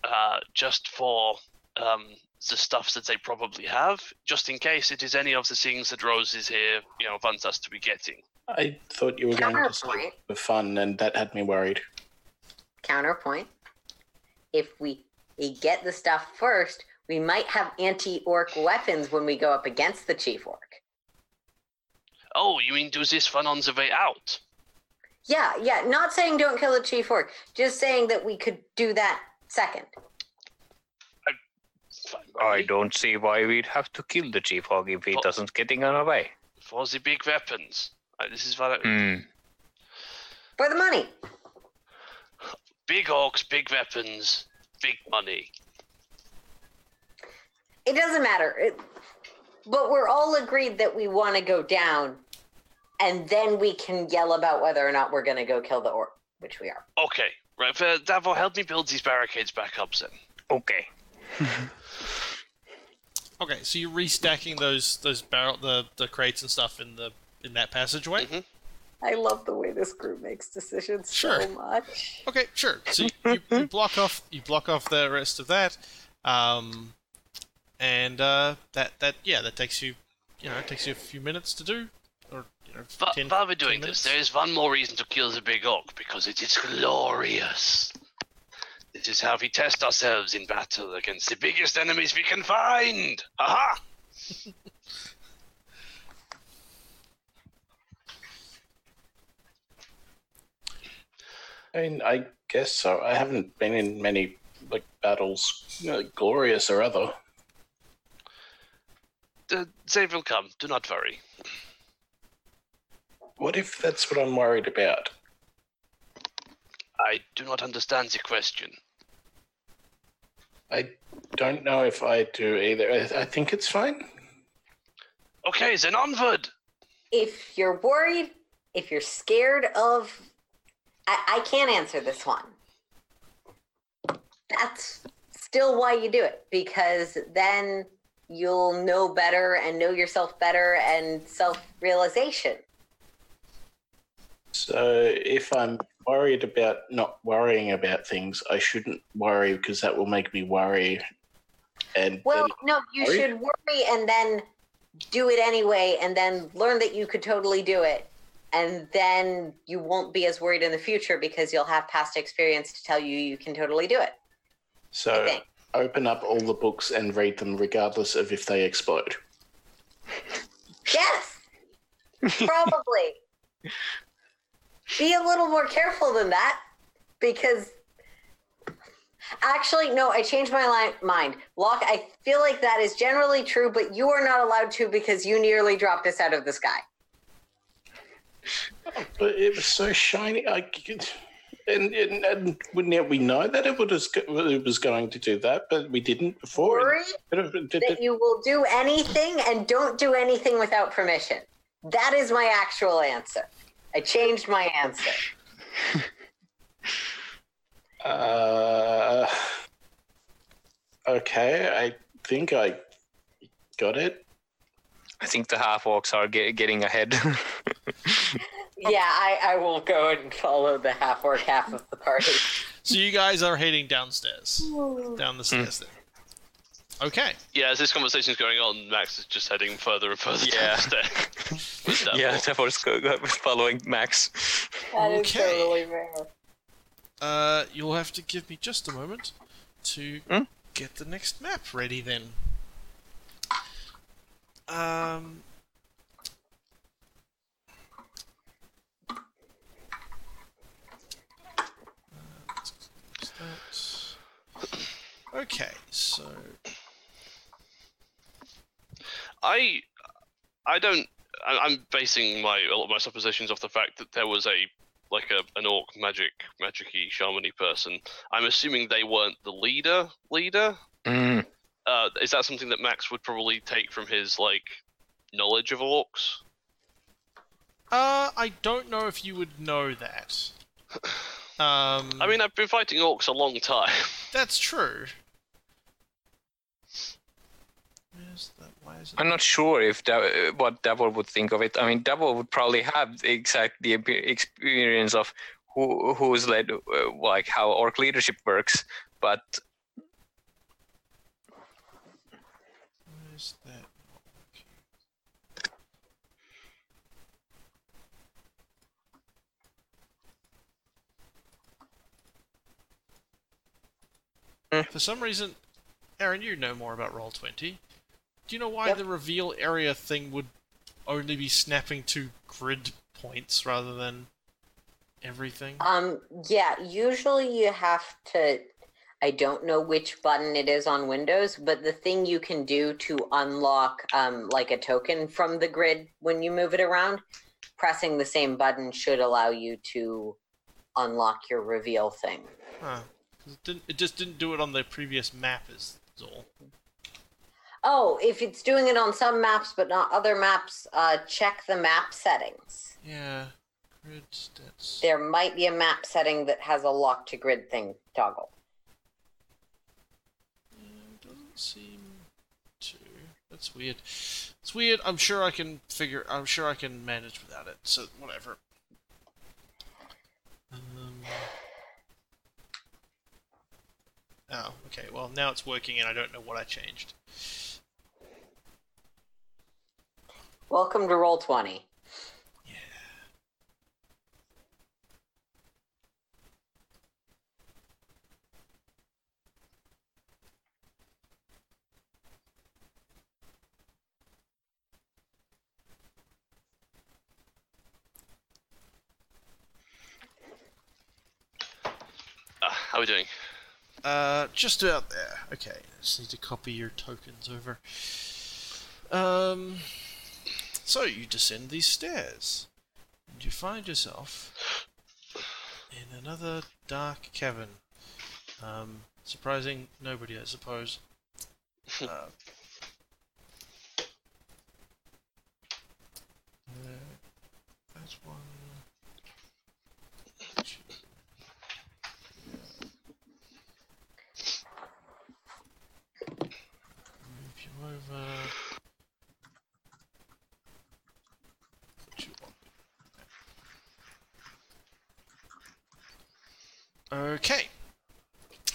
uh, just for um, the stuff that they probably have, just in case it is any of the things that Rose is here, you know, wants us to be getting. I thought you were going to say Counterpoint. for fun, and that had me worried. Counterpoint. If we, we get the stuff first, we might have anti-orc weapons when we go up against the chief orc. Oh, you mean do this one on the way out? Yeah, yeah. Not saying don't kill the chief orc, just saying that we could do that second. Fine I don't see why we'd have to kill the chief hog if he Oh. doesn't get in our way. For the big weapons. Uh, this is what I, Hmm. For the money. big orcs, big weapons, big money. It doesn't matter. It, but we're all agreed that we want to go down, and then we can yell about whether or not we're going to go kill the orc, which we are. Okay, right. Uh, Davor, help me build these barricades back up then. Okay. Okay, so you're restacking those those barrel the, the crates and stuff in the in that passageway. Mhm. I love the way this group makes decisions Sure. so much. Okay, sure. So you, you, you block off you block off the rest of that, um, and uh, that that yeah that takes you you know it takes you a few minutes to do, or you know But 10, while we're doing this, there is one more reason to kill the big orc because it is glorious. This is how we test ourselves in battle against the biggest enemies we can find. Aha! I mean, I guess so. I haven't been in many like battles, you know, glorious or other. The, they will come. Do not worry. What if that's what I'm worried about? I do not understand the question. I don't know if I do either. I, I think it's fine. Okay, then onward. If you're worried, if you're scared of. I, I can't answer this one. That's still why you do it, because then you'll know better and know yourself better and self realization. So if I'm worried about not worrying about things, I shouldn't worry because that will make me worry. And Well, no, you Worry? should worry and then do it anyway, and then learn that you could totally do it, and then you won't be as worried in the future because you'll have past experience to tell you you can totally do it. So open up all the books and read them, regardless of if they explode. Yes, probably. Be a little more careful than that because actually, no, I changed my li- mind. lock I feel like that is generally true, but you are not allowed to because you nearly dropped us out of the sky. But it was so shiny. I could, and, and, and we we know that it was it was going to do that, but we didn't before. Worry it- that you will do anything and don't do anything without permission. That is my actual answer. I changed my answer. Uh, okay, I think I got it. I think the half orcs are ge- getting ahead. Yeah, I, I will go and follow the half orc half of the party. So you guys are heading downstairs, down the stairs there. Okay. Yeah, as this conversation's going on, Max is just heading further and further Yeah. down the stairs. With that yeah, ball. Davor's go- go- following Max. That is Okay. totally fair. Uh, you'll have to give me just a moment to Hmm? get the next map ready then. Um. uh, let's close that. Okay, so I, I don't. I- I'm basing my a lot of my suppositions off the fact that there was a like a an orc magic magicy shamany person. I'm assuming they weren't the leader. Leader. Mm. Uh, is that something that Max would probably take from his like knowledge of orcs? uh, I don't know if you would know that. Um, I mean, I've been fighting orcs a long time. that's true. Where's that? Why is it? I'm not sure if uh, what Davor would think of it. I mean, Davor would probably have exact the experience of who who's led, uh, like how orc leadership works. But Where's that? not working? Hmm. For some reason, Erin, you know more about Roll Twenty. Do you know why Yep. the reveal area thing would only be snapping to grid points rather than everything? Um, yeah, usually you have to. I don't know which button it is on Windows, but the thing you can do to unlock, um, like a token from the grid when you move it around, pressing the same button should allow you to unlock your reveal thing. Huh. It, didn't, it just didn't do it on the previous map, is all. Oh, if it's doing it on some maps but not other maps, uh, check the map settings. Yeah. Grid stats. There might be a map setting that has a lock to grid thing toggle. Yeah, doesn't seem to. That's weird. It's weird. I'm sure I can figure. I'm sure I can manage without it. So whatever. Um. Oh, okay. Well, now it's working, and I don't know what I changed. Welcome to Roll Twenty. Yeah. Uh, how are we doing? Uh, just about there. Okay, just need to copy your tokens over. Um, so you descend these stairs, and you find yourself in another dark cavern. Um, surprising nobody, I suppose. Uh, uh, that's one. two, Move you over. Put you up. Okay.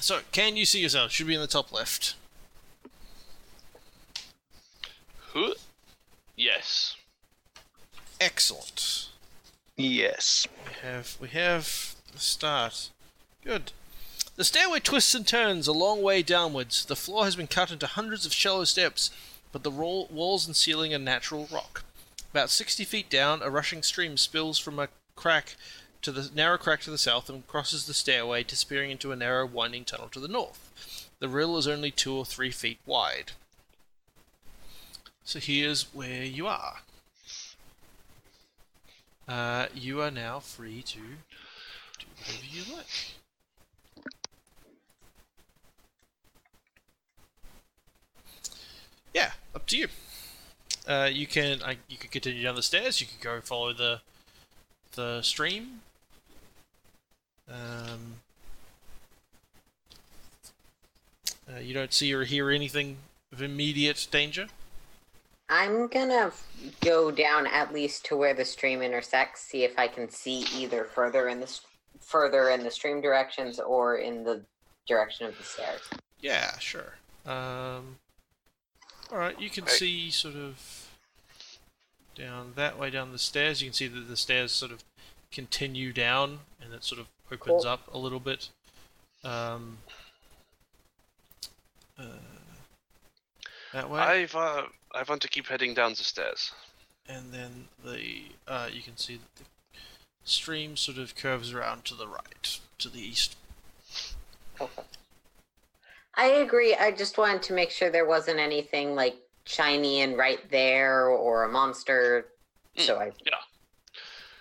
So, can you see yourself? Should be in the top left. Who? Yes. Excellent. Yes. We have we have the start. Good. The stairway twists and turns a long way downwards. The floor has been cut into hundreds of shallow steps, but the wall- walls and ceiling are natural rock. About 60 feet down, a rushing stream spills from a crack to the narrow crack to the south and crosses the stairway, disappearing into a narrow, winding tunnel to the north. The rill is only two or three feet wide. So here's where you are. Uh, you are now free to do whatever you like. Yeah, up to you. Uh, you can I, you can continue down the stairs. You can go follow the the stream. Um, uh, you don't see or hear anything of immediate danger. I'm gonna go down at least to where the stream intersects, see if I can see either further in the s- further in the stream directions or in the direction of the stairs. Yeah, sure. Um, all right, you can Right. see sort of down that way down the stairs. You can see that the stairs sort of continue down, and it sort of opens Cool. up a little bit. Um, uh, that way, I've uh, I want to keep heading down the stairs. and then the uh, you can see that the stream sort of curves around to the right, to the east. Okay. I agree. I just wanted to make sure there wasn't anything like shiny and right there or a monster. So I yeah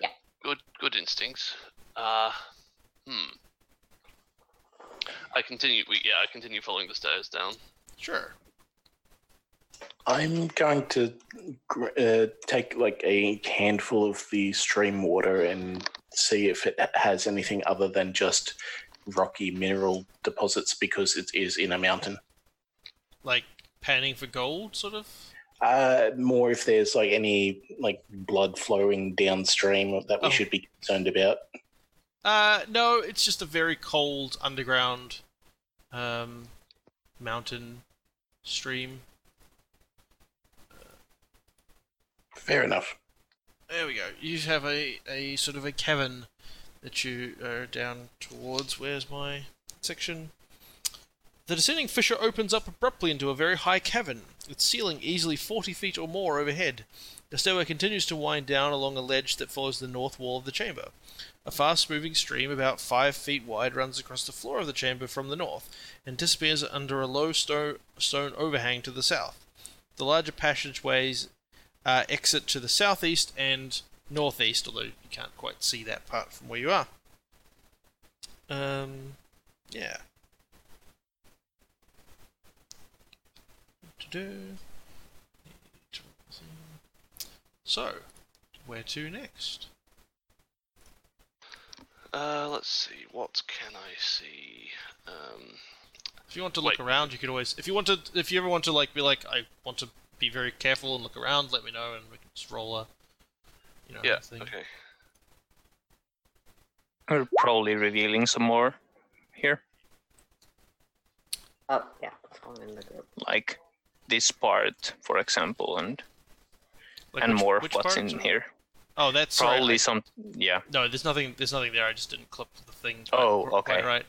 yeah Good good instincts. Uh, hmm. I continue. We, yeah, I continue following the stairs down. Sure. I'm going to uh, take like a handful of the stream water and see if it has anything other than just rocky mineral deposits because it is in a mountain. Like panning for gold, sort of. Uh, more if there's like any like blood flowing downstream that we Oh. should be concerned about. Uh, no, it's just a very cold underground um, mountain stream. Fair enough. There we go. You have a, a sort of a cavern that you are down towards. Where's my section? The descending fissure opens up abruptly into a very high cavern, its ceiling easily 40 feet or more overhead. The stairway continues to wind down along a ledge that follows the north wall of the chamber. A fast moving stream about 5 feet wide runs across the floor of the chamber from the north and disappears under a low sto- stone overhang to the south. The larger passageways uh, exit to the southeast and northeast, although you can't quite see that part from where you are. Um, yeah. So, where to next? Uh, let's see. What can I see? Um, If you want to look Wait. around, you could always. If you want to, if you ever want to like be like, I want to be very careful and look around, let me know, and we can just roll a, you know, yeah. thing. Okay. We're probably revealing some more here, oh yeah, I'm in the group. like this part, for example, and Like and which- more of which what's part? in here. Oh, that's Probably I- some, yeah. No, there's nothing. There's nothing there. I just didn't clip the thing. quite- Oh, quite okay. right.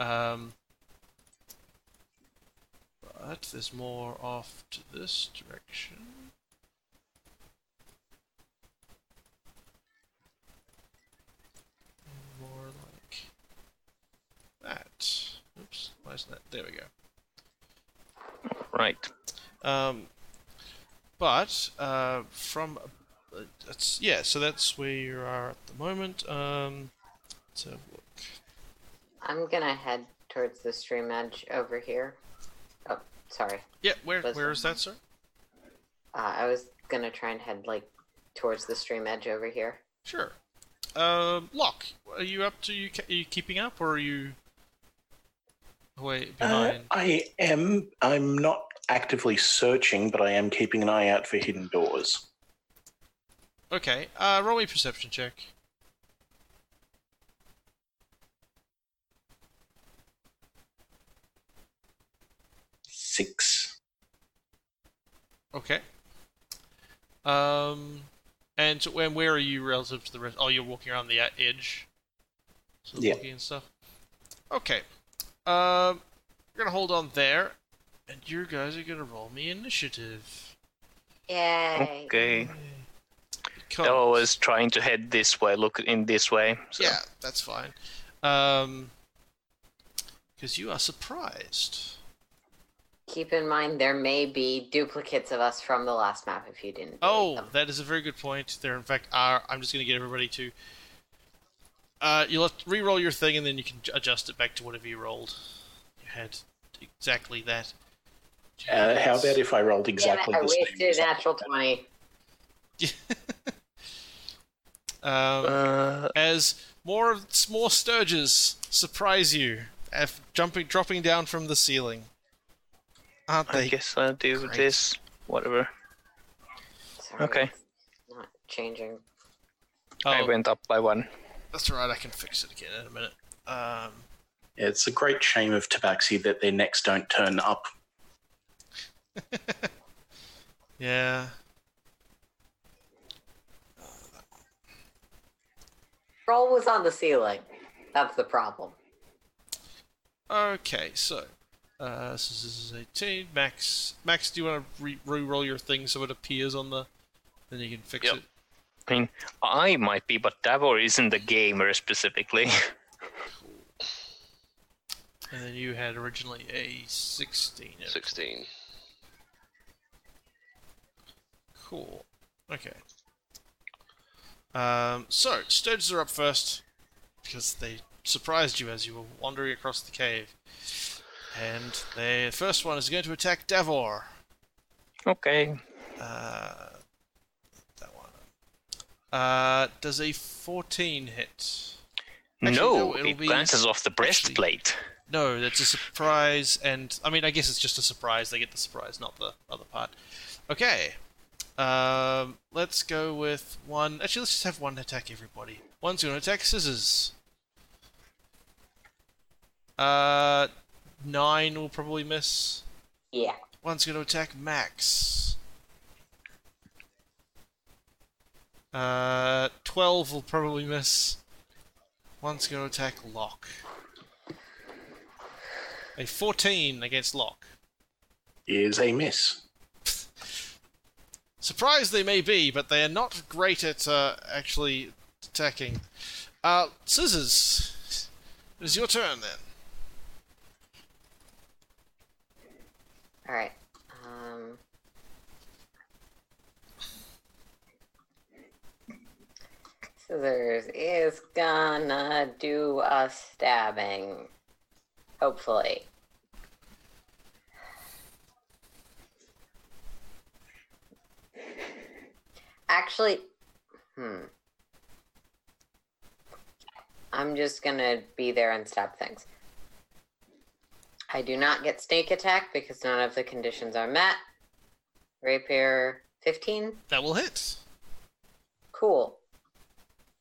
Um, but there's more off to this direction. More like that. Oops. Why isn't that? There we go. Right. Um, but uh, from that's yeah, so that's where you are at the moment. Um, let's have a look. I'm gonna head towards the stream edge over here. Oh, sorry. Yeah, where That's where is that, sir? Uh, I was gonna try and head like towards the stream edge over here. Sure. Um, Lock, are you up to you? Are you keeping up, or are you away Uh, behind? I am. I'm not actively searching, but I am keeping an eye out for hidden doors. Okay. Uh, roll me perception check. Six. Okay. Um, And so, and where are you relative to the rest? Oh, you're walking around the edge, sort of Yeah. looking and stuff. Okay. Um, we're gonna hold on there, and you guys are gonna roll me initiative. Yay. Okay. Because, I was trying to head this way, look in this way. So. Yeah, that's fine. Um, because you are surprised. Keep in mind there may be duplicates of us from the last map if you didn't. Oh, them. that is a very good point. There, in fact, are. I'm just going to get everybody to. Uh, you'll have to re-roll your thing, and then you can adjust it back to whatever you rolled. You had exactly that. Uh, how about if I rolled Damn it, exactly I the same? wasted a natural 20. um, Uh, as more more stirges surprise you, af- jumping, dropping down from the ceiling. Aren't I they? guess I'll do Great. this. Whatever. Sorry, Okay. it's Not changing. I Oh, went up by one. that's right. I can fix it again in a minute. Um, Yeah, it's a great shame of Tabaxi that their necks don't turn up. yeah. Roll was on the ceiling. That's the problem. Okay, so uh, this is, this is 18. Max, Max, do you want to re- re-roll your thing so it appears on the? Then you can fix Yep. it. I mean, I might be, but Davor isn't the gamer specifically. And then you had originally a 16. 16. Cool. Okay. Um, so Stirges are up first because they surprised you as you were wandering across the cave, and the first one is going to attack Davor. okay. Uh, that one. Uh, does a 14 hit? Actually, no, no, be- glances off the breastplate. No, that's a surprise, and I mean, I guess it's just a surprise. They get the surprise, not the other part. Okay. Um, let's go with one. Actually, let's just have one attack everybody. One's going to attack scissors. Uh, nine will probably miss. Yeah. One's going to attack Max. Uh, 12 will probably miss. One's going to attack Lock. A 14 against Lock. Is a miss. Surprised they may be, but they are not great at uh, actually attacking. Uh, Scissors. It is your turn then. All right. Um. Scissors is gonna do a stabbing. Hopefully. Actually, hmm. I'm just gonna be there and stop things. I do not get sneak attack because none of the conditions are met. Rapier 15. That will hit. Cool.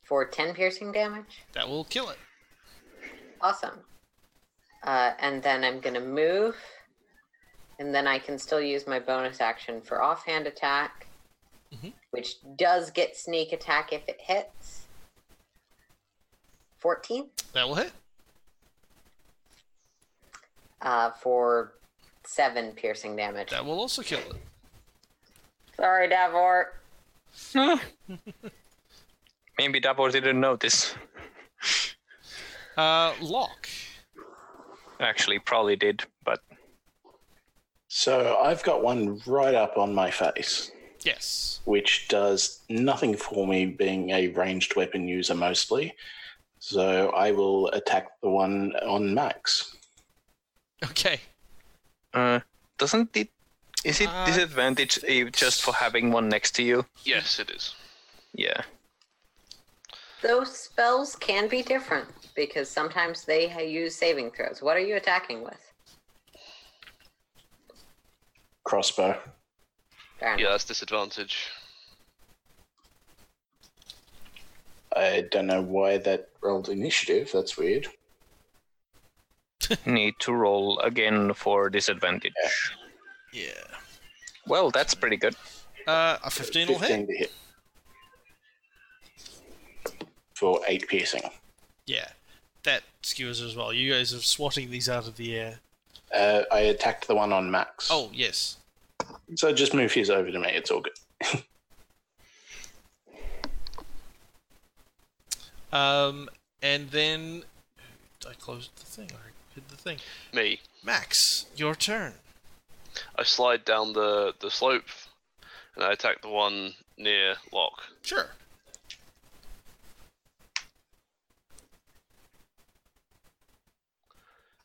For 10 piercing damage. That will kill it. Awesome. Uh, and then I'm going to move. And then I can still use my bonus action for offhand attack, Mhm. which does get sneak attack if it hits. 14 That will hit. uh, for 7 piercing damage. That will also kill it. Sorry, Davor. Maybe Davor didn't notice. Uh, Lock. Actually, probably did, but So I've got one right up on my face, Yes. which does nothing for me, being a ranged weapon user mostly. So I will attack the one on Max. Okay. uh, doesn't it? Is it Uh, disadvantage just for having one next to you? Yes, it is. Yeah. Those spells can be different because sometimes they use saving throws. What are you attacking with? Crossbow. Fair enough. Yeah, that's disadvantage. I don't know why that rolled initiative. That's weird. Need to roll again for disadvantage. Yeah. Well, that's pretty good. Uh, a 15 will hit. to hit. for eight piercing. Yeah, that skewers as well. You guys are swatting these out of the air. Uh, I attacked the one on Max. Oh yes. So just move his over to me. It's all good. Um, and then I closed the thing. I hid the thing. Me. Max, your turn. I slide down the, the slope and I attack the one near Lock. Sure.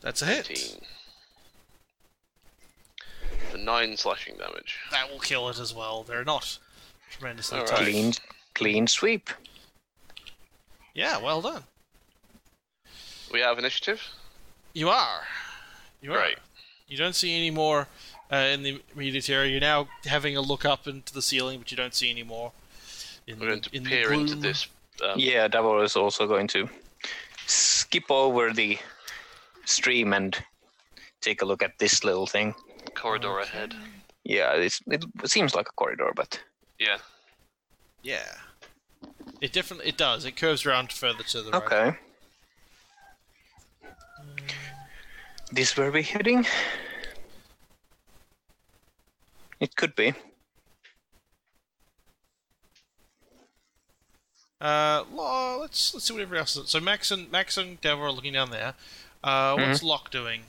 That's a hit. 18. For 9 slashing damage. That will kill it as well. They're not tremendously All tough. Clean, clean sweep. Yeah, well done. We have initiative? You are. You are. Right. You don't see any more uh, in the immediate area. You're now having a look up into the ceiling, but you don't see any more. In, We're going to in peer into this. Um, Yeah, Davor is also going to skip over the stream and take a look at this little thing. Corridor ahead. Yeah, it's, it seems like a corridor, but Yeah. Yeah. It definitely it does. It curves around further to the right. okay. This where we're heading? It could be. Uh, Law, let's let's see what everybody else is. So Max and Max and Devil are looking down there. Uh, what's Lock doing?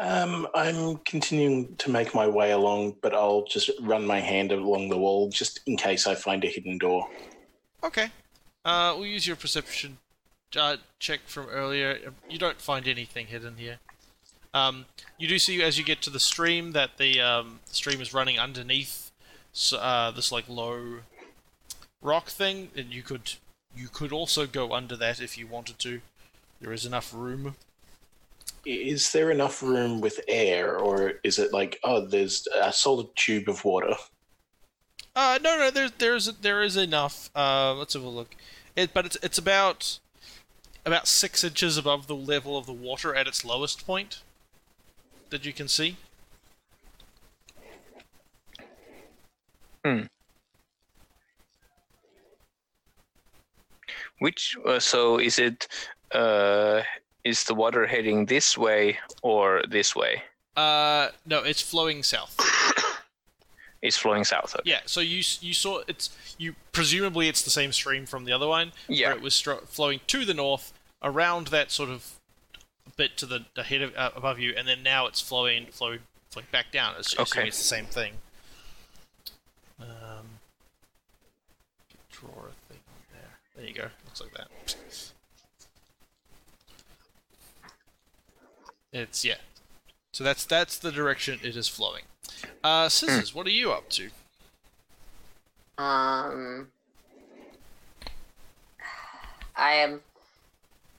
Um, I'm continuing to make my way along, but I'll just run my hand along the wall just in case I find a hidden door. Okay. Uh, we'll use your perception uh, check from earlier. You don't find anything hidden here. Um, you do see as you get to the stream that the um, stream is running underneath uh, this like low rock thing, and you could you could also go under that if you wanted to. There is enough room. Is there enough room with air, or is it like, oh, there's a solid tube of water? Uh, no, no, there's there's there is enough. Uh, let's have a look. It, but it's it's about about six inches above the level of the water at its lowest point that you can see. Hmm. Which uh, so is it? Uh, is the water heading this way or this way? Uh, no, it's flowing south. It's flowing south. Okay. Yeah, so you you saw it's you presumably it's the same stream from the other one. Yeah. where it was stro- flowing to the north around that sort of bit to the ahead of uh, above you, and then now it's flowing flowing flowing back down. It's, Okay. it's the same thing. Um, draw a thing there. There you go. Looks like that. It's yeah. So that's that's the direction it is flowing. Uh, scissors. What are you up to? Um, I am.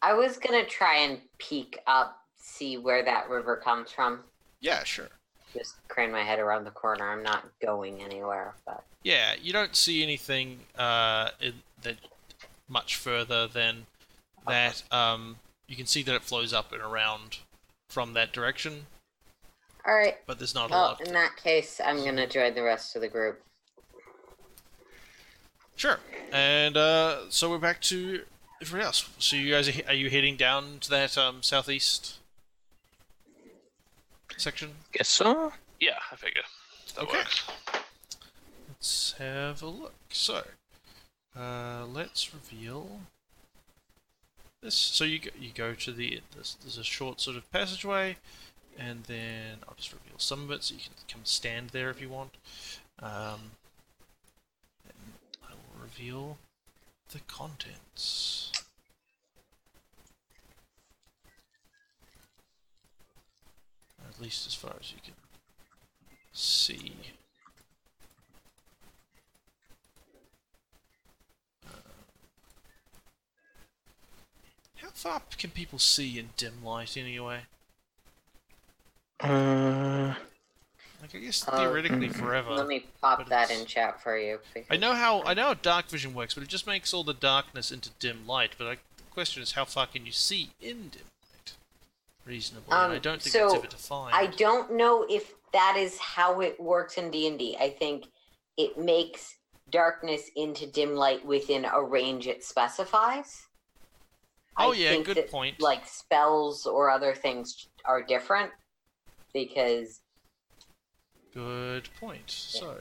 I was gonna try and peek up, see where that river comes from. Yeah, sure. Just crane my head around the corner. I'm not going anywhere, but Yeah, you don't see anything uh, in, that much further than that. Um, you can see that it flows up and around from that direction, all right. but there's not a lot. in that case, I'm gonna join the rest of the group. Sure. And uh, so we're back to everybody else. So you guys are, are you heading down to that um, southeast section? Guess so. Yeah, I figure. That Okay. works. Let's have a look. So, uh, let's reveal this. So you go, you go to the there's, there's a short sort of passageway, and then I'll just reveal some of it so you can come stand there if you want. Um, I will reveal the contents. At least as far as you can see. Far can people see in dim light anyway? Uh, Like I guess Uh, theoretically mm, forever. Let me pop that it's- in chat for you. I know how I know how dark vision works, but it just makes all the darkness into dim light. But I, the question is, how far can you see in dim light? Reasonably, and I Um, don't think so it's ever defined. I don't know if that is how it works in D and I think it makes darkness into dim light within a range it specifies. Oh I yeah, good that, point. Like spells or other things are different because Good point. So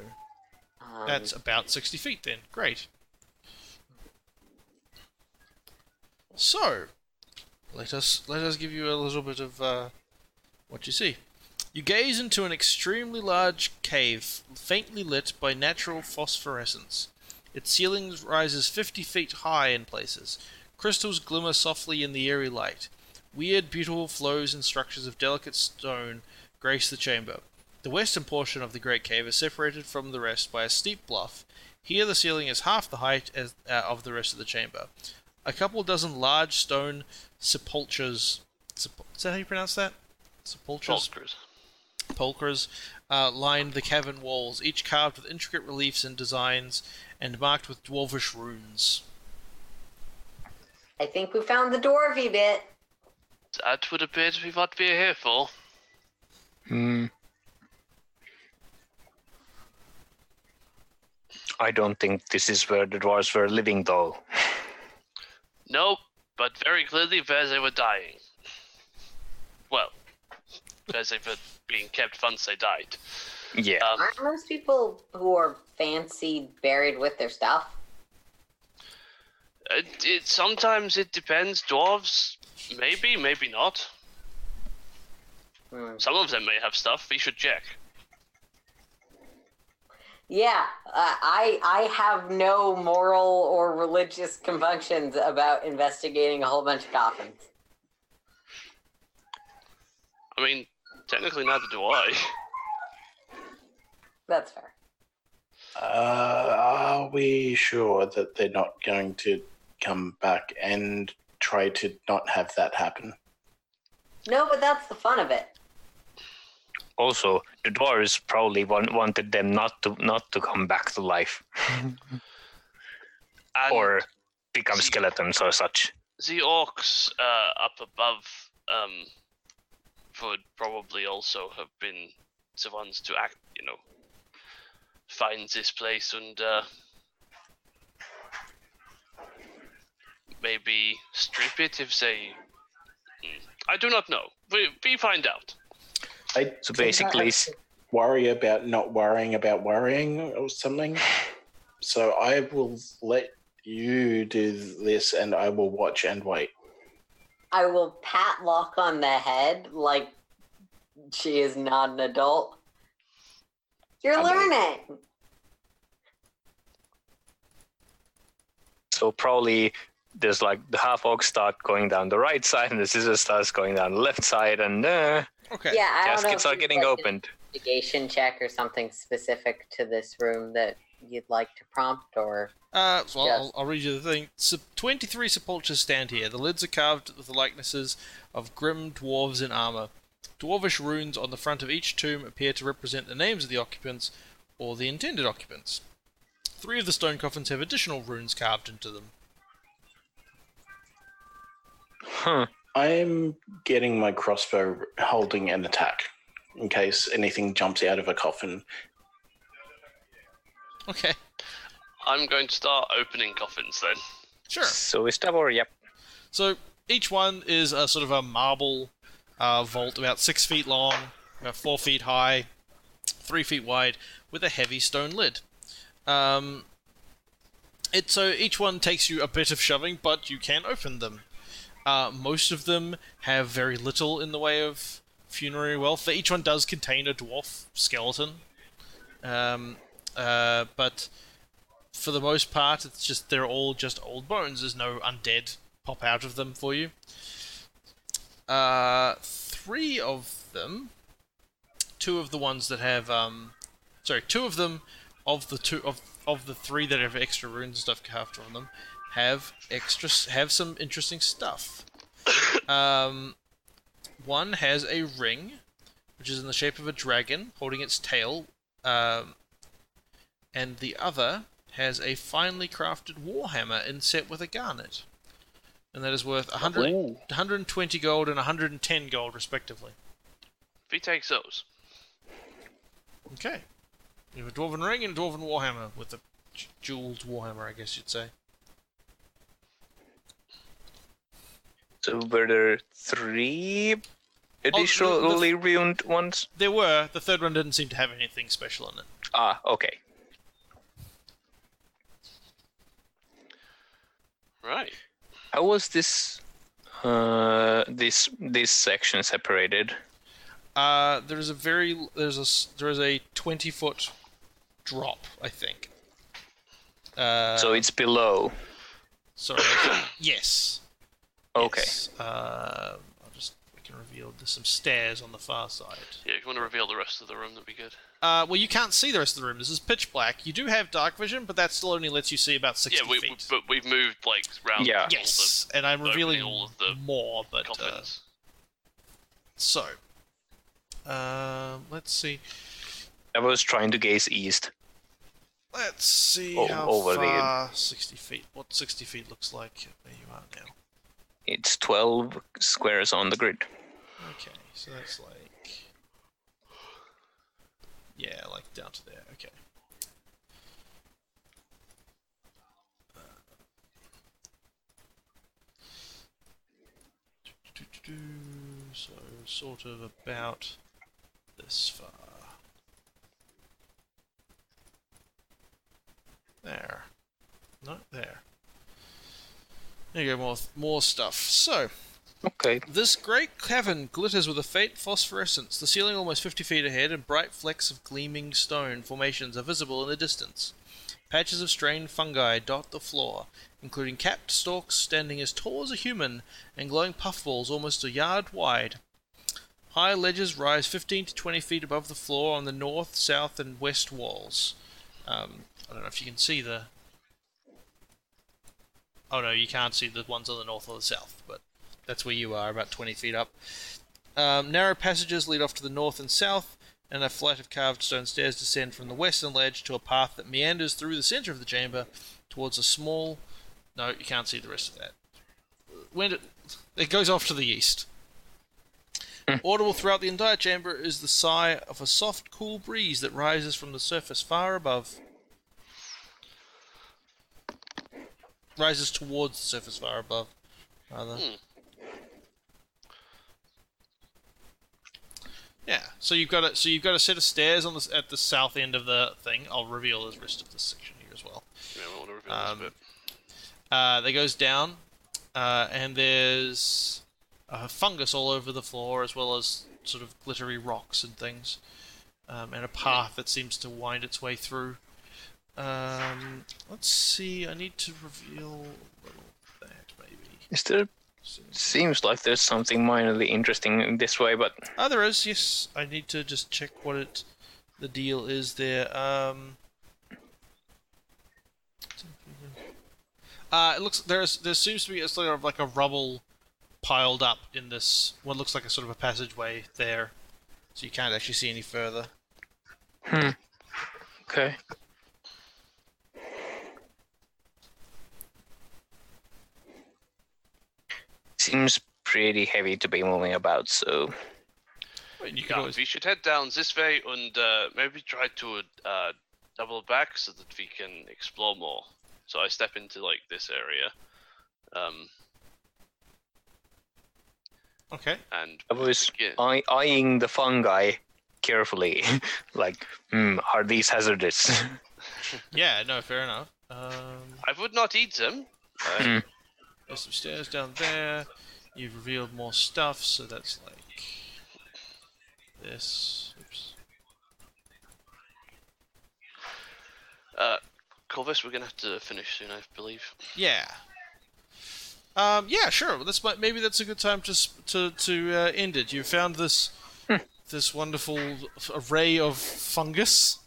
um, that's about sixty feet then. Great. So let us let us give you a little bit of uh, what you see. You gaze into an extremely large cave, faintly lit by natural phosphorescence. Its ceiling rises 50 feet high in places. Crystals glimmer softly in the eerie light. Weird, beautiful flows and structures of delicate stone grace the chamber. The western portion of the great cave is separated from the rest by a steep bluff. Here, the ceiling is half the height as, uh, of the rest of the chamber. A couple dozen large stone sepulchres. Sepul- is that how you pronounce that? Sepulchres? Vultures. Pulchres uh, lined the cavern walls, each carved with intricate reliefs and designs, and marked with dwarvish runes. I think we found the dwarvy bit. That would appear to be what we're here for. Hmm. I don't think this is where the dwarves were living, though. Nope, but very clearly where they were dying. Well, where they were being kept once they died. Yeah. Um, Aren't most people who are fancy buried with their stuff? It, it sometimes it depends. Dwarves, maybe, maybe not. Hmm. Some of them may have stuff. We should check. Yeah, uh, I I have no moral or religious compunctions about investigating a whole bunch of coffins. I mean, technically neither do I. That's fair. Uh, are we sure that they're not going to come back and try to not have that happen? No, but that's the fun of it. Also, the dwarves probably want, wanted them not to not to come back to life or become skeletons or such. the orcs uh, up above um, would probably also have been the ones to act, you know, find this place and uh, maybe strip it if they. I do not know. We, we find out. I So think I basically, worry about not worrying about worrying or something. So I will let you do this, and I will watch and wait. I will pat Lock on the head like she is not an adult. You're I mean- learning. So probably there's like the half orc start going down the right side, and the scissor starts going down the left side, and uh, Okay. Yeah, I don't know. caskets are getting like opened. Investigation check or something specific to this room that you'd like to prompt, or Uh, well, Yes. I'll, I'll read you the thing. Sep- 23 sepulchres stand here. The lids are carved with the likenesses of grim dwarves in armor. Dwarvish runes on the front of each tomb appear to represent the names of the occupants or the intended occupants. Three of the stone coffins have additional runes carved into them. Huh. I'm getting my crossbow holding an attack in case anything jumps out of a coffin. Okay, I'm going to start opening coffins then. sure. So we that or yep. So each one is a sort of a marble uh, vault, about six feet long, about four feet high, three feet wide, with a heavy stone lid. Um, it so each one takes you a bit of shoving, but you can open them. Uh, most of them have very little in the way of funerary wealth. Each one does contain a dwarf skeleton, um, uh, but for the most part, it's just they're all just old bones. There's no undead pop out of them for you. Uh, three of them, two of the ones that have, um, sorry, two of them of the two of of the three that have extra runes and stuff carved on them have extra have some interesting stuff. Um, one has a ring, which is in the shape of a dragon holding its tail, um, and the other has a finely crafted warhammer inset with a garnet, and that is worth 100, 120 gold and 110 gold respectively. If he takes those. Okay. You have a dwarven ring and a dwarven warhammer with a jeweled Warhammer, I guess you'd say. So were there three additionally ruined ones? There were. The third one didn't seem to have anything special in it. Ah, okay. Right. How was this uh this this section separated? Uh, there's a very there's a there's a twenty foot drop, I think. Uh, so it's below. sorry. yes. Okay. Yes. Uh, I'll just we can reveal there's some stairs on the far side. Yeah, if you want to reveal the rest of the room, that'd be good. Uh, well, you can't see the rest of the room. This is pitch black. You do have dark vision, but that still only lets you see about sixty yeah, we, we, feet. but we've moved like round. Yeah. all yes, and I'm revealing all of the more, but uh, so. Um, let's see. I was trying to gaze east. Let's see O- how over the- far sixty feet. What sixty feet looks like where you are now. It's twelve squares on the grid. Okay, so that's like. Yeah, like down to there. Okay. So, sort of about this far. There. Not there. There you go, more, more stuff. So, Okay. this great cavern glitters with a faint phosphorescence, the ceiling almost 50 feet ahead, and bright flecks of gleaming stone formations are visible in the distance. Patches of strained fungi dot the floor, including capped stalks standing as tall as a human and glowing puffballs almost a yard wide. High ledges rise 15 to 20 feet above the floor on the north, south, and west walls. Um, I don't know if you can see the. Oh no, you can't see the ones on the north or the south, but that's where you are, about 20 feet up. Um, narrow passages lead off to the north and south, and a flight of carved stone stairs descend from the western ledge to a path that meanders through the center of the chamber towards a small. No, you can't see the rest of that. When it, it goes off to the east. Audible throughout the entire chamber is the sigh of a soft, cool breeze that rises from the surface far above. Rises towards the surface far above, rather. Hmm. Yeah. So you've got a so you've got a set of stairs on the at the south end of the thing. I'll reveal the rest of this section here as well. Yeah, we want to reveal Um, this bit. Uh, that goes down, uh, and there's uh, fungus all over the floor, as well as sort of glittery rocks and things, um, and a path that seems to wind its way through. Um, let's see. I need to reveal a little that maybe. Is there seems like there's something minorly interesting in this way, but Ah, there is. Yes, I need to just check what it, the deal is there. Um, uh, it looks there's there seems to be a sort of like a rubble piled up in this what looks like a sort of a passageway there, so you can't actually see any further. Hmm. Okay. Seems pretty heavy to be moving about, so you could Yeah, always we should head down this way and uh, maybe try to uh, double back so that we can explore more. So I step into like this area, um, okay. and I was begin. eye- eyeing the fungi carefully. like, hmm, are these hazardous? Yeah, no, fair enough. Um, I would not eat them. Uh, Hmm. There's some stairs down there. You've revealed more stuff, so that's like this. Oops. uh, korvys, we're gonna have to finish soon, I believe. Yeah. Um, yeah, sure. Well, That's maybe that's a good time to to to uh, end it. You found this this wonderful array of fungus,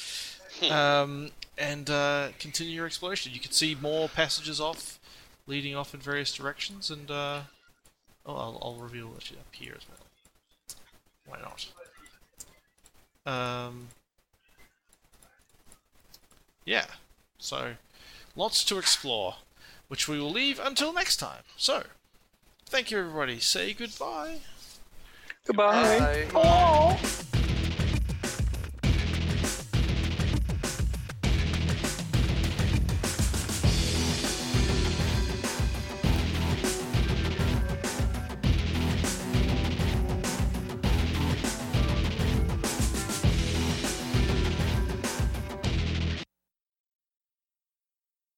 um, and uh, continue your exploration. You can see more passages off, leading off in various directions, and uh, oh, I'll, I'll reveal actually up here as well. Why not? Um, yeah. So, lots to explore, which we will leave until next time. So, thank you everybody. Say goodbye. Goodbye. Bye.